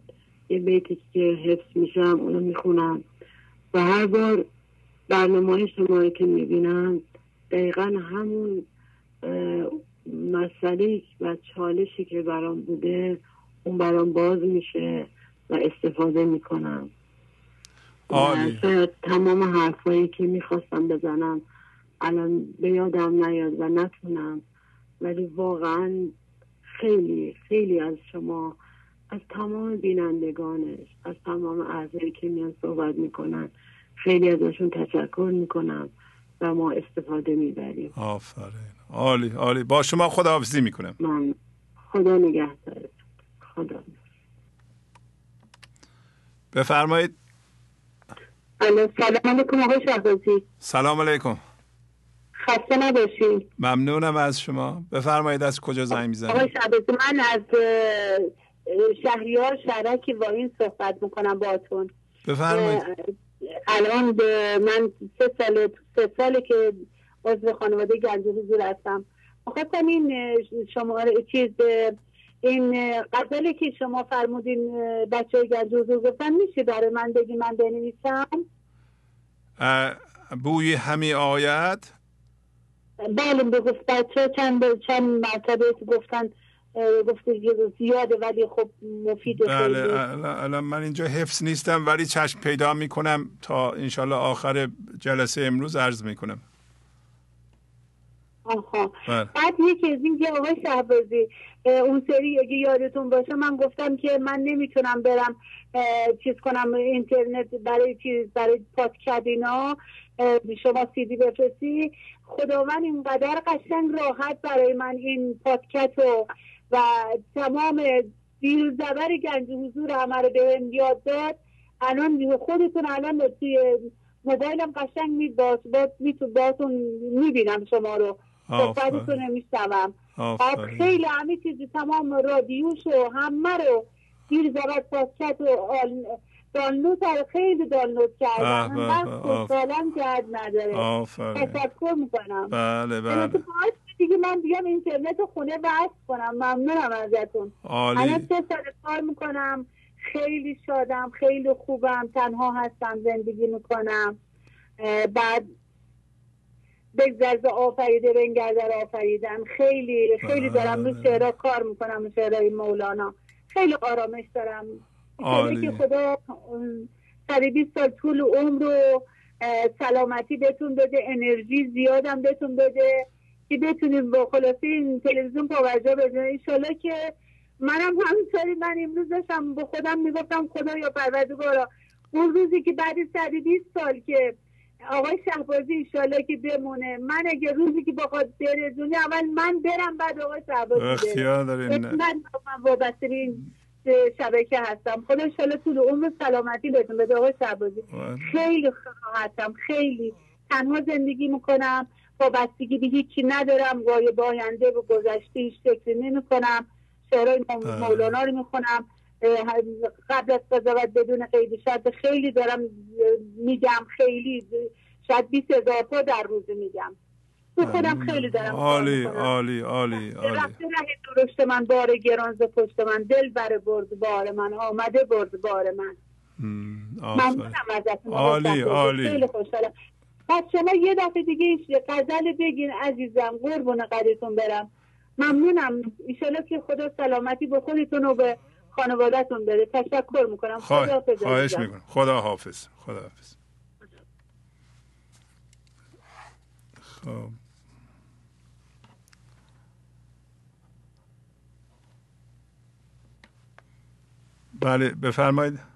یه بیتی که حفظ میشم اونو می‌خونم. و هر بار برنامه شما که می‌بینم دقیقا همون مسئله و چالشی که برام بوده اون برام باز میشه و استفاده می‌کنم. تمام حرفایی که می‌خواستم بزنم الان به یادم نیاد و نتونم. ولی واقعا خیلی خیلی از شما از تمام بینندگانش از تمام اعضایی که میان صحبت می‌کنن خیلی ازشون تشکر می‌کنم. و ما استفاده می‌بریم. آفرین. عالی عالی. با شما خداحافظی می‌کنم. من خدا نگهدارت خدا بفرمایید. سلام علیکم آقای سلام علیکم. خسته نباشید ممنونم از شما. بفرمایید از کجا زنگ می‌زنید؟ آقای من از شهریار شرکی با این صحبت می‌کنم باتون بفرمایید. الان من سه سال سه ساله که عضو خانواده گنج حضور هستم. مخواستم این شما چیز این غزلی که شما فرمودین بچه های گنج حضور گفتن میشه برای من بگی من بنویسم؟ بوی همی آید؟ بله بگفت بچه چند چند مرتبه گفتن گفته زیاده ولی خب مفید بله الان من اینجا حفظ نیستم ولی چشم پیدا می‌کنم تا انشالله آخر جلسه امروز عرض می‌کنم. آها. بله. بعد یکی از این که آقای شهبازی اون سری اگه یادتون باشه من گفتم که من نمی‌تونم برم چیز کنم اینترنت برای چیز برای پادکست اینا. شما سیدی بفرستی. خداوند اینقدر قشنگ راحت برای من این پادکست و و تمام دیر زبر گنج حضور همه رو به یاد داد الان خودتون الان توی موبایلم قشنگ می باز باتون می‌بینم شما رو. صحبتتون نمیشتم بعد خیلی همه چیزی تمام رادیوش و همه رو دیر زبر پادکست و دانلود خیلی دانلود کردم. من خوشحالم کرد نداره. تشکر می‌کنم. بله بله. دیگه من بیام اینترنت خونه وصل کنم. ممنونم ازتون. الان سه سال کار می‌کنم. خیلی شادم خیلی خوبم. تنها هستم زندگی می‌کنم. بعد بگذر آفریده بنگردر آفریدن. خیلی خیلی دارم رو شعرها کار می‌کنم شعرهای مولانا. خیلی آرامش دارم. که خدا سر 20 سال طول عمر رو سلامتی بهتون بده انرژی زیادم بهتون بده. که بتونیم با خلاصه این تلویزیون پاورجا بزنیم. انشالله که منم همینطوری من امروز داشتم با خودم می‌گفتم خدا یا پروردگارا اون روزی که بعد سر 20 سال که آقای شهبازی ایشالله که بمونه من اگه روزی که بخواد برزونی اول من برم بعد آقای شهبازی اختیار دارین. من وابسته این شبکه هستم. خدا انشالله طول عمر سلامتی بهتون بده آقای شهبازی. خیلی هستم خیلی. تنها زندگی می‌کنم. با بستگی به هیچی ندارم وای باینده و گذشته هیچ فکری نمی کنم شعرهای مولانا رو می‌خونم. قبل از قضاوت بدون قید شاید خیلی دارم میگم خیلی شاید 20 هزار تا در روز میگم. تو خودم خیلی دارم عالی عالی عالی رفته ره درشت من بار گرانز پشت من دل بر برد بار من آمده برد بار من. ممنونم ازتون عالی عالی. خیلی خوشحالم. پس شما یه دفعه دیگه غزل بگین عزیزم قربون قدرتون برم. ممنونم. ایشالا که خدا سلامتی به خودتون و به خانوادهتون بده. تشکر می‌کنم. خدا خواهش می‌کنم. خدا حافظ. خدا حافظ. خب. بله بفرمایید.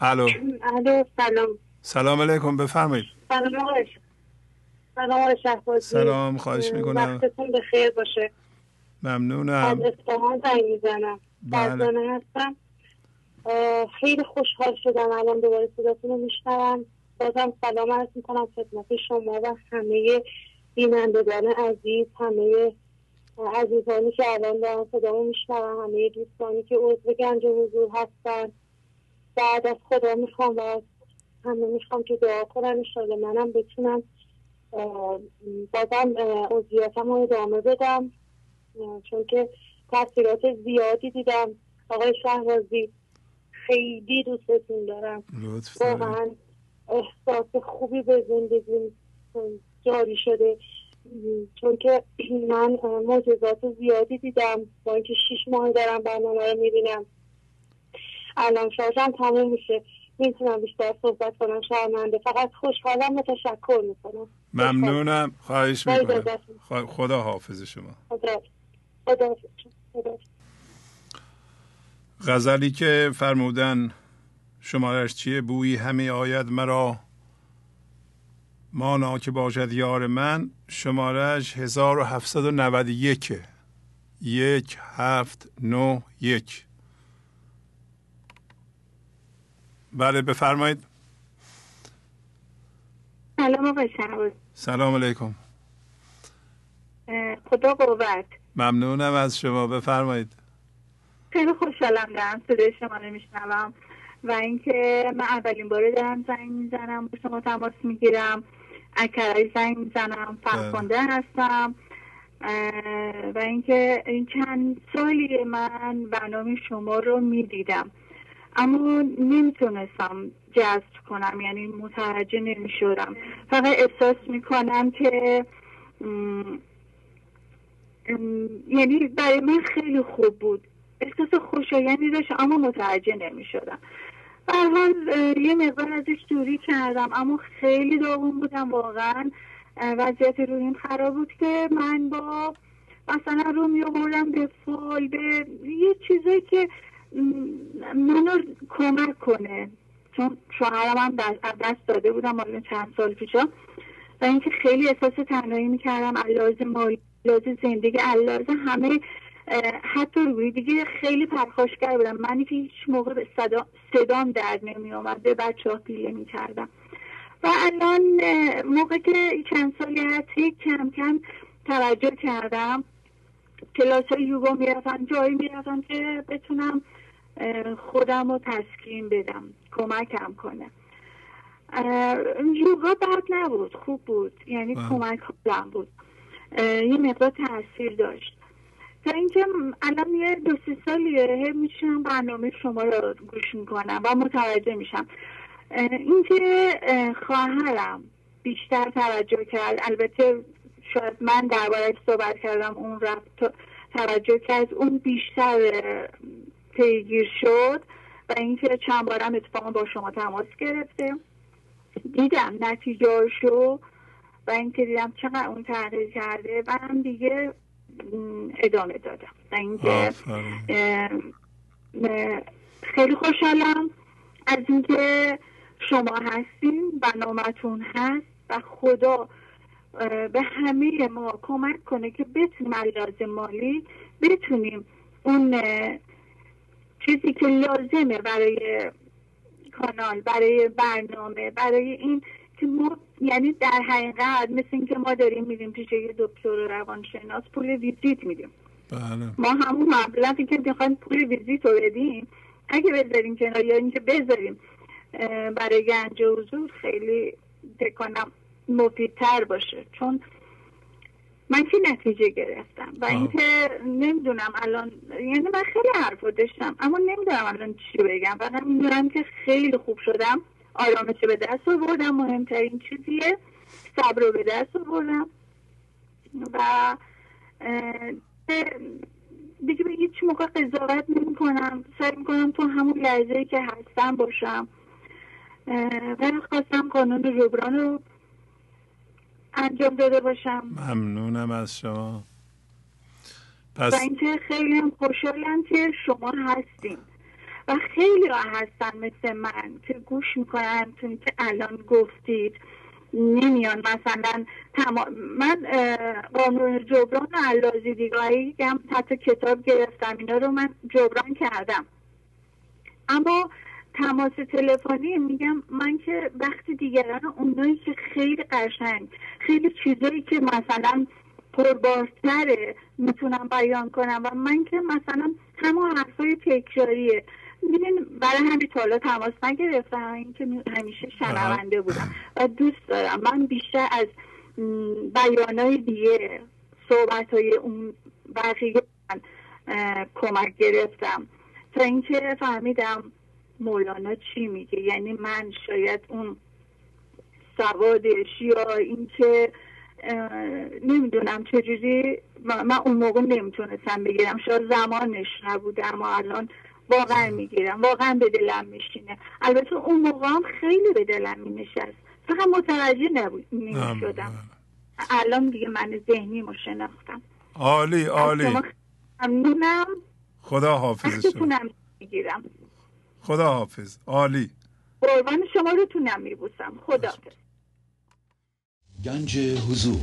الو. الو سلام. سلام علیکم بفرمایید. سلام سلام سلام خواهش می‌کنم. وقتتون بخیر باشه. ممنونم. از اصفهان زنگ می‌زنم. بله. هستم. خیلی خوشحال شدم الان دوباره صداتون رو میشنوم. بازم سلام عرض می‌کنم خدمت شما و همه بینندگان عزیز همه عزیزانی که الان دارن صدامو میشنوم همه دوستانی که عضو گنج حضور هستن. بعد از خدا می‌خوام و همه می‌خوام که دعا کنم انشالله منم بتونم بازم عضویتم رو ادامه بدم. چون که تاثیرات زیادی دیدم. آقای شهرازی خیلی دوستتون دارم. واقعا احساس خوبی به زندگی جاری شده. چون که من معجزات زیادی دیدم. با اینکه شیش ماه دارم برنامه رو می‌بینم. الان شارژم تموم میشه. می‌تونم بیشتر صحبت کنم شرمنده. فقط خوشحالم و تشکر می‌کنم. ممنونم. خواهش می‌کنم. خدا حافظ شما. خدا خدا غزلی که فرمودن شمارش چیه؟ بویی همه آید مرا. مانا که باشد یار من شمارش 1791 یک. هفت نو یک. بله بفرمایید. سلام آقای سلام علیکم. خدا قوت. ممنونم از شما بفرمایید. خیلی خوشحالم دارم صدای شما رو میشنوم و اینکه من اولین باره دارم زنگ می‌زنم با شما تماس می‌گیرم. اکرای زنگ می‌زنم فرخونده هستم. و اینکه این چند سالی من برنامه شما رو می‌دیدم. اما نمی‌تونستم جذب کنم یعنی متوجه نمی‌شدم. فقط احساس می‌کنم که یعنی برای من خیلی خوب بود. احساس خوشایندی داشت اما متوجه نمی‌شدم. حال یه مقدار ازش دوری کردم اما خیلی داغون بودم واقعا. وضعیت رویم خراب بود که من با مثلا رو می به فال به یه چیزایی که منو کمک کنه. چون شوهرم هم دست داده بودم مال چند سال پیشا. و اینکه خیلی احساس تنهایی می‌کردم. علاوه مالی زندگی علاوه همه حتی روی دیگه خیلی پرخاشگر بودم. من که هیچ موقع به صدا صدام در نمی آمد به بچه ها پیله می کردم و الان موقع که چند سالی هست کم کم توجه کردم. کلاس های یوگا می‌رفتم جایی می‌رفتم که بتونم خودم رو تسکین بدم. کمکم کنه. یوگا بد نبود. خوب بود. یعنی کمک خودم بود. یه مقدار تاثیر داشت. تا اینکه الان یه دو سی سالیه. میشم برنامه شما رو گوش می‌کنم و متوجه میشم. اینکه خواهرم بیشتر توجه کرد. البته شاید من دربارش صحبت کردم اون رفت توجه کرد. اون بیشتر پیگیر شد و اینکه چند بارم اتفاقا با شما تماس گرفته. دیدم نتیجه شو و اینکه دیدم چقدر اون تغییر کرده و هم دیگه ادامه دادم. و اینکه خیلی خوشحالم از اینکه شما هستین برنامهتون هست و خدا به همه ما کمک کنه که بتونیم لازم مالی بتونیم اون چیزی که لازمه برای کانال برای برنامه برای این که ما یعنی در حقیقت مثل اینکه ما داریم میدیم پیش یه دکتر روانشناس پول ویزیت میدیم بله. ما همون مبلغی که می‌خوایم پول ویزیت رو بدیم اگه بذاریم کنار یا اینکه بذاریم برای گنج حضور خیلی بکنم مفیدتر باشه چون من که نتیجه گرفتم؟ و اینکه نمی‌دونم الان یعنی من خیلی حرف داشتم اما نمی‌دونم الان چی بگم. فقط می‌دونم که خیلی خوب شدم آرامش به دست آوردم. مهمترین چیزیه صبر رو به دست آوردم. و دیگه به هیچ موقع قضاوت نمی کنم سعی می‌کنم تو همون لحظه که هستم باشم. و خواستم قانون جبران رو انجام داده باشم. ممنونم از شما. پس... و اینکه خیلی خوشحالم که شما هستین. و خیلی ها هستن مثل من که گوش می‌کنن چون که الان گفتید. نمیان مثلا تمام من قانون جبران و علازی دیگاهی هم حتی کتاب گرفتم. اینا رو من جبران کردم. اما تماس تلفنی میگم من که وقتی دیگران اونایی که خیلی قشنگ خیلی چیزایی که مثلا پربارتره می‌تونم بیان کنم و من که مثلا همون حرفای تکراریه. میدین برای همین تالا تماس نگرفتم اینکه همیشه شنونده بودم و دوست دارم. من بیشتر از بیانای دیگه صحبت های اون بقیه من کمک گرفتم. تا اینکه فهمیدم مولانا چی میگه؟ یعنی من شاید اون سوادش یا اینکه نمی‌دونم چجوری من اون موقع نمی‌تونستم بگیرم. شاید زمانش نبوده اما الان واقعا می‌گیرم. واقعا به دلم میشینه. البته اون موقع هم خیلی به دلم مینشست. فقط متوجه نبود نمی‌شدم. الان دیگه من ذهنی رو شناختم. عالی عالی. ممنونم. خدا حافظ شما می‌گیرم خدا حافظ عالی. قربان شما رو تونم میبوسم. خدا حافظ گنج حضور.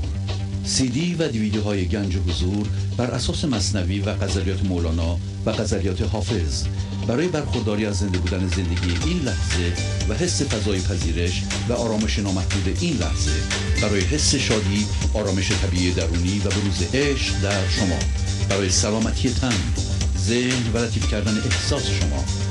سی دی و دیویدیو های گنج حضور بر اساس مصنوی و قذریات مولانا و قذریات حافظ. برای برخورداری از زنده بودن زندگی این لحظه و حس فضای پذیرش و آرامش نامحدود این لحظه برای حس شادی آرامش طبیعی درونی و بروز عشق در شما. برای سلامتی تن ذهن و لطیف کردن احساس شما.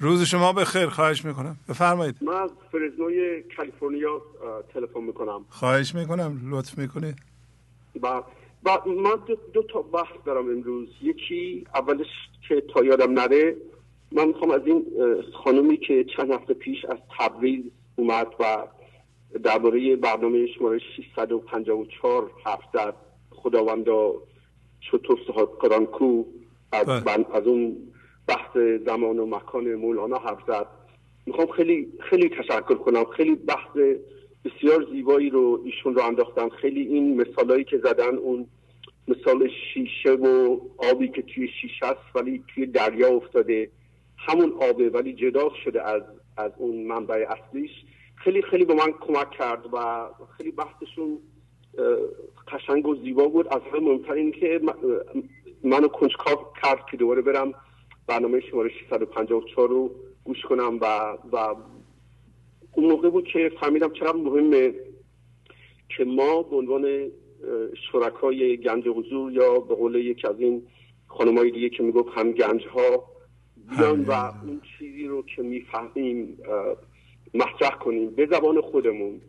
روز شما بخیر خواهش می‌کنم. بفرمایید. من از فرزنوی کالیفرنیا تلفن می‌کنم. خواهش می‌کنم لطف می‌کنید با, با من دو, دو تا بحث دارم امروز. یکی اولش که تا یادم نره من می‌خوام از این خانومی که چند هفته پیش از تبریز اومد و درباره برنامه شماره 654 حرف زد. خداوندا چطور صحاب کو؟ از, از اون بحث زمان و مکان مولانا حرف زد. می‌خوام خیلی خیلی تشکر کنم. خیلی بحث بسیار زیبایی رو ایشون رو انداختن. خیلی این مثالایی که زدن اون مثال شیشه و آبی که توی شیشه است ولی توی دریا افتاده. همون آبه ولی جدا شده از از اون منبع اصلیش. خیلی خیلی به من کمک کرد و خیلی بحثشون قشنگ و زیبا بود. از همه مهمتر این که منو کنجکاو کرد که دوباره برم برنامه شماره 654 رو گوش کنم و و اون موقع بود که فهمیدم چقدر مهمه که ما به عنوان شرکای گنج حضور یا به قول یکی از این خانمای دیگه که می‌گفت هم گنج ها بیان و اون چیزی رو که می‌فهمیم مطرح کنیم به زبان خودمون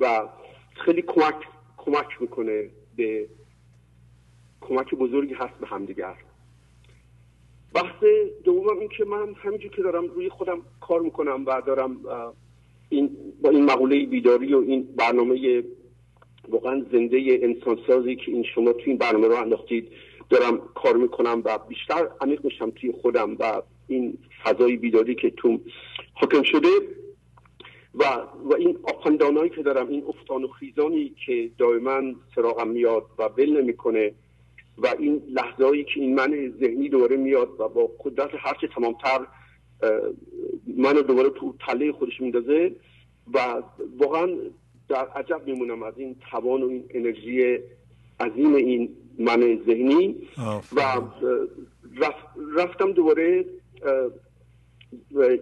و خیلی کمک کمک می‌کنه به کمک بزرگی هست به همدیگر. بحث دومم این که من همینجور که دارم روی خودم کار می‌کنم و دارم این با این مقوله بیداری و این برنامه واقعا زنده انسانسازی که این شما توی این برنامه رو انداختید دارم کار می‌کنم و بیشتر عمیق میشم توی خودم و این فضای بیداری که تو حاکم شده و, و این آپندانایی که دارم این افتان و خیزانی که دائما سراغم میاد و ول نمی‌کنه و این لحظه که این من ذهنی دوباره میاد و با قدرت هرچه تمامتر منو دوباره تو تله خودش میندازه و واقعا در عجب میمونم از این توان و این انرژی عظیم این من ذهنی. و رفتم دوباره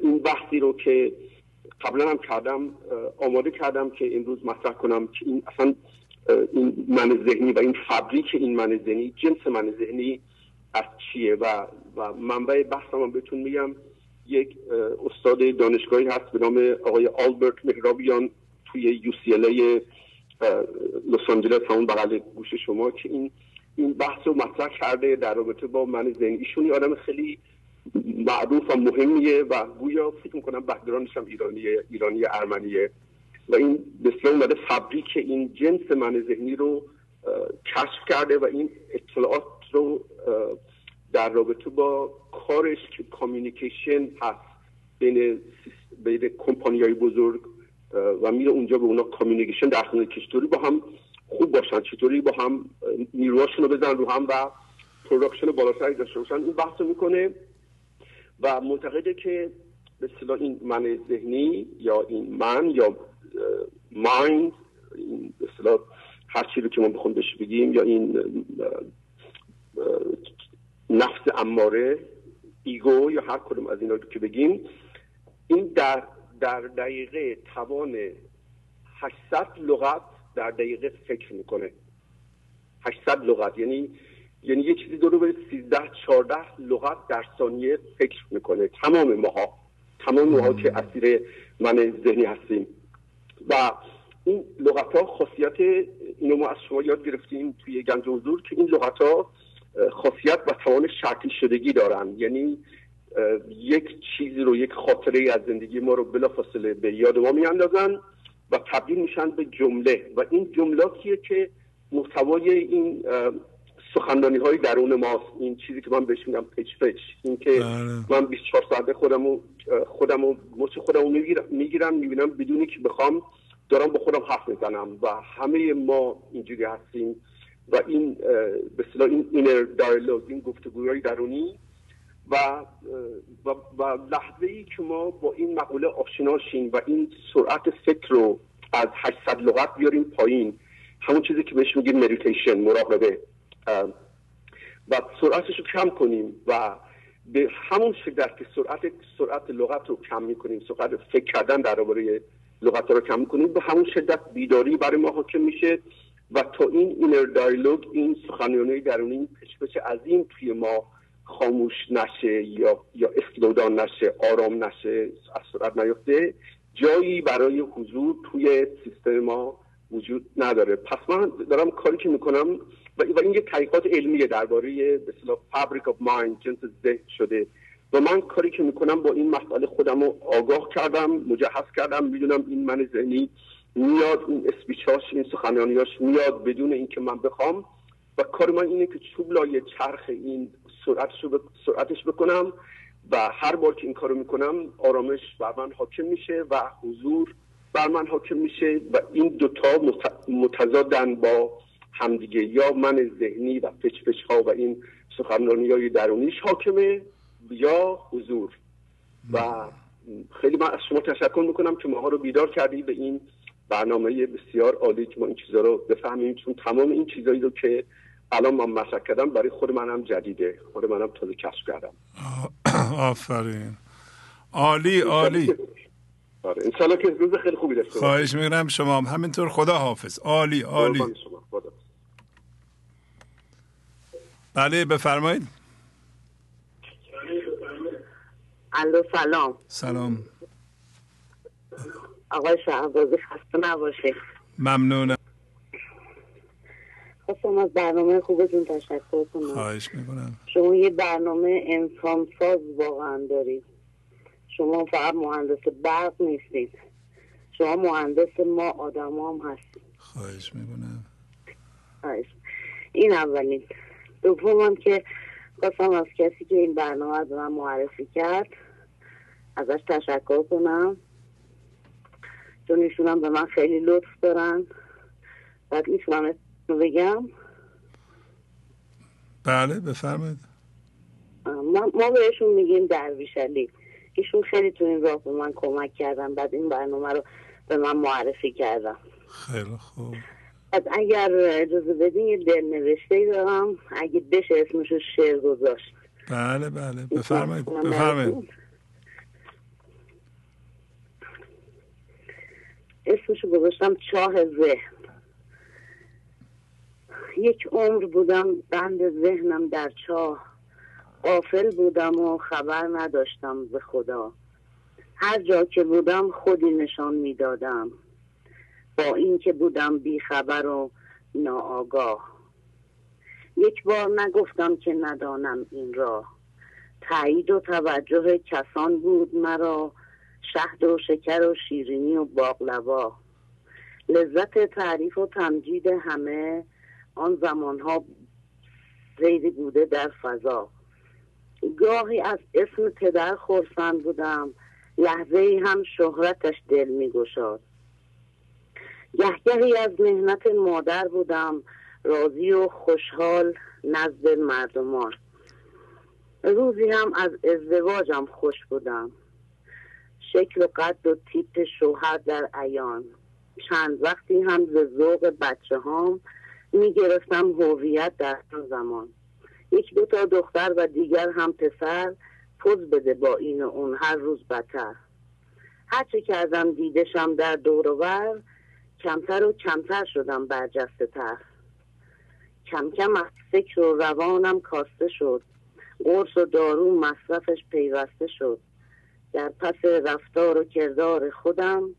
این بحثی رو که قبلا هم کردم آماده کردم که امروز مطرح کنم که این اصلا این من ذهنی و این فبریک این من ذهنی جنس من ذهنی از چیه؟ و و منبع بحثم هم بهتون میگم یک استاد دانشگاهی هست به نام آقای آلبرت مهرابیان توی یو سی لس آنجلس همون بغل گوش شما که این این بحث رو مطرح کرده در رابطه با من ذهنی. ایشون آدم خیلی معروف و مهمیه و گویا فکر می‌کنم background ش هم ایرانیه ایرانی ارمنیه. و این بسیار اومده fabric این جنس من ذهنی رو کشف کرده و این اطلاعات رو در رابطه با کارش که communication هست بین بین کمپانی های بزرگ و میره اونجا به اونا communication در که چطوری با هم خوب باشن؟ چطوری با هم نیروهاشون رو بذارن رو هم و production بالاتری داشته باشن؟ این بحث می‌کنه و معتقده که به اصطلاح این من ذهنی یا این من یا mind این اصطلاح هر چی رو که ما بخون بهش بگیم یا این نفس اماره ego یا هر کدوم از اینا رو که بگیم این در در دقیقه توان 800 لغت در دقیقه فکر می‌کنه. 800 لغت یعنی یعنی یه چیزی دور به 13 14 لغت در ثانیه فکر می‌کنه. تمام ماها. تمام ماها که اسیر من ذهنی هستیم. و این لغت ها خاصیت اینو ما از شما یاد گرفتیم توی گنج حضور که این لغت ها خاصیت و توان شکل شدگی دارن. یعنی یک چیزی رو یک خاطره از زندگی ما رو بلافاصله به یاد ما میاندازن و تبدیل میشن به جمله. و این جملاتیه که محتوای این سخنرانی های درون ماست. این چیزی که من بهش میگم پچ پچ. این که بله. من 24 ساعته خودمو خودمو مچ خودمو می‌گیرم می‌گیرم می‌بینم بدونی که بخوام دارم با خودم حرف می‌زنم و همه ما اینجوری هستیم و این به اصطلاح این inner dialogue این گفتگوهای درونی و و, و لحظه ای که ما با این مقوله آشنا شیم و این سرعت فکر رو از 800 لغت بیاریم پایین. همون چیزی که بهش میگیم مدیتیشن مراقبه. و سرعتش رو کم کنیم و به همون شدت که سرعت سرعت لغت رو کم می‌کنیم سرعت فکر کردن درباره لغت رو کم می‌کنیم به همون شدت بیداری برای ما حاکم میشه و تا این اینر دایلوگ این سخنرانی درونی پچ عظیم توی ما خاموش نشه یا یا اسلودان نشه آرام نشه از سرعت نیفته. جایی برای حضور توی سیستم ما وجود نداره. پس من دارم کاری که می‌کنم و این یه تحقیقات علمیه درباره به اصطلاح فابریک اف مایند جنس ذهن شده. و من کاری که می‌کنم با این مسئله خودم رو آگاه کردم مجهز کردم می‌دونم این من ذهنی میاد این اسپیچاش این سخنرانیاش میاد بدون اینکه من بخوام. و کار من اینه که چوب لایه چرخ این سرعتش, ب... سرعتش بکنم و هر بار که این کارو می‌کنم آرامش بر من حاکم میشه و حضور بر من حاکم میشه و این دوتا متضادن با همدیگه یا من ذهنی و پچ پچ ها و این سخنرانی های درونیش حاکمه یا حضور. و خیلی من از شما تشکر می‌کنم که ماها رو بیدار کردی به این برنامه بسیار عالی که ما این چیزها رو بفهمیم چون تمام این چیزایی رو که الان من مطرح کردم برای خود منم جدیده خود منم تازه کشف کردم. آفرین. عالی عالی. آره انشالله که روز خیلی خوبی داشته خواهش میگم شما هم. همینطور خدا حافظ عالی. عالی بله بفرمایید. الو سلام. سلام. آقای شهبازی خسته نباشید ممنونم. خواستم از برنامه خوبتون تشکر کنم. خواهش می‌کنم. شما یه برنامه انسان ساز واقعا دارید. شما فقط مهندس برق نیستید. شما مهندس ما آدم هم هستید. خواهش می‌کنم. خواهش. این اولین. دومم که خواستم از کسی که این برنامه از من معرفی کرد ازش تشکر کنم. چون ایشون به من خیلی لطف دارن. بعد می‌تونم بگم؟ بله بفرمایید. ما بهشون میگیم درویش علی. ایشون خیلی تو این راه به من کمک کردن بعد این برنامه رو به من معرفی کردم خیلی خوب. اگر اجازه بدین یه دل نوشته دارم اگه بشه اسمشو شعر گذاشت. بله بله. بفرمایید. بفرمایید. اسمشو گذاشتم چاه ذهن. یک عمر بودم بند ذهنم در چاه. قافل بودم و خبر نداشتم به خدا. هر جا که بودم خودی نشان می‌دادم. با اینکه بودم بیخبر و ناآگاه. یک بار نگفتم که ندانم این را. تایید و توجه کسان بود مرا شهد و شکر و شیرینی و باقلوا. لذت تعریف و تمجید همه آن زمانها زیدی بوده در فضا. گاهی از اسم پدر خورسند بودم لحظه هم شهرتش دل می گشاد گهگهی از مهنت مادر بودم. راضی و خوشحال نزد مردمان. روزی هم از ازدواجم خوش بودم. شکل و قد و تیپ شوهر در ایان چند وقتی هم ز ذوق بچه هام می گرفتم هویت در آن زمان. یک دو تا دختر و دیگر هم پسر پوز بده با این و اون هر روز بتر. هرچه کردم دیدشم در دورور کمتر و کمتر شدم برجسته تر کم کم از فکر و روانم کاسته شد. قرص و دارو مصرفش پیوسته شد. در پس رفتار و کردار خودم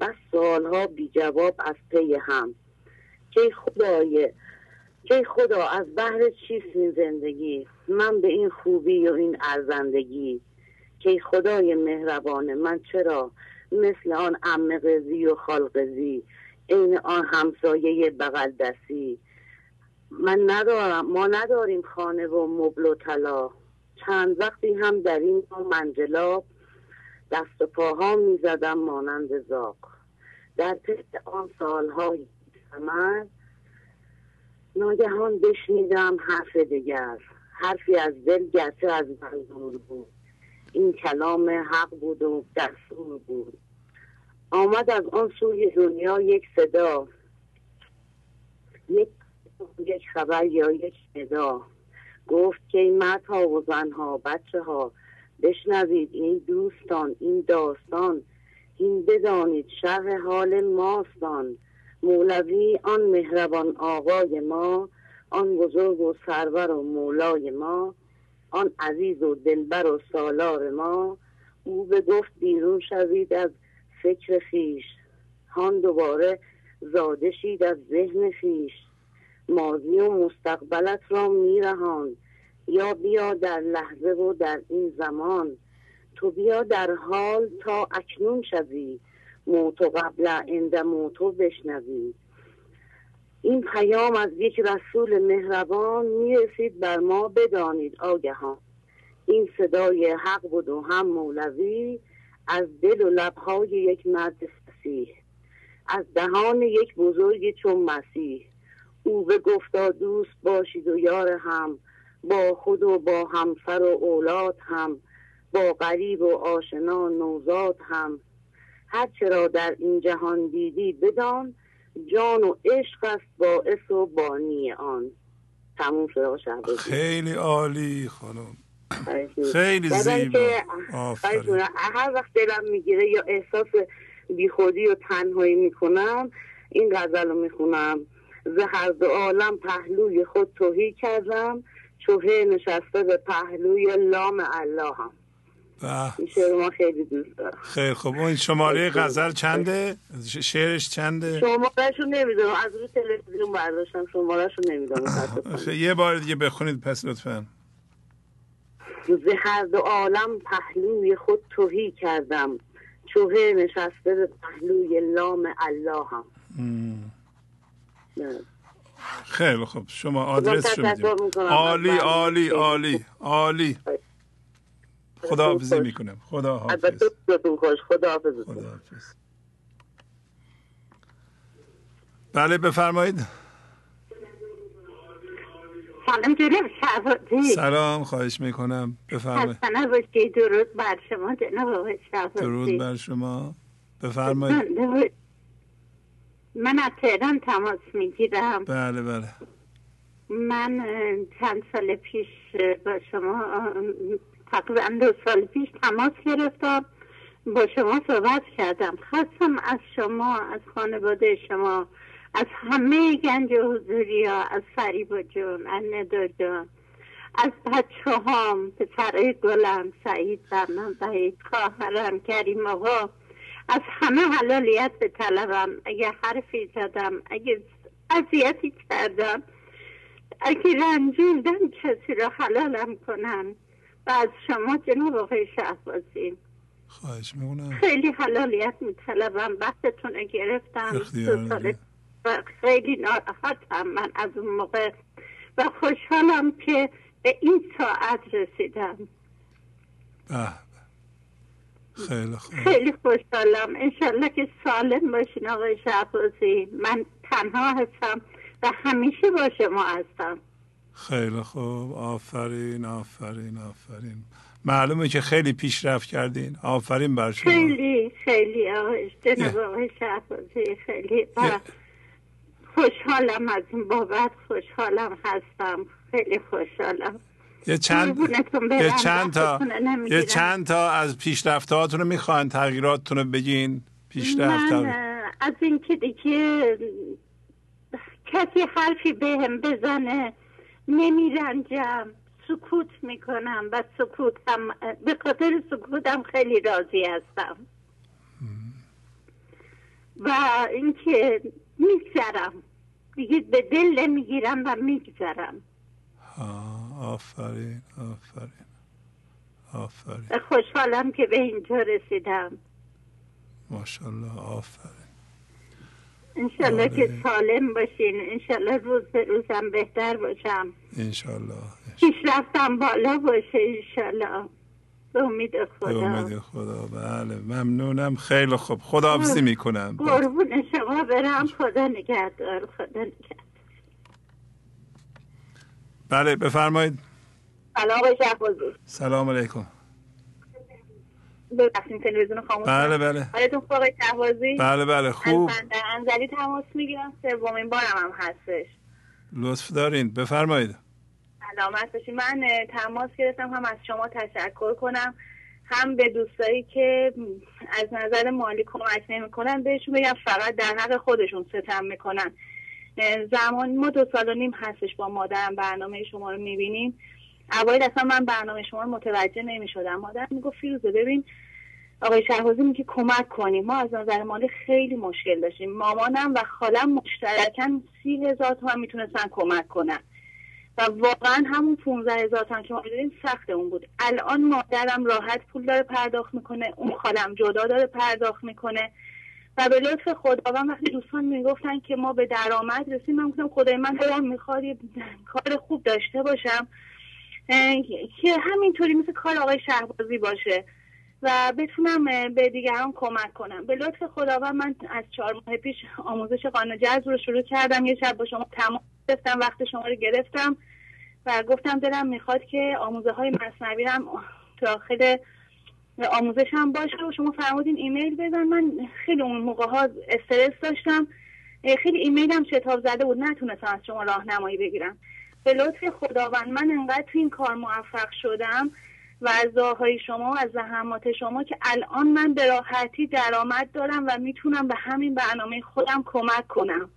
بس سالها بی جواب از پی هم. که خدای که خدا از بحر چیست این زندگی؟ من به این خوبی و این ارزندگی. که خدای مهربان من چرا مثل آن ام قضی و خالقزی این آن همسایه بغل دستی من ندارم ما نداریم خانه و مبل و طلا. چند وقتی هم در این منجلاب دست و پاها می زدم مانند زاق در پس آن سالهای سمر ناگهان بشنیدم حرف دیگر. حرفی از دل گرچه از منظور بود. این کلام حق بود و دستور بود. آمد از آن سوی دنیا یک صدا. یک یک خبر یا یک صدا. گفت که این مردها و زنها بچه ها بشنوید این دوستان این داستان. این بدانید شرح حال ماستان. مولوی آن مهربان آقای ما آن بزرگ و سرور و مولای ما آن عزیز و دلبر و سالار ما. او به گفت بیرون شوید از فکر خیش. هان دوباره زاده شید از ذهن خیش. ماضی و مستقبلت را میرهان. یا بیا در لحظه و در این زمان. تو بیا در حال تا اکنون شوی. موتو قبل عند موتو بشنوی. این پیام از یک رسول مهربان می‌رسید بر ما بدانید آگهان. این صدای حق بود و هم مولوی از دل و لبهای یک مرد فسیح از دهان یک بزرگ چون مسیح. او به گفتا دوست باشید و یار هم با خود و با همسر و اولاد هم با غریب و آشنا نوزاد هم. هر چرا در این جهان دیدی بدان جان و عشق است باعث و بانی آن. تموم شده خیلی عالی خانم. خیلی زیبا. هر وقت دلم می‌گیره یا احساس بیخودی و تنهایی می‌کنم این غزل رو می‌خونم. زهر دو عالم پهلوی خود توهی کردم چوهه نشسته به پهلوی لام الله هم این شعر ما خیلی دوست دارم. خیلی خب اون شماره غزل چنده؟ شعرش چنده؟ شمارهش رو نمی‌دونم. از روی تلویزیون برداشتم. شمارهش رو نمی‌دونم یه بار دیگه بخونید پس لطفا. زهر دو عالم پهلوی خود توهی کردم. چوهه نشسته به پهلوی لام الله هم خیلی خوب. شما آدرس شد عالی عالی عالی عالی. خدا حافظی می‌کنم. خدا حافظ خدا حافظ بله بفرمایید. سلام جناب شهبازی. سلام خواهش می‌کنم. بفرمایید. حسنه باشی درود بر شما جناب شهبازی. درود بر شما. بفرمایید. من از تهران تماس می‌گیرم. بله بله. من چند سال پیش با شما تقریبا دو سال پیش تماس گرفتم. با شما صحبت کردم. خواستم از شما از خانواده شما از همه گنج حضوری ها از فریبا جون از ندا جان از بچه هم پسرای گلم سعید برنام بهید خواهرم کریم آقا از همه حلالیت به طلبم. اگه حرفی زدم اگه اذیتی کردم اگه رنجوندم کسی را حلالم کنن و از شما جناب آقای شهبازی. خواهش می‌کنم. خیلی حلالیت میطلبم. وقتتون گرفتم. دو سال خیلی ناراحتم. من از اون موقع و خوشحالم که به این ساعت رسیدم. به. خیلی خوب. خیلی خوشحالم. انشالله که سالم باشین آقای شعبازی من تنها هستم و همیشه با شما هستم. خیلی خوب. آفرین آفرین آفرین. معلومه که خیلی پیشرفت کردین. آفرین بر شما. خیلی خیلی آقای جناب آقای شعبازی خیلی خوشحالم از این بابت خوشحالم هستم. خیلی خوشحالم. یه چند یه چند تا یه چند تا از پیشرفتهاتون رو می‌خواین تغییراتتون رو بگین. پیشرفت از این که دیگه کسی حرفی بهم به بزنه نمیرنجم. سکوت می‌کنم و سکوتم به خاطر سکوتم خیلی راضی هستم. و اینکه میگذرم. دیگه به دل نمی‌گیرم و میگذرم. آفرین آفرین آفرین. خوشحالم که به اینجا رسیدم. ماشاءالله آفرین. انشالله که سالم باشین. انشالله روز به روزم بهتر باشم. انشالله رفتم بالا باشه انشالله. به امید خدا. به امید خدا بله. ممنونم. خیلی خوب. خدا حافظی می‌کنم. قربون شما برم. خدا نگهدار. خدا نگهدار. بله بفرمایید. سلام آقای سلام علیکم. ببخشید تلویزیون خاموش بله بله. حالتون خوب آقای شهبازی؟ بله بله. خوب. از انزلی تماس می‌گیرم. سومین بارم هم هستش. لطف دارین. بفرمایید. سلامت باشید من تماس گرفتم هم از شما تشکر کنم. هم به دوستایی که از نظر مالی کمک نمی‌کنن بهشون بگم فقط در حق خودشون ستم می‌کنن. زمان ما دو سال و نیم هستش با مادرم برنامه شما رو می‌بینیم. اوایل اصلا من برنامه شما رو متوجه نمی‌شدم. مادرم می‌گفت فیروزه ببین آقای شهبازی میگه کمک کنیم. ما از نظر مالی خیلی مشکل داشتیم. مامانم و خالم مشترکن سی هزار تومن می‌تونستن کمک کنن. و واقعا همون 15 هزار تومن که ما می‌دونیم سخت اون بود الان مادرم راحت پول داره پرداخت می‌کنه اون خالم جدا داره پرداخت می‌کنه. و به لطف خداوند وقتی دوستان می‌گفتن که ما به درآمد رسیم من گفتم خدای من دارم می‌خواد کار خوب داشته باشم که همینطوری مثل کار آقای شهبازی باشه. و بتونم به دیگران کمک کنم. به لطف خداوند من از چهار ماه پیش آموزش قانون جذب رو شروع کردم. یه شب با شما تماس گرفتم وقت شما رو گرفتم و گفتم دلم می‌خواد که آموزه های مصنوی هم داخل آموزش هم باشه و شما فرمودین ایمیل بزن. من خیلی اون موقع ها استرس داشتم. خیلی ایمیل هم شتاب زده بود. نتونستم از شما راهنمایی بگیرم. به لطف خداوند من انقدر تو این کار موفق شدم و از شما از زحمات شما که الان من به راحتی درآمد دارم و می‌تونم به همین برنامه خودم کمک کنم.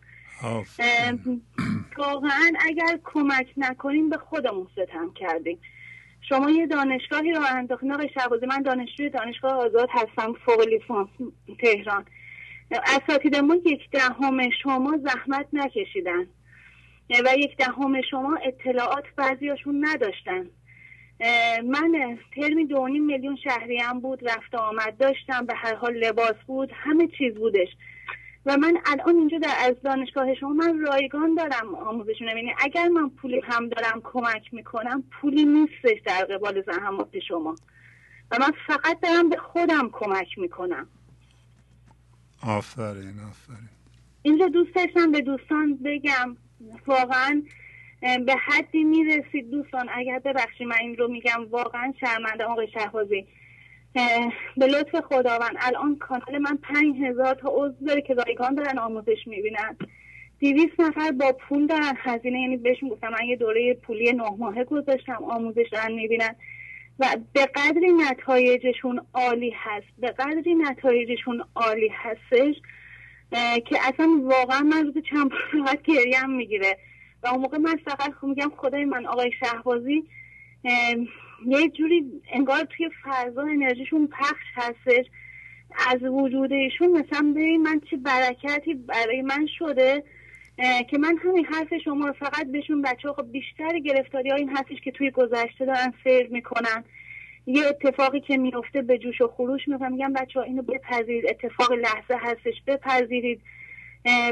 واقعا اگر کمک نکنیم به خودمون ستم کردیم. شما یه دانشگاهی رو انداختین آقای شهبازی من دانشجوی دانشگاه آزاد هستم فوق لیسانس تهران. اساتید ما یک دهم شما زحمت نکشیدن. و یک دهم شما اطلاعات بعضیاشون نداشتن. من ترمی دو میلیون شهریم بود رفت آمد داشتم به هر حال لباس بود همه چیز بودش. و من الان اینجا در از دانشگاه شما من رایگان دارم آموزش یعنی اگر من پولی هم دارم کمک می‌کنم پولی نیستش در قبال زحمات شما. و من فقط دارم به خودم کمک می‌کنم. آفرین آفرین. اینجا دوست داشتم به دوستان بگم واقعا به حدی می‌رسید دوستان اگر ببخشید من این رو میگم واقعا شرمنده آقای شهبازی. به لطف خداوند الان کانال من پنج هزار تا عضو داره که رایگان دارن آموزش می‌بینن. دیویس نفر با پول دارن هزینه یعنی بهشون گفتم من یه دوره پولی نه ماهه گذاشتم آموزش دارن می‌بینن. و به قدری نتایجشون عالی هست به قدری نتایجشون عالی هستش که اصلا واقعا من روز چند فقط گریم می‌گیره. و اون موقع من فقط میگم خدای من آقای شهبازی یه جوری انگار توی فضا انرژیشون پخش هستش. از وجودشون مثلا ببین من چه برکتی برای من شده که من همین حرف شما فقط بهشون بچه خب بیشتر گرفتاری ها این هستش که توی گذشته دارن سیر می‌کنن. یه اتفاقی که میفته به جوش و خروش می‌کنم میگم بچه ها اینو بپذیرید اتفاق لحظه هستش بپذیرید.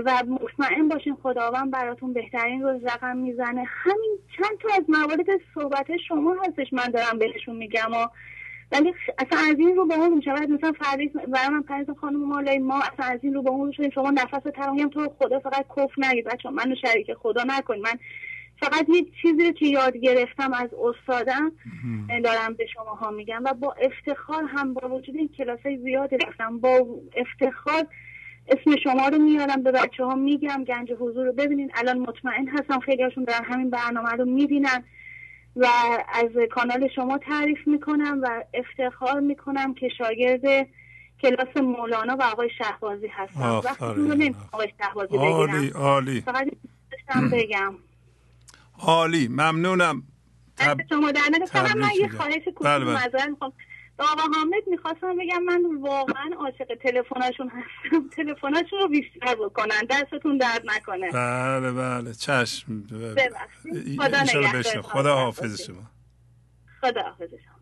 و مطمئن باشین خداوند براتون بهترین رو رقم می‌زنه. همین چند تا از موارد صحبت شما هستش من دارم بهشون میگم و ولی اصلا از این رو به اون می‌شود. مثلا فریض برای من پریز خانم مالای ما اصلا از این رو به اون شدیم شما نفس ترایم تو خدا فقط کف نگید. بچه منو شریک خدا نکنید. من فقط یه چیزی رو که یاد گرفتم از استادم دارم به شما ها میگم و با افتخار هم با وجود این کلاس های زیادی رفتم. با افتخار اسم شما رو میارم به بچه ها میگم گنج حضور رو ببینین. الان مطمئن هستم خیلی هاشون در همین برنامه رو می‌بینن و از کانال شما تعریف می‌کنم و افتخار می‌کنم که شاگرد کلاس مولانا و آقای شهبازی هستم. وقتی رو آقای شهبازی عالی عالی. فقط بگم. عالی ممنونم. تب... شما در من یه خواهش کوچولو بله بله. می‌خوام. به آقا حامد می‌خواستم بگم من واقعا عاشق تلفناشون هستم. تلفناشون رو بیشتر بکنن. دستتون درد نکنه. بله بله. چشم. ببخشید. خدا نگهدار خدا حافظ شما. خدا حافظ شما.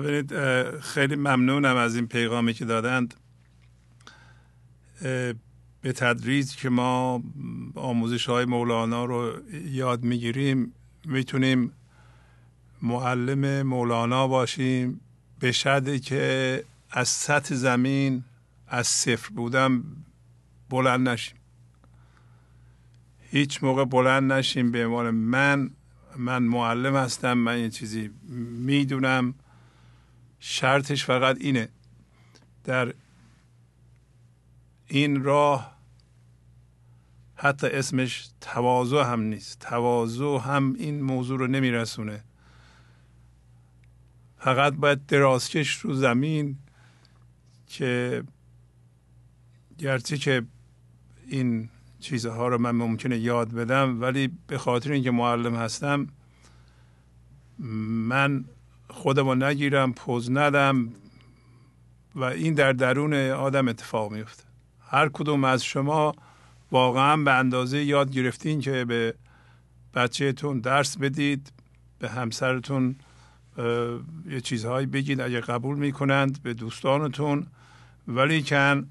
ببینید خیلی ممنونم از این پیغامی که دادند. به تدریج که ما آموزش های مولانا رو یاد می‌گیریم می‌تونیم معلم مولانا باشیم. به شرطی که از سطح زمین از صفر بودن بلند نشیم. هیچ موقع بلند نشیم به عنوان من. من معلم هستم من یه چیزی می‌دونم. شرطش فقط اینه. در این راه حتی اسمش تواضع هم نیست. تواضع هم این موضوع رو نمیرسونه. فقط باید درازکش رو زمین که گرچه که این چیزها رو من ممکنه یاد بدم ولی به خاطر اینکه معلم هستم من خودمو نگیرم پوز ندم و این در درون آدم اتفاق میفته. هر کدوم از شما واقعا به اندازه یاد گرفتین که به بچهتون درس بدید به همسرتون یه چیزهایی بگید اگه قبول می‌کنند به دوستانتون. ولی کن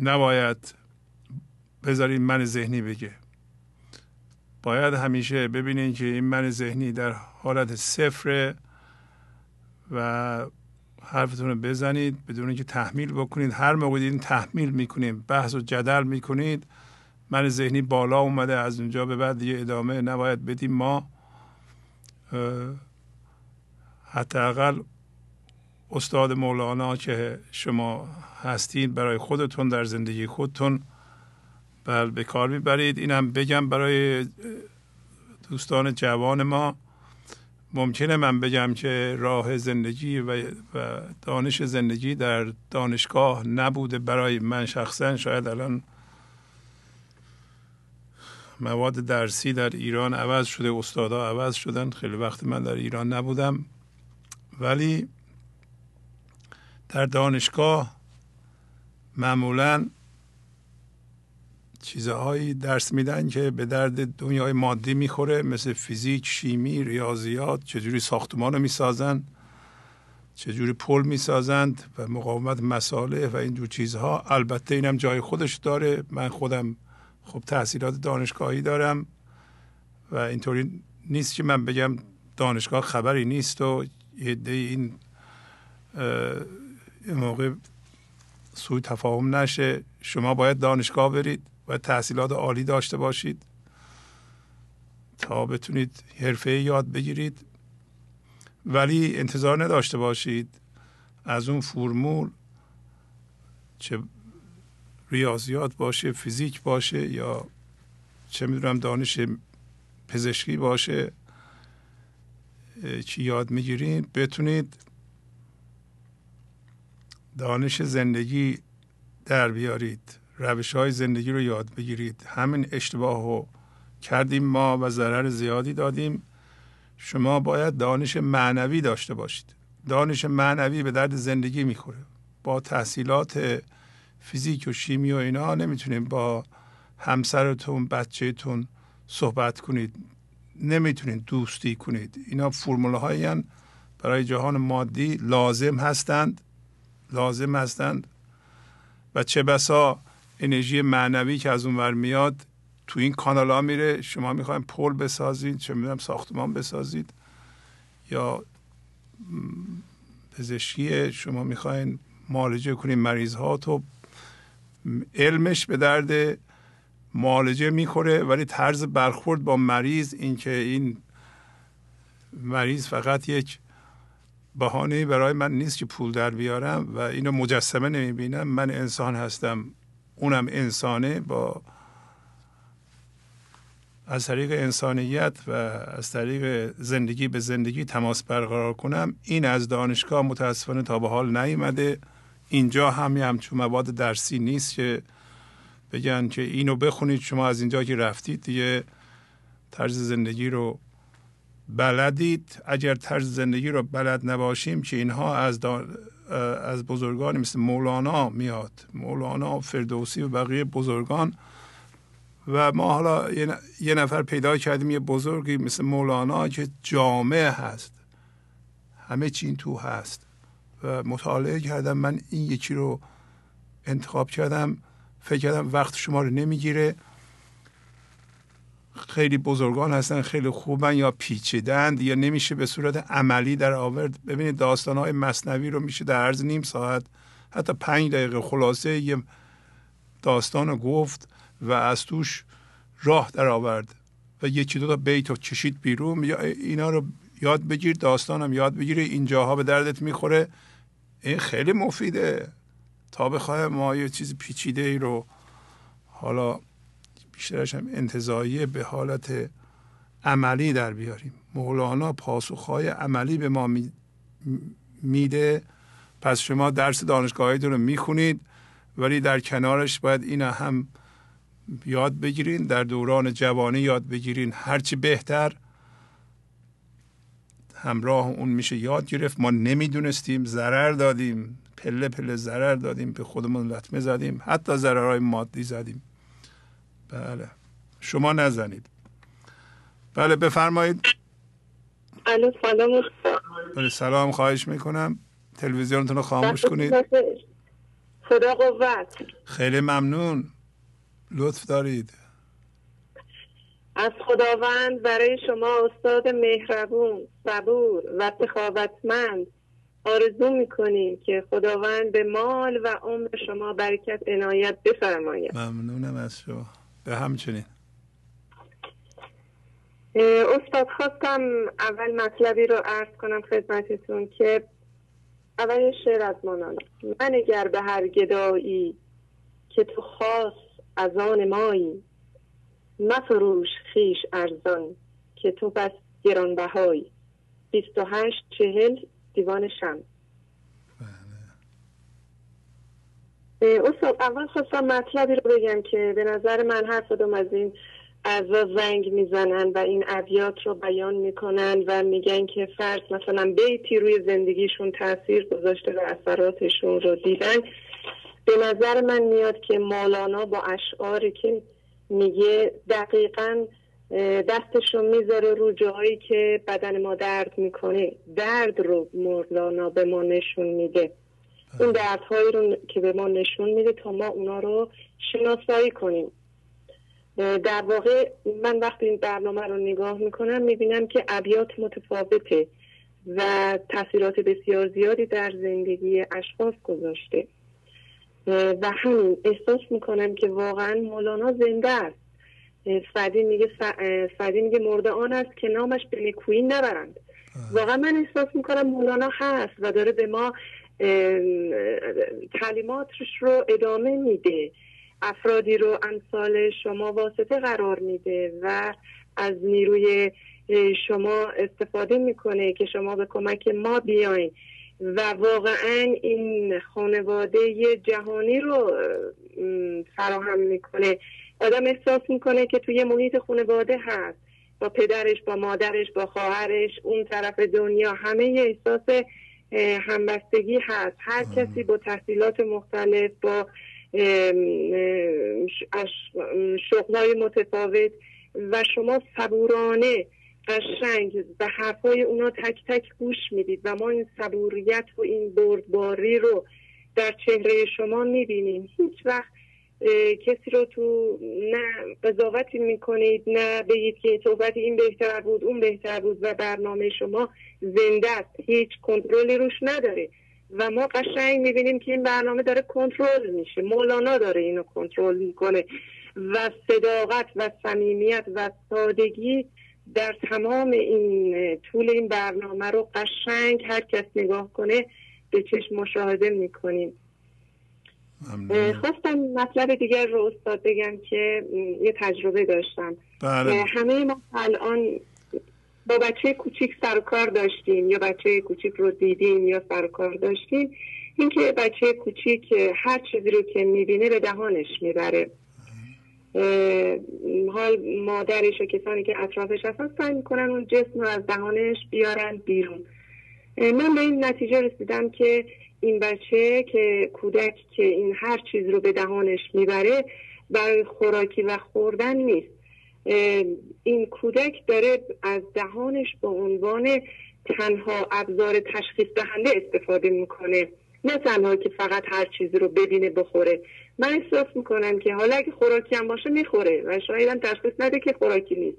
نباید بذارین من ذهنی بگه. باید همیشه ببینین که این من ذهنی در حالت صفر و حرفتون رو بزنید بدون اینکه تحمیل بکنید. هر موقع دیدین تحمیل می‌کنید بحث و جدل می‌کنید من ذهنی بالا اومده از اونجا به بعد دیگه ادامه نباید بدیم. ما حداقل استاد مولانا که شما هستید برای خودتون در زندگی خودتون بل به کار می‌برید. اینم بگم برای دوستان جوان ما ممکنه من بگم که راه زندگی و, دانش زندگی در دانشگاه نبوده برای من شخصا. شاید الان مواد درسی در ایران عوض شده استادا عوض شدن. خیلی وقت من در ایران نبودم. ولی در دانشگاه معمولا چیزهایی درس میدن که به درد دنیای مادی می‌خوره مثل فیزیک، شیمی، ریاضیات چجوری ساختمان رو می‌سازن چجوری پل می‌سازند و مقاومت مساله و اینجور چیزها. البته اینم جای خودش داره. من خودم خب تحصیلات دانشگاهی دارم و اینطوری نیست که من بگم دانشگاه خبری نیست و یه این موقع سوی تفاهم نشه شما باید دانشگاه برید و تحصیلات عالی داشته باشید تا بتونید حرفه یاد بگیرید. ولی انتظار نداشته باشید از اون فرمول چه ریاضیات باشه فیزیک باشه یا چه می‌دونم دانش پزشکی باشه چی یاد می‌گیرید بتونید دانش زندگی در بیارید. روش های زندگی رو یاد بگیرید. همین اشتباه رو کردیم ما و ضرر زیادی دادیم. شما باید دانش معنوی داشته باشید. دانش معنوی به درد زندگی می‌خوره. با تحصیلات فیزیک و شیمی و اینا نمی‌تونید با همسرتون بچهتون صحبت کنید. نمی‌تونید دوستی کنید. اینا فرموله هایی برای جهان مادی لازم هستند. لازم هستند. و چه بسا انرژی معنوی که از اون میاد تو این کانال ها میره. شما می‌خواین پل بسازید چه می‌دونم ساختمان بسازید یا پزشکی شما می‌خواین معالجه کنید مریض ها تو علمش به درد معالجه می‌خوره ولی طرز برخورد با مریض اینکه این مریض فقط یک بهانه برای من نیست که پول در بیارم و اینو مجسمه نمی‌بینم. من انسان هستم. اونم انسانه با از طریق انسانیت و از طریق زندگی به زندگی تماس برقرار کنم. این از دانشگاه متاسفانه تا به حال نیومده. اینجا هم همچون مواد درسی نیست که بگن که اینو بخونید شما از اینجا که رفتید دیگه طرز زندگی رو بلدید. اگر طرز زندگی رو بلد نباشیم که اینها از, از بزرگانی مثل مولانا میاد. مولانا فردوسی و بقیه بزرگان. و ما حالا یه نفر پیدا کردیم یه بزرگی مثل مولانا که جامعه هست. همه چین تو هست. و مطالعه کردم من این یکی رو انتخاب کردم. فکر کردم وقت شما رو نمی‌گیره. خیلی بزرگان هستن خیلی خوبن یا پیچیدند یا نمیشه به صورت عملی در آورد. ببینید داستان های مصنوی رو میشه در عرض نیم ساعت حتی پنج دقیقه خلاصه یه داستان گفت و از توش راه در آورد. و یکی دو تا بیت رو کشید بیرون یا اینا رو یاد بگیر داستانم یاد بگیره اینجاها به دردت می‌خوره. این خیلی مفیده. تا بخواه ما یه چیز پیچیده ای رو حالا بیشترش هم انتظاییه به حالت عملی در بیاریم. مولانا پاسخهای عملی به ما میده. پس شما درس دانشگاهی رو می‌خونید ولی در کنارش باید این هم یاد بگیرین در دوران جوانی یاد بگیرین. هرچی بهتر همراه اون میشه یاد گرفت. ما نمی‌دونستیم ضرر دادیم. پله پله ضرر دادیم به خودمون لطمه زدیم حتی ضررهای مادی زدیم. بله. شما نزنید. بله بفرمایید. سلام. بله سلام خواهش می‌کنم. تلویزیونتون رو خاموش کنید. خدا قوت. خیلی ممنون. لطف دارید. از خداوند برای شما استاد مهربون صبور و سخاوتمند. آرزو می‌کنیم که خداوند به مال و عمر شما برکت عنایت بفرماید. ممنونم از شما. به همچنین. استاد خواستم اول مطلبی رو عرض کنم خدمتتون که اول شعر از مانانا. من اگر به هر گدایی که تو خاص از آن مایی مفروش خیش ارزان که تو بس گرانبهایی بیست و هشت چهل دیوان شم استاد اول خواستم مطلبی رو بگم که به نظر من هر کدوم از این اعضا زنگ می‌زنن و این ابیات رو بیان می‌کنن و میگن که فرض مثلا بیتی روی زندگیشون تاثیر گذاشته و اثراتشون رو دیدن. به نظر من میاد که مولانا با اشعاری که میگه دقیقا دستشون می‌ذاره رو جایی که بدن ما درد می‌کنه. درد رو مولانا به ما نشون میده. اون دردهایی رو که به ما نشون میده تا ما اونا رو شناسایی کنیم. در واقع من وقتی این برنامه رو نگاه می‌کنم می‌بینم که ابیات متفاوته و تاثیرات بسیار زیادی در زندگی اشخاص گذاشته. و همین احساس می‌کنم که واقعا مولانا زنده است. سعدی میگه سعدی میگه مرده آن است که نامش به نکویی نبرند. واقعا من احساس می‌کنم مولانا هست و داره به ما تعلیماتش رو ادامه میده. افرادی رو امثال شما واسطه قرار میده و از نیروی شما استفاده می‌کنه که شما به کمک ما بیاین. و واقعا این خانواده جهانی رو فراهم می‌کنه. آدم احساس می‌کنه که توی محیط خانواده هست. با پدرش با مادرش با خواهرش اون طرف دنیا همه احساس همبستگی هست. هر کسی با تحصیلات مختلف با شغلای متفاوت و شما صبورانه قشنگ به حرفای اونا تک تک گوش می‌دید و ما این صبوریت و این بردباری رو در چهره شما می‌بینیم. هیچ وقت کسی رو تو نه قضاوتی می‌کنید نه بگید که صحبت این بهتر بود اون بهتر بود و برنامه شما زنده است. هیچ کنترلی روش نداره. و ما قشنگ می‌بینیم که این برنامه داره کنترل میشه. مولانا داره اینو کنترل می‌کنه. و صداقت و صمیمیت و سادگی در تمام این طول این برنامه رو قشنگ هر کس نگاه کنه به چشم مشاهده می‌کنیم. خواستم مطلب دیگر رو استاد بگم که یه تجربه داشتم. بله. همه ما الان با بچه کوچیک سر کار داشتیم یا بچه کوچیک رو دیدیم یا سر کار داشتیم. اینکه بچه کوچیک هر چیزی رو که می‌بینه به دهانش می‌بره. حال مادرش و کسانی که اطرافش هستن سعی می‌کنن اون جسم رو از دهانش بیارن بیرون. من به این نتیجه رسیدم که این بچه که کودک که این هر چیز رو به دهانش می‌بره برای خوراکی و خوردن نیست. این کودک داره از دهانش به عنوان تنها ابزار تشخیص دهنده استفاده می‌کنه. نه تنها که فقط هر چیزی رو ببینه بخوره. من احساس می‌کنم که حالا اگه خوراکی هم باشه می‌خوره و شاید هم تشخیص نده که خوراکی نیست.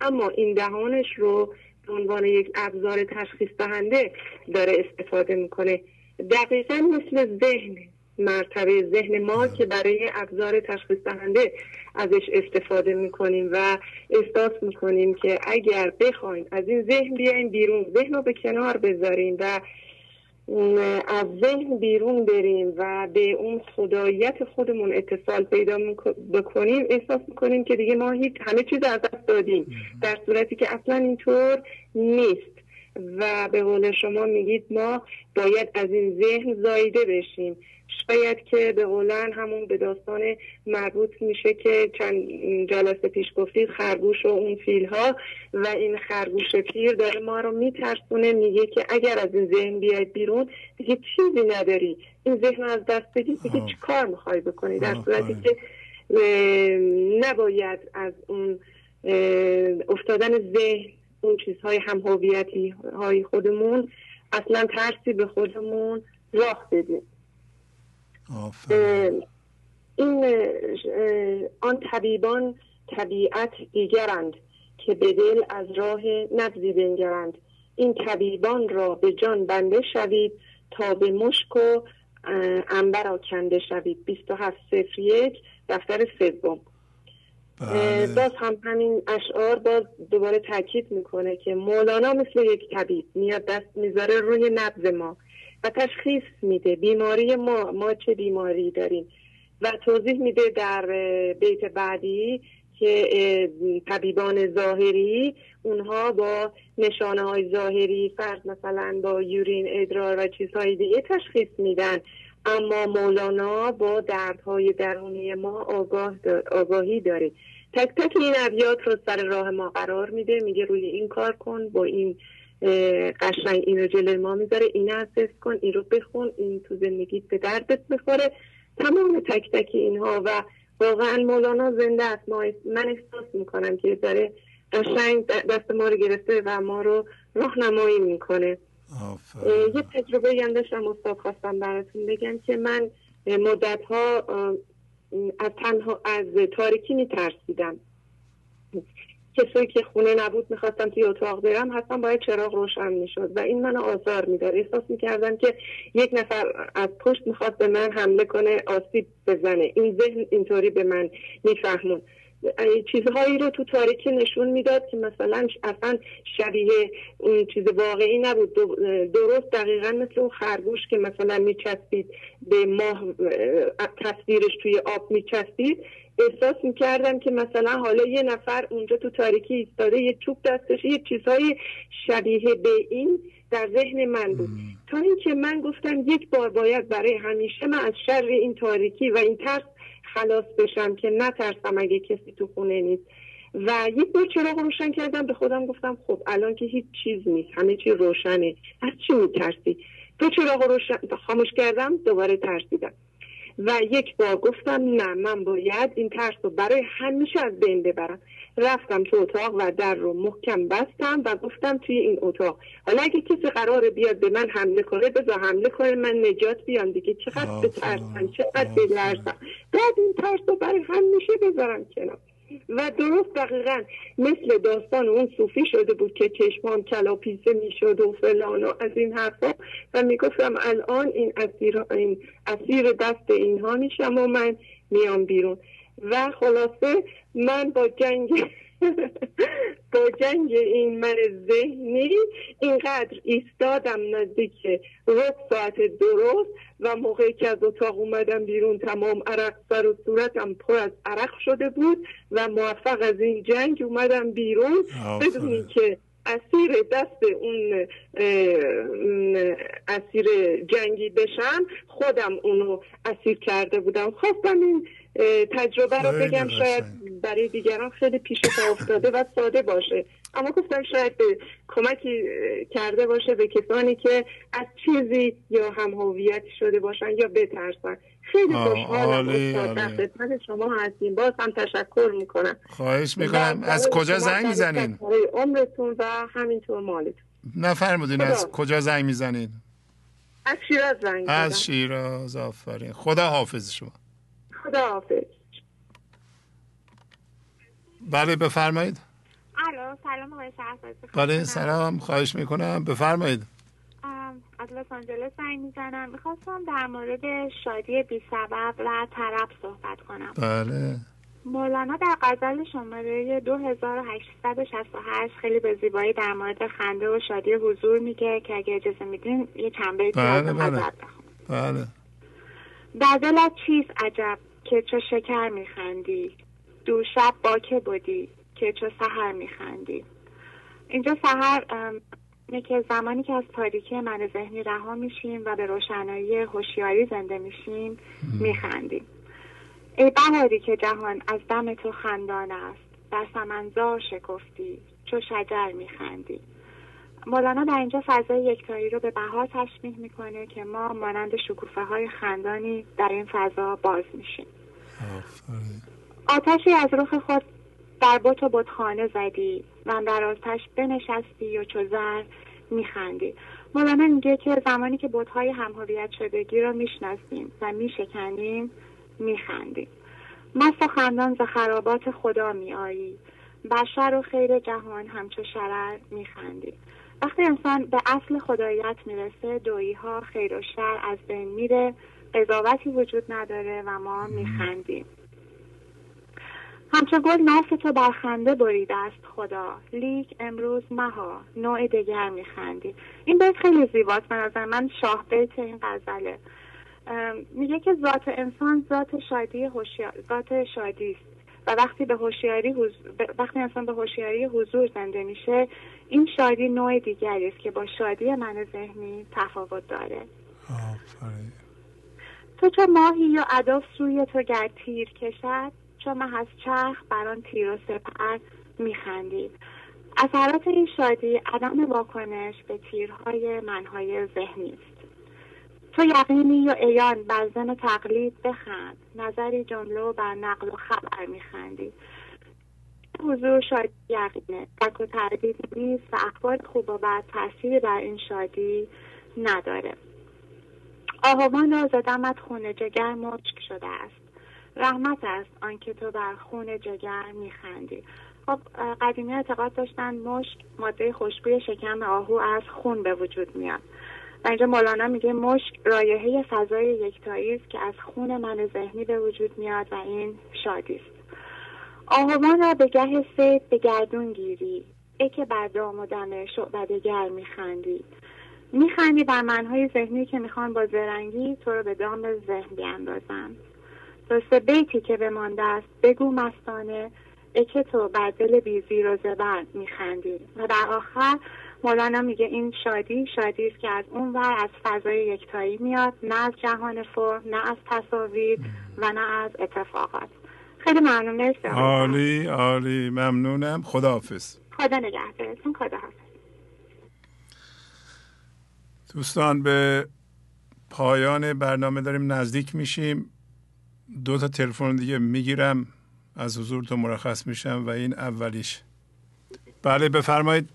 اما این دهانش رو به عنوان یک ابزار تشخیص دهنده داره استفاده می‌کنه. دقیقا مثل ذهن مرتبه ذهن ما که برای ابزار تشخیص دهنده ازش استفاده می‌کنیم و احساس می‌کنیم که اگر بخوایم از این ذهن بیایم بیرون ذهن رو به کنار بذاریم و از ذهن بیرون بریم و به اون خداییت خودمون اتصال پیدا بکنیم احساس می‌کنیم که دیگه ما هیچ همه چیز از دست دادیم. در صورتی که اصلا اینطور نیست. و به قول شما میگید ما باید از این ذهن زایده بشیم. شاید که به قولن همون به داستان مربوط میشه که چند جلسه پیش گفتید خرگوش و اون فیل ها و این خرگوش پیر داره ما رو میترسونه میگه که اگر از این ذهن بیاید بیرون دیگه چیزی نداری. این ذهن از دست بدی دیگه چی کار می‌خوای بکنی؟ در صورتی که نباید از اون افتادن ذهن اون چیزهای هم هویتی های خودمون اصلا ترسی به خودمون راه بدیم. این آن طبیبان طبیعت دیگرند که به دل از راه نبزی بنگرند. این طبیبان را به جان بنده شوید تا به مشک و انبر کنده شوید. 27 صفر یک دفتر سوم. باز هم همین اشعار باز دوباره تاکید می‌کنه که مولانا مثل یک طبیب میاد دست می‌ذاره روی نبز ما و تشخیص میده بیماری ما ما چه بیماری داریم و توضیح میده در بیت بعدی که طبیبان ظاهری اونها با نشانه های ظاهری فرض مثلا با یورین ادرار و چیزهای دیگه تشخیص میدن. اما مولانا با دردهای درونی ما آگاه آگاهی داره. تک تک این ابیات رو سر راه ما قرار میده. میگه روی این کار کن با این قشنگ این رو جلوی ما می‌ذاره این اساس کن این رو بخون این تو زندگیت به دردت بخوره تمام تک تک اینها و واقعا مولانا زنده است. من احساس می‌کنم که داره قشنگ دست ما رو گرفته و ما رو راهنمایی می‌کنه. یه تجربه هم داشتم استاد خواستم براتون بگم که من مدت ها از تنها از تاریکی میترسیدم. کسایی که خونه نبود می‌خواستم توی اتاق برم حتما باید چراغ روشن می‌شد و این منو آزار می‌داد. احساس می‌کردم که یک نفر از پشت می‌خواد به من حمله کنه آسیب بزنه. این ذهن اینطوری به من میفهمون. چیزهایی رو تو تاریکی نشون می‌داد که مثلا اصلا شبیه اون چیز واقعی نبود. درست دقیقا مثل اون خرگوش که مثلا میچسبید به ماه تصویرش توی آب میچسبید. احساس می‌کردم که مثلا حالا یه نفر اونجا تو تاریکی ایستاده یه چوب دستش یه چیزهای شبیه به این در ذهن من بود. تا اینکه من گفتم یک بار باید برای همیشه من از شر این تاریکی و این ترس خلاص بشم که نترسم اگه کسی تو خونه نیست. و یک بار چراغ روشن کردم به خودم گفتم خب الان که هیچ چیز نیست همه چی روشنه. از چی میترسی. تو چراغ روشن خاموش کردم دوباره ترسیدم. و یک بار گفتم نه من باید این ترس رو برای همیشه از بین ببرم. رفتم تو اتاق و در رو محکم بستم و گفتم توی این اتاق حالا اگه کسی قرار بیاد به من حمله کنه بذار حمله کنه من نجات بیام دیگه چقدر بترسم چقدر بلرزم بعد این ترس رو برای همیشه بذارم کنار. و درست دقیقا مثل داستان اون صوفی شده بود که چشمان کلاپیسه می‌شد و فلان و از این حرفا. و می‌گفتم الان این اسیر, این اسیر دست اینها میشم و من میام بیرون. و خلاصه من با جنگ با جنگ این من ذهنی اینقدر ایستادم نزدیک رب ساعت درست و موقعی که از اتاق اومدم بیرون تمام عرق سر و صورتم پر از عرق شده بود و موفق از این جنگ اومدم بیرون بدون که اسیر دست اون اسیر جنگی بشم خودم اونو اسیر کرده بودم. خواستم این تجربه رو بگم شاید برای دیگران خیلی پیش پا افتاده و ساده باشه. اما گفتم شاید به کمکی کرده باشه به کسانی که از چیزی یا هم هویتی شده باشن یا بترسن. خیلی خوشحالم خدمت شما هستیم. باز هم تشکر می‌کنم. خواهش می‌کنم. از کجا زنگ می‌زنین؟ عمرتون و همینطور مالتون. نفرمودین از کجا زنگ می‌زنین. از شیراز زنگ از شیراز آفرین. خدا حافظ شما. خدا حافظ بله بفرمایید. الو سلام آقای بله سلام خواهش می‌کنم. بفرمایید. از لس آنجلس زنگ می‌زنم. می‌خواستم در مورد شادی بی سبب و طرف صحبت کنم. بله. مولانا در غزل شماره 2868 خیلی به زیبایی در مورد خنده و شادی حضور میگه که اگه اجازه میدین یه چند بیت بله بله. بله. در دلت چیست عجب که چه شکر میخندی. دو شب با که بودی که چه سهر میخندی؟ اینجا سهر اینه که زمانی که از تاریکی من ذهنی رها میشیم و به روشنایی هوشیاری زنده میشیم میخندیم. ای بهاری که جهان از دم تو خندان است در سمنزار شکفتی چو شجر میخندی. مولانا در اینجا فضای یکتایی رو به بهار تشبیه می‌کنه که ما مانند شکوفه های خندانی در این فضا باز میشیم. آتشی از رخ خود در بت و بتخانه زدی و در آتش بنشستی و چو زر میخندی. مولانا میگه که زمانی که بتهای همهویت شدگی رو می‌شناسیم و میشکنیم میخندیم. مست و خندان ز خرابات خدا میآیی. بشر و خیر جهان همچو شرر میخندی. وقتی انسان به اصل خداییت می‌رسه دویی ها خیر و شر از بین میره قضاوتی وجود نداره و ما میخندیم. همچون گل ناف تو برخنده بریده است خدا. لیک امروز مها نوع دیگر میخندی. این بیت خیلی زیباست. به نظر من شاه بیت این غزله. میگه که ذات انسان ذات شادی هوشیار ذات شادی است. و وقتی به هوشیاری وقتی انسان به هوشیاری حضور زنده میشه این شادی نوع دیگری است که با شادی من ذهنی تفاوت داره. تو چه ماهی یا اداف سوی تو گر تیر کشد؟ چون از چرخ بران تیر و سپر میخندید. اثرات این شادی عدم واکنش به تیرهای منهای ذهنی است. تو یقینی یا ایان بر تقلید بخند. نظری جمله بر نقل و خبر میخندی. حضور شادی یقینه. شک و تردید نیست و اخبار خوب و بد تاثیر بر این شادی نداره. آهوان را زدمت خون جگر مچک شده است. رحمت است آنکه تو بر خون جگر میخندی. خب قدیمی اعتقاد داشتن مشک ماده خوشبوی شکم آهو از خون به وجود میاد. و اینجا مولانا میگه مشک رایحه فضای یکتایی است که از خون من ذهنی به وجود میاد و این شادی است. آهوان را به گه سید به گردون گیری. ای که بر دام و دم شعبدگر میخندی. میخندی بر منهای ذهنی که می‌خوان با زرنگی تو رو به دام ذهن بیاندازن درسته بیتی که بمانده است. بگو مستانه ای که تو بر دل بیزی و زبر میخندی. و در آخر مولانا میگه این شادی شادی است که از اون ور از فضای یکتایی میاد. نه از جهان فر نه از تصاویر و نه از اتفاقات. خیلی ممنون. مرسی. عالی عالی. ممنونم. خداحافظ. خدا نگهدارتون خداحافظ. دوستان به پایان برنامه داریم نزدیک میشیم. دو تا تلفن دیگه می‌گیرم از تو مرخص میشم و این اولیش. بله بفرمایید.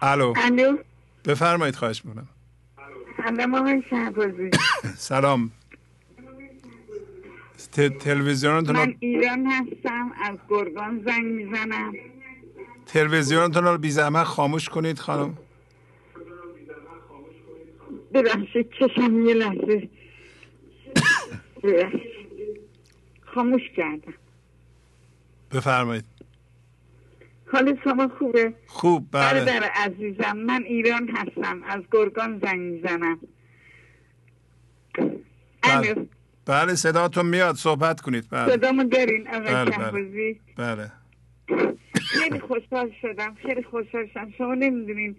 الو. الو. بفرمایید خواهش می‌کنم. سلام تلویزیونتون من ایران هستم از گرگان زنگ می‌زنم. تلویزیونتون رو بی زحمت خاموش کنید خانم. ببخشید چشم یه لحظه. خاموش کردم. بفرمایید. حال شما خوبه؟ خوب بله. برادر عزیزم من ایران هستم. از گرگان زنگ می‌زنم. بله. بله صداتون میاد. صحبت کنید. بله. صدامو دارین آقای بله, بله. بله. خیلی خوشحال شدم خیلی خوشحال شدم. شما نمی‌دونین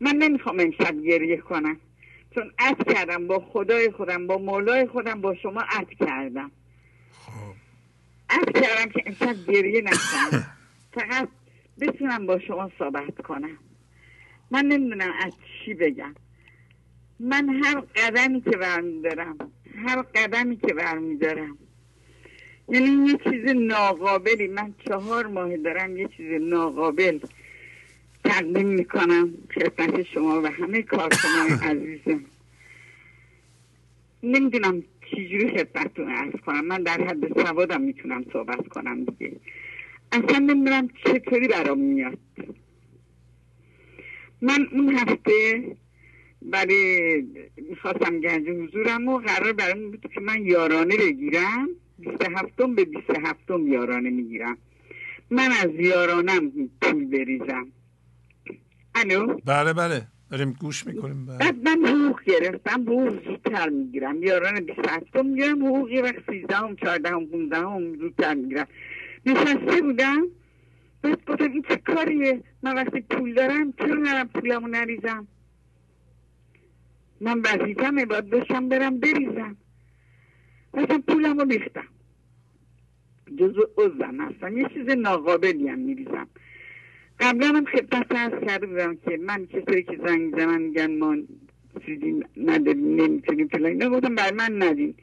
من نمی‌خوام امشب گریه کنم. چون عد کردم با خدای خودم با مولای خودم با شما عد کردم. خب. عد کردم که امشب گریه نکنم. فقط بتونم با شما صحبت کنم. من نمی‌دونم از چی بگم. من هر قدمی که برمیدارم هر قدمی که برمیدارم. یعنی یه چیز ناقابلی. من چهار ماه دارم یه چیز ناقابل. تقدیم می‌کنم خدمت شما و همه کارکنان عزیزم. نمی‌دونم چجوری خدمتتون ارز کنم. من در حد سوادم می‌تونم صحبت کنم دیگه. اصلا نمی‌دونم چطوری برام میاد. من اون هفته برای می‌خواستم گنج حضورم و قرار برای بود که من یارانه بگیرم. بیست هفتم به بیست هفتم یارانه می‌گیرم. من از یارانم پول بریزم. الو؟ بله بله. داریم گوش می‌کنیم بله. بعد من حقوق گرفتم حقوق زودتر می‌گیرم. یاران بیست هفتم می‌گیرم حقوقی وقت سیزده هم چارده هم پونزده هم زودتر می‌گیرم. نشسته بودم. بعد گفتم این چه کاریه؟ من وقتی پول دارم چرا نرم پولمو نریزم؟ من وظیفمه باید بشم برم بریزم. مثلا پولمو ریختم. جزو عضوم هستم. یه چیز ناقابلی هم میریزم. قبلا هم خدمت هست کرده بودم که من کسایی که زنگ زنن میگن ما چیزی نداریم نمی‌تونیم فلان اینا گفتم برای من ندین.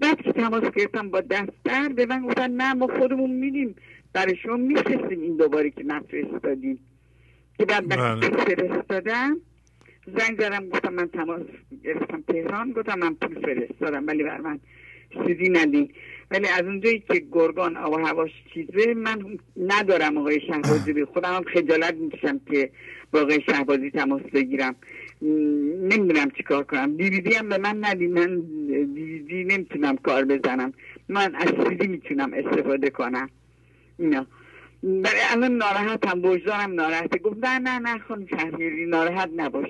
بعد که تماس گرفتم با دفتر به من گفتن نه ما خودمون میدیم. برای شما میفرستیم این دوباره که نفرستادیم که بعد بله. فرستادم زنگ زدم گفتم من تماس گرفتم تهران گفتم من پول فرستادم ولی بر من چیزی ندین. ولی از اونجایی که گرگان آب و هواش چیزه من ندارم آقای شهبازی. به خودم هم خجالت می‌کشم که با آقای شهبازی تماس بگیرم. نمی‌دونم چی کار کنم. دیویدی هم به من ندید من دیویدی نمی‌تونم کار بزنم. من از سیدی می‌تونم استفاده کنم. اینا. برای الان ناراحتم. وجدانم ناراحته. گفت نه نه نه خانم شهریاری ناراحت نباش.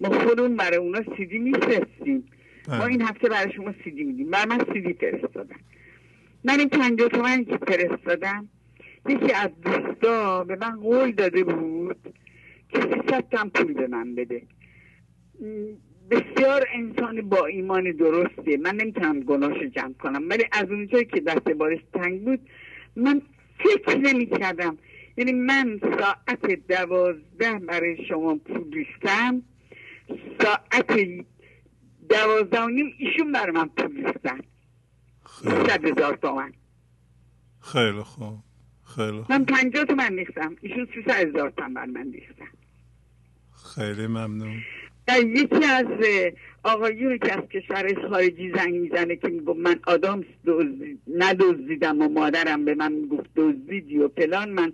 ما خودمون برای اونا سیدی میفرستیم. ما بله. این هفته برای شما سیدی میدیم. برای من سیدی فرستادم من این پنجاه تومن که فرستادم یکی از دوستا به من قول داده بود که سیصد پول به من بده. بسیار انسان با ایمان درسته من نمی‌تونم گناهشو جمع کنم. ولی از اونجایی که دست بارش تنگ بود من فکر نمی کردم یعنی من ساعت دوازده برای شما پول ریختم ساعت دوازده و نیم ایشون برای من پول ریختن. صد هزار تومن. خیلی خوب. خیلی خوب. من پنجاه تومن ریختم ایشون سیصد هزار تومن بر من ریختن خیلی ممنون. یکی از اه، آقایونی که از کشور خارجی زنگ می‌زنه که می‌گفت من آدامس دزدی- ندزدیدم و مادرم به من می‌گفت دزدیدی و فلان. من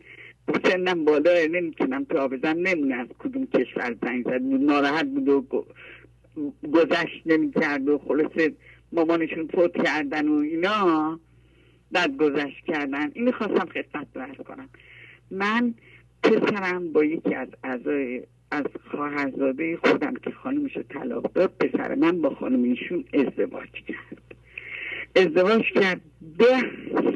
سنم بالاه نمی‌تونم تا بزن نمونه از کدوم کشور زنگ زد. ناراحت بود و گذشت نمی‌کرد و خلاصه مامانشون فوت کردن و اینا بعد گذشت کردن. این خواستم خدمت رو کنم. من پسرم با یکی از اعضای از خواهرزاده خودم که خانمشو طلاق داد پسر من با خانم ایشون ازدواج کرد. ازدواج کرد. ده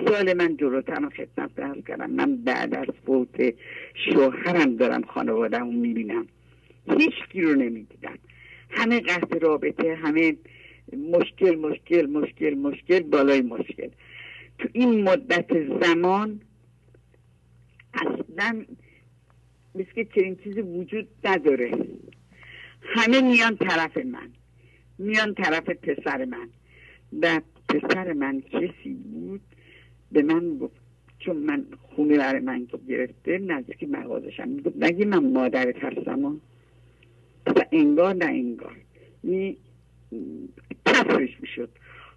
سال من جلوتر خدمت درس کردم. من بعد از فوت شوهرم دارم خانوادم رو می‌بینم. هیچ کی رو نمی‌دیدم. همه قطع رابطه همه مشکل مشکل مشکل مشکل بالای مشکل. تو این مدت زمان اصلا مثل که چنین چیزی وجود نداره. همه میان طرف من میان طرف پسر من. و پسر من کسی بود به من گفت چون من خونه برای من که گرفته نزدیک مغازشم. می‌گفت نگی من مادرت هستم. ها. و انگار نه انگار. می تفرش می‌شد.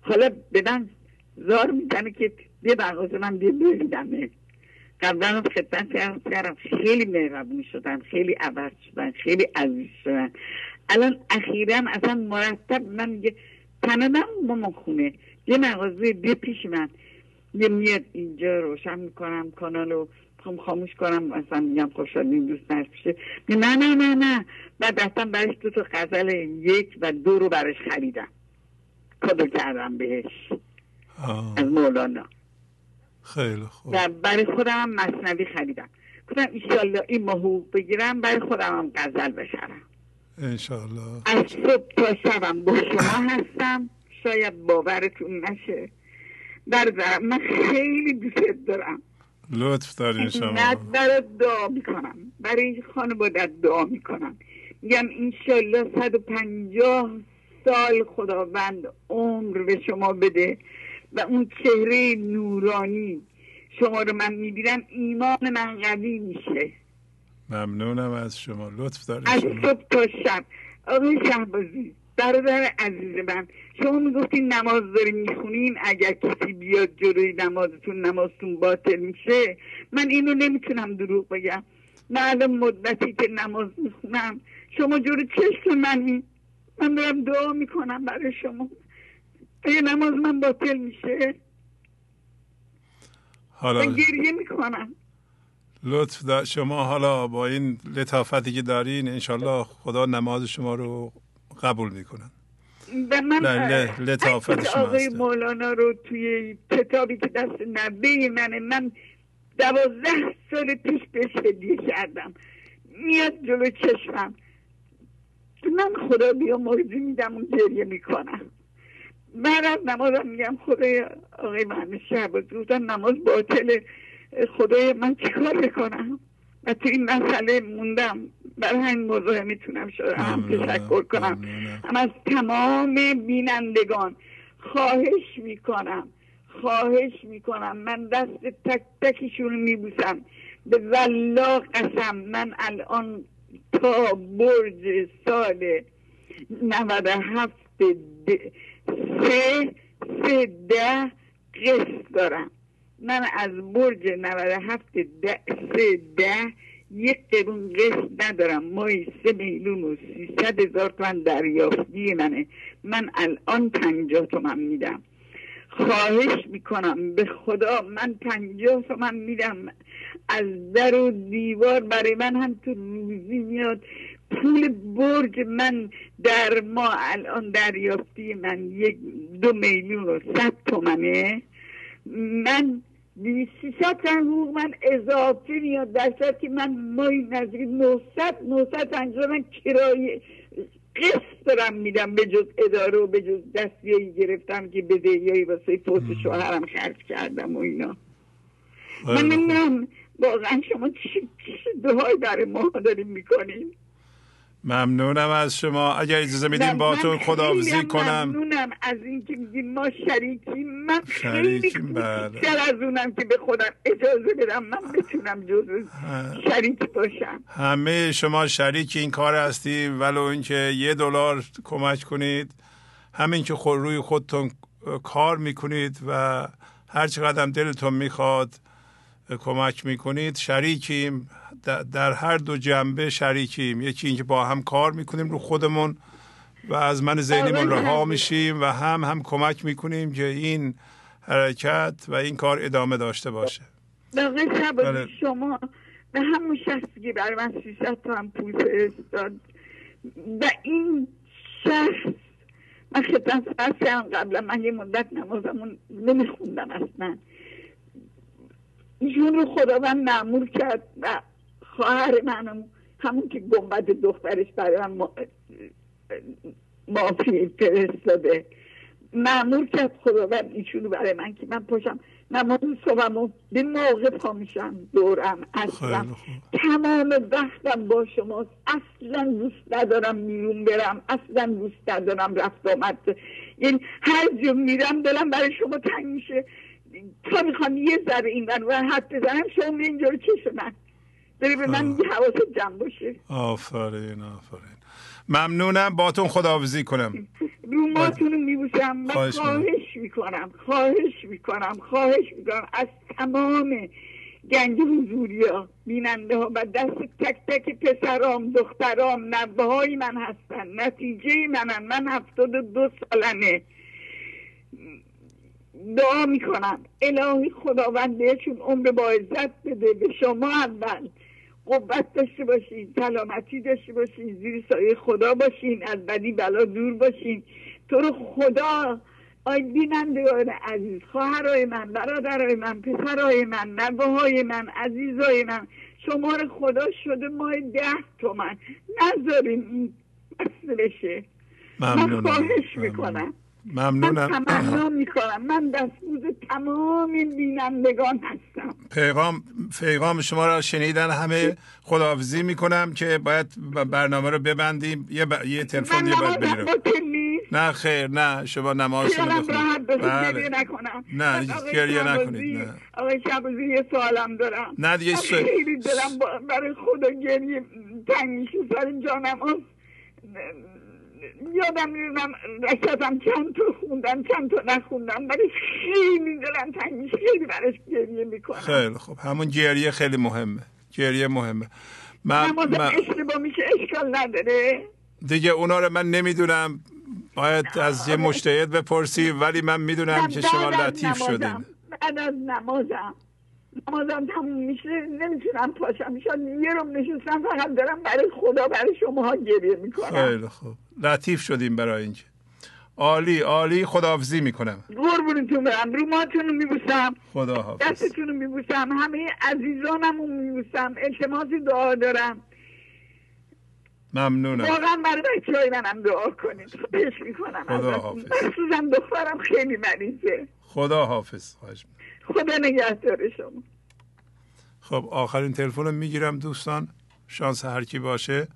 حالا به من زار می‌زنه که یه مغازه من بیا ببینمه. قبلا خدمت کردم- کردم. خیلی مهربون شدن خیلی عوض شدن خیلی عزیز شدن الان اخیرا اصلا مرتب من میگه تنها ماما خونه. یه مغازه بیا پیش من. یه میاد اینجا روشن می‌کنم کانال رو می‌خوام خاموش کنم مثلا میگم خوشحال این دوست نشه نه نه نه نه. بعد رفتم برش دو تا غزل یک و دو رو براش خریدم. کادو کردم بهش. آه. از مولانا. خیلی خوب. و برای خودم هم مصنوی خریدم. گفتم ایشالله این ماهو بگیرم برای خودم هم غزل بشرم انشالله. از صبح تا شبم با شما هستم. شاید باورتون نشه. برادرم من خیلی دوست دارم. لطف دارین نه شما. برات دعا می‌کنم. برای خانوادت دعا می‌کنم. میگم انشالله 150 سال خداوند عمر به شما بده و اون چهره نورانی شما رو من می‌بینم. ایمان من قوی میشه. ممنونم از شما. لطف دارین از شما. صبح تا شب. آقای شهبازی برادر عزیز من شما می‌گفتین نماز دارین می‌خونین اگر کسی بیاد جلوی نمازتون نمازتون باطل میشه من اینو نمی‌تونم دروغ بگم. من الان مدتی که نماز می‌خونم شما جلو چشم منی. من دارم دعا می‌کنم برای شما. اگه نماز من باطل میشه حالا من گریه می‌کنم. لطف دا شما. حالا با این لطافتی که دارین انشالله خدا نماز شما رو قبول می‌کنن و من لطافت آقای. مولانا رو توی کتابی که دست نبه منه من دوازده سال پیش بهش هدیه کردم. میاد جلو چشمم. من خدا بیا مرزی میدم اون گریه می‌کنم بعد از نمازم میگم خدای آقای محمد شهباز گفتن نماز باطل خدای من چیکار بکنم؟ و تو این مسئله موندم. برای همین موضوع می‌تونم هم تشکر کنم. هم از تمام بینندگان خواهش می‌کنم خواهش می‌کنم. من دست تک تکشون میبوسم. به والله قسم من الان تا برج سال 97 د- سه سه ده قسط دارم. من از برج 97 ده سه ده یک قرون قسط ندارم مایی سه میلیون و سیصد هزار تومن دریافتی منه. من الان پنجاه تومن میدم. خواهش می‌کنم به خدا من پنجاه تومن میدم. از در و دیوار برای من هم تو روزی میاد. پول برج من در ما الان دریافتی من یک دو میلیون و صد تومنه. من سیصد تا حقوق من اضافه میاد در که من مای نزدیک 900 950 من کرایه قسط دارم میدم به جز اداره و به جز دستیایی گرفتم که بدهیایی واسه فوت شوهرم خرج کردم و اینا. من نمی‌دونم واقعا شما چی دعای برای ما داریم می‌کنیم ممنونم از شما. اگر اجازه میدیم با تو خداحافظی کنم. ممنونم از اینکه میگیم ما شریکیم. من خیلی بله. بیشتر از اونم که به خودم اجازه بدم من بتونم جز شریک باشم. همه شما شریک این کار هستی ولو اینکه یه دلار کمک کنید. همین که خود روی خودتون کار می‌کنید و هر چقدر دلتون می‌خواد کمک می‌کنید شریکیم. در هر دو جنبه شریکیم. یکی اینکه با هم کار می‌کنیم رو خودمون و از من ذهنیمون رها میشیم و هم هم کمک می‌کنیم که این حرکت و این کار ادامه داشته باشه. بله. شما به همون شخصی برای من 300 تا هم پول فرستاد. و این شخص من خدمت فرستم قبلا من یه مدت نمازمون نمیخوندم اصلا. ایشون رو خداوند معمول کرد و خواهر منم. همون که گنبد دخترش برای من مافی فرستاده. معمول کرد خداوند ایشون برای من که من پاشم. نماز صبحمو به موقع پا میشم دورم اصلا تمام وقتم با شماست. اصلا دوست ندارم میرون برم. اصلا دوست ندارم رفت آمد. یعنی هر جا میرم دلم برای شما تنگ میشه. تا می‌خوام یه ذره این و حد بزنم شما رو چه من. بری به من یه حواست جمع باشه. آفرین آفرین. ممنونم. باتون خداحافظی کنم. روماتون رو میبوشم من خواهش, خواهش می‌کنم. خواهش می‌کنم. خواهش می‌کنم. از تمام گنج حضوری ها بیننده ها و دست تک تک پسرام دخترام نبه های من هستن. نتیجه منن. من هفتاد دو سالمه. دعا می‌کنم. الهی خداوند بهشون عمر با عزت بده. به شما اول. قوت داشته باشین سلامتی داشته باشین زیر سایه خدا باشین از بدی بلا دور باشین. تو رو خدا آی بینندگان عزیز خواهرای من برادرای من پسرای من نبه من عزیزای من شمار خدا شده ماه ده تومن. نذارین این بشه. من خواهش می‌کنم. ممنونم. من تمنا می‌کنم. من دستموز تمام بینندگان هستم. پیغام پیغام شما را شنیدن همه خداحافظی می‌کنم که باید برنامه رو ببندیم. یه, ب... یه تلفن یه بعد بگیرم. نه خیر نه. شما نماز رو بله. نکنم. نه گریه نکنید نه. آقای شبازی یه سوالم دارم. نه دیگه خیلی دارم برای خدا گریه تنگ میشه سر جانم. یادم می‌دونم رشتم چند تا خوندم چند تا نخوندم ولی خیلی دلم تنگ خیلی برش گریه می‌کنم. خیلی خب همون گریه خیلی مهمه. گریه مهمه. من, من... اشتباه میشه اشکال نداره. دیگه اونا رو من نمی‌دونم. باید از یه مشتهد بپرسی ولی من می‌دونم که شما لطیف شدین. بعد از نمازم. نمازم تموم میشه نمی‌تونم پاشم. شاید یه رو نشستم فقط دارم برای خدا برای شما ها گریه می‌کنم. خیلی خوب. لطیف شدیم برای اینکه. عالی عالی خداحافظی می‌کنم. قربونتون برم روماتون رو میبوسم. خدا حافظ. دستتون رو میبوسم. همه عزیزانم رو میبوسم. التماس دعا دارم. ممنونم. واقعا برای بچه های منم دعا کنید. خودش می‌کنم. خدا حافظ. مخصوصا دخترم خیلی مریضه. خدا حافظ خدا نگهدار شما. خب آخرین تلفن رو می‌گیرم دوستان. شانس هر کی باشه.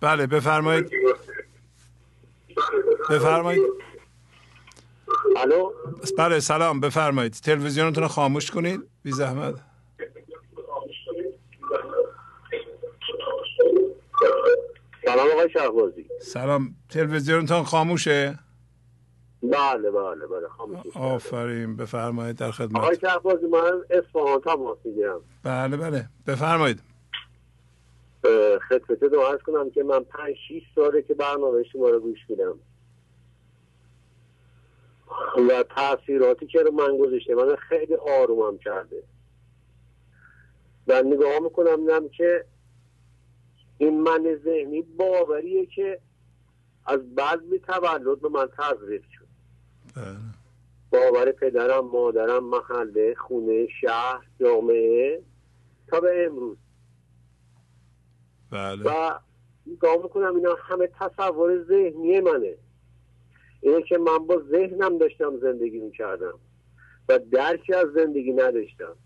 بله بفرمایید. بفرمایید. الو؟ بله سلام بفرمایید. تلویزیونتون رو خاموش کنید. بی زحمت. سلام آقای شهبازی. سلام. تلویزیونتون خاموشه؟ بله بله بله خاموش آفرین بفرمایید در خدمت. آقای شهبازی من اصفهان تماس می‌گیرم. بله بله. بفرمایید. خدمت رو عرض کنم که من پنج شیش ساله که برنامه شما رو گوش میدم. و تاثیراتی که رو من گذاشته من خیلی آرومم کرده. و نگاه می‌کنم نم که این من ذهنی باوریه که از بعد می تولد به من تزریق شد. بله. باور پدرم مادرم محله خونه شهر جامعه تا به امروز. بله. و نگاه می‌کنم اینا همه تصور ذهنی منه. اینه که من با ذهنم داشتم زندگی می‌کردم و درکی از زندگی نداشتم.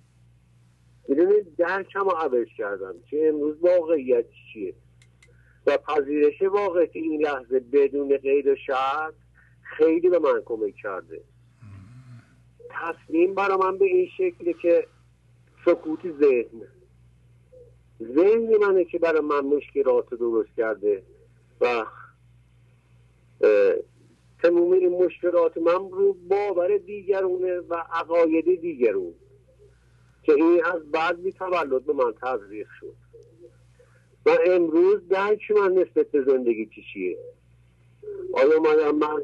می‌دونید درکم رو عوض کردم که امروز واقعیت چیه و پذیرش واقعیت این لحظه بدون قید و شرط خیلی به من کمک کرده. تصمیم برای من به این شکله که سکوت ذهن. ذهنی منه که برای من مشکلات درست کرده و تموم این مشکلات من رو باور دیگرونه و عقاید دیگرون که این از بعد بی تولد به من تزریق شد. و امروز درک من نسبت به زندگی چی چیه. آیا من, من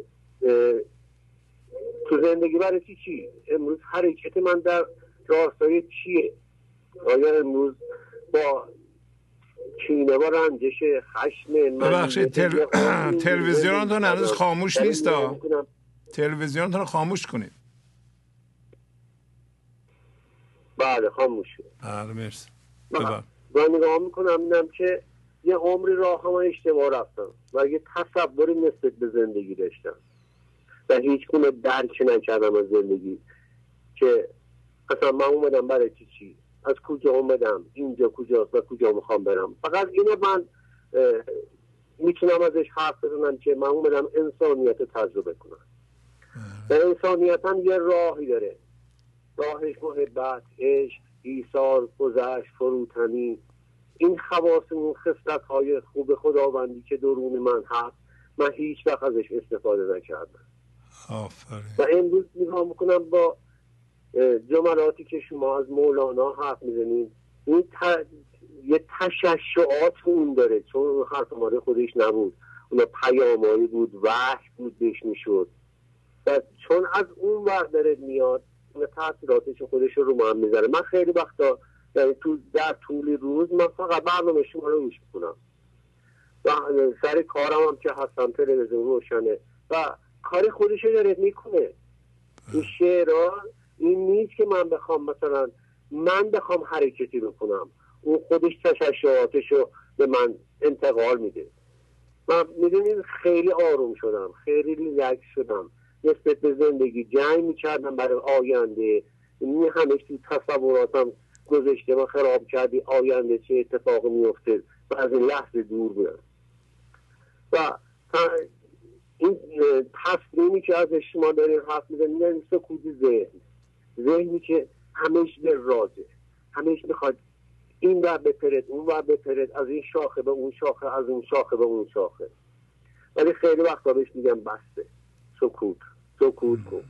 تو زندگی برای چی چی؟ امروز حرکت من در راستای چیه؟ آیا امروز با کینه با رنجش خشم ببخشید تل... تلویزیونتون هنوز خاموش نیست تلویزیونتون رو خاموش کنید. بله خاموش بله مرسی. من نگاه می‌کنم اینم که یه عمری راه هم اشتباه رفتم و یه تصوری نسبت به زندگی داشتم و هیچ کنه درک نکردم از زندگی که اصلا من اومدم برای چی چی؟ از کجا اومدم اینجا کجاست و کجا می‌خوام برم. فقط اینو من می‌تونم ازش حرف بزنم که من اومدم انسانیت تجربه کنم. و انسانیت هم یه راهی داره. راهش محبت عشق ایثار گذشت فروتنی. این خواص اون خصلت های خوب خداوندی که درون من هست من هیچ وقت ازش استفاده نکردم. و امروز می‌خوام می‌کنم با جملاتی که شما از مولانا حرف می‌زنید این یه تششعات اون داره چون اون حرف ماره خودش نبود. اونا پیامایی بود وحش بود بهش می‌شد. چون از اون وقت داره میاد اون تاثیراتش خودش رو من می‌ذاره. من خیلی وقتا یعنی تو در طول روز من فقط برنامه شما رو گوش می‌کنم. و سر کارم هم که هستم تلویزیون روشنه. و کاری خودش داره می‌کنه. این شعرها این نیست که من بخوام مثلا من بخوام حرکتی بکنم. اون خودش تششعاتش رو به من انتقال میده. من می‌دونید خیلی آروم شدم خیلی ریلکس شدم. نسبت به زندگی جنگ می‌کردم برای آینده. این همش تو تصوراتم گذشته و خراب کردی آینده چه اتفاق میفته و از این لحظه دور بودم. و این تصمیمی که از شما دارین حرف می‌زنید یعنی سکوت ذهن. ذهنی که همش به رازه. همش می‌خواد این ور بپرد اون ور بپرد از این شاخه به اون شاخه از اون شاخه به اون شاخه. ولی خیلی وقتا بهش میگم بسته. سکوت. سکوت کن.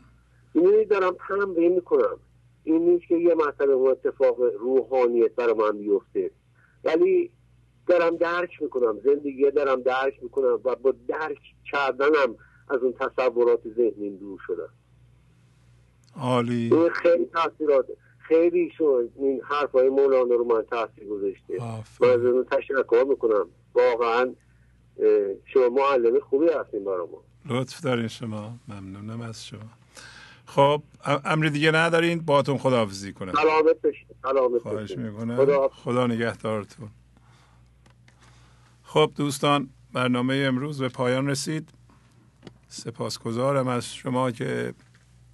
اینو دارم تمرین می‌کنم. این نیست که یه مسئله اون اتفاق روحانیت برای من بیفته. ولی دارم درک می‌کنم. زندگی دارم درک می‌کنم و با درک کردنم از اون تصورات ذهنیم دور شدم. عالی. این خیلی تاثیرات خیلی شد این حرفای مولانا رو من تاثیر گذاشته. من از اون تشکر می‌کنم. واقعا شما معلم خوبی هستین برای ما. لطف دارین شما. ممنونم از شما. خب امر دیگه ندارین؟ باتون خداحافظی کنم. سلامت بشین سلامت خواهش می‌کنم. خدا, خدا نگهدارتون. خب دوستان برنامه امروز به پایان رسید. سپاسگزارم از شما که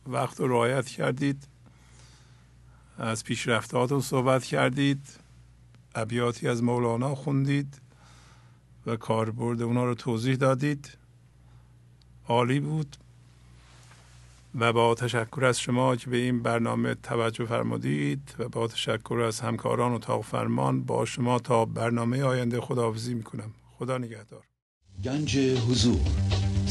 وقت رو رعایت کردید. از پیشرفتهاتون صحبت کردید. ابیاتی از مولانا خوندید و کاربرد اونا رو توضیح دادید. عالی بود. و با تشکر از شما که به این برنامه توجه فرمودید و با تشکر از همکاران و اتاق فرمان با شما تا برنامه آینده خداحافظی می‌کنم. خدا نگهدار. گنج حضور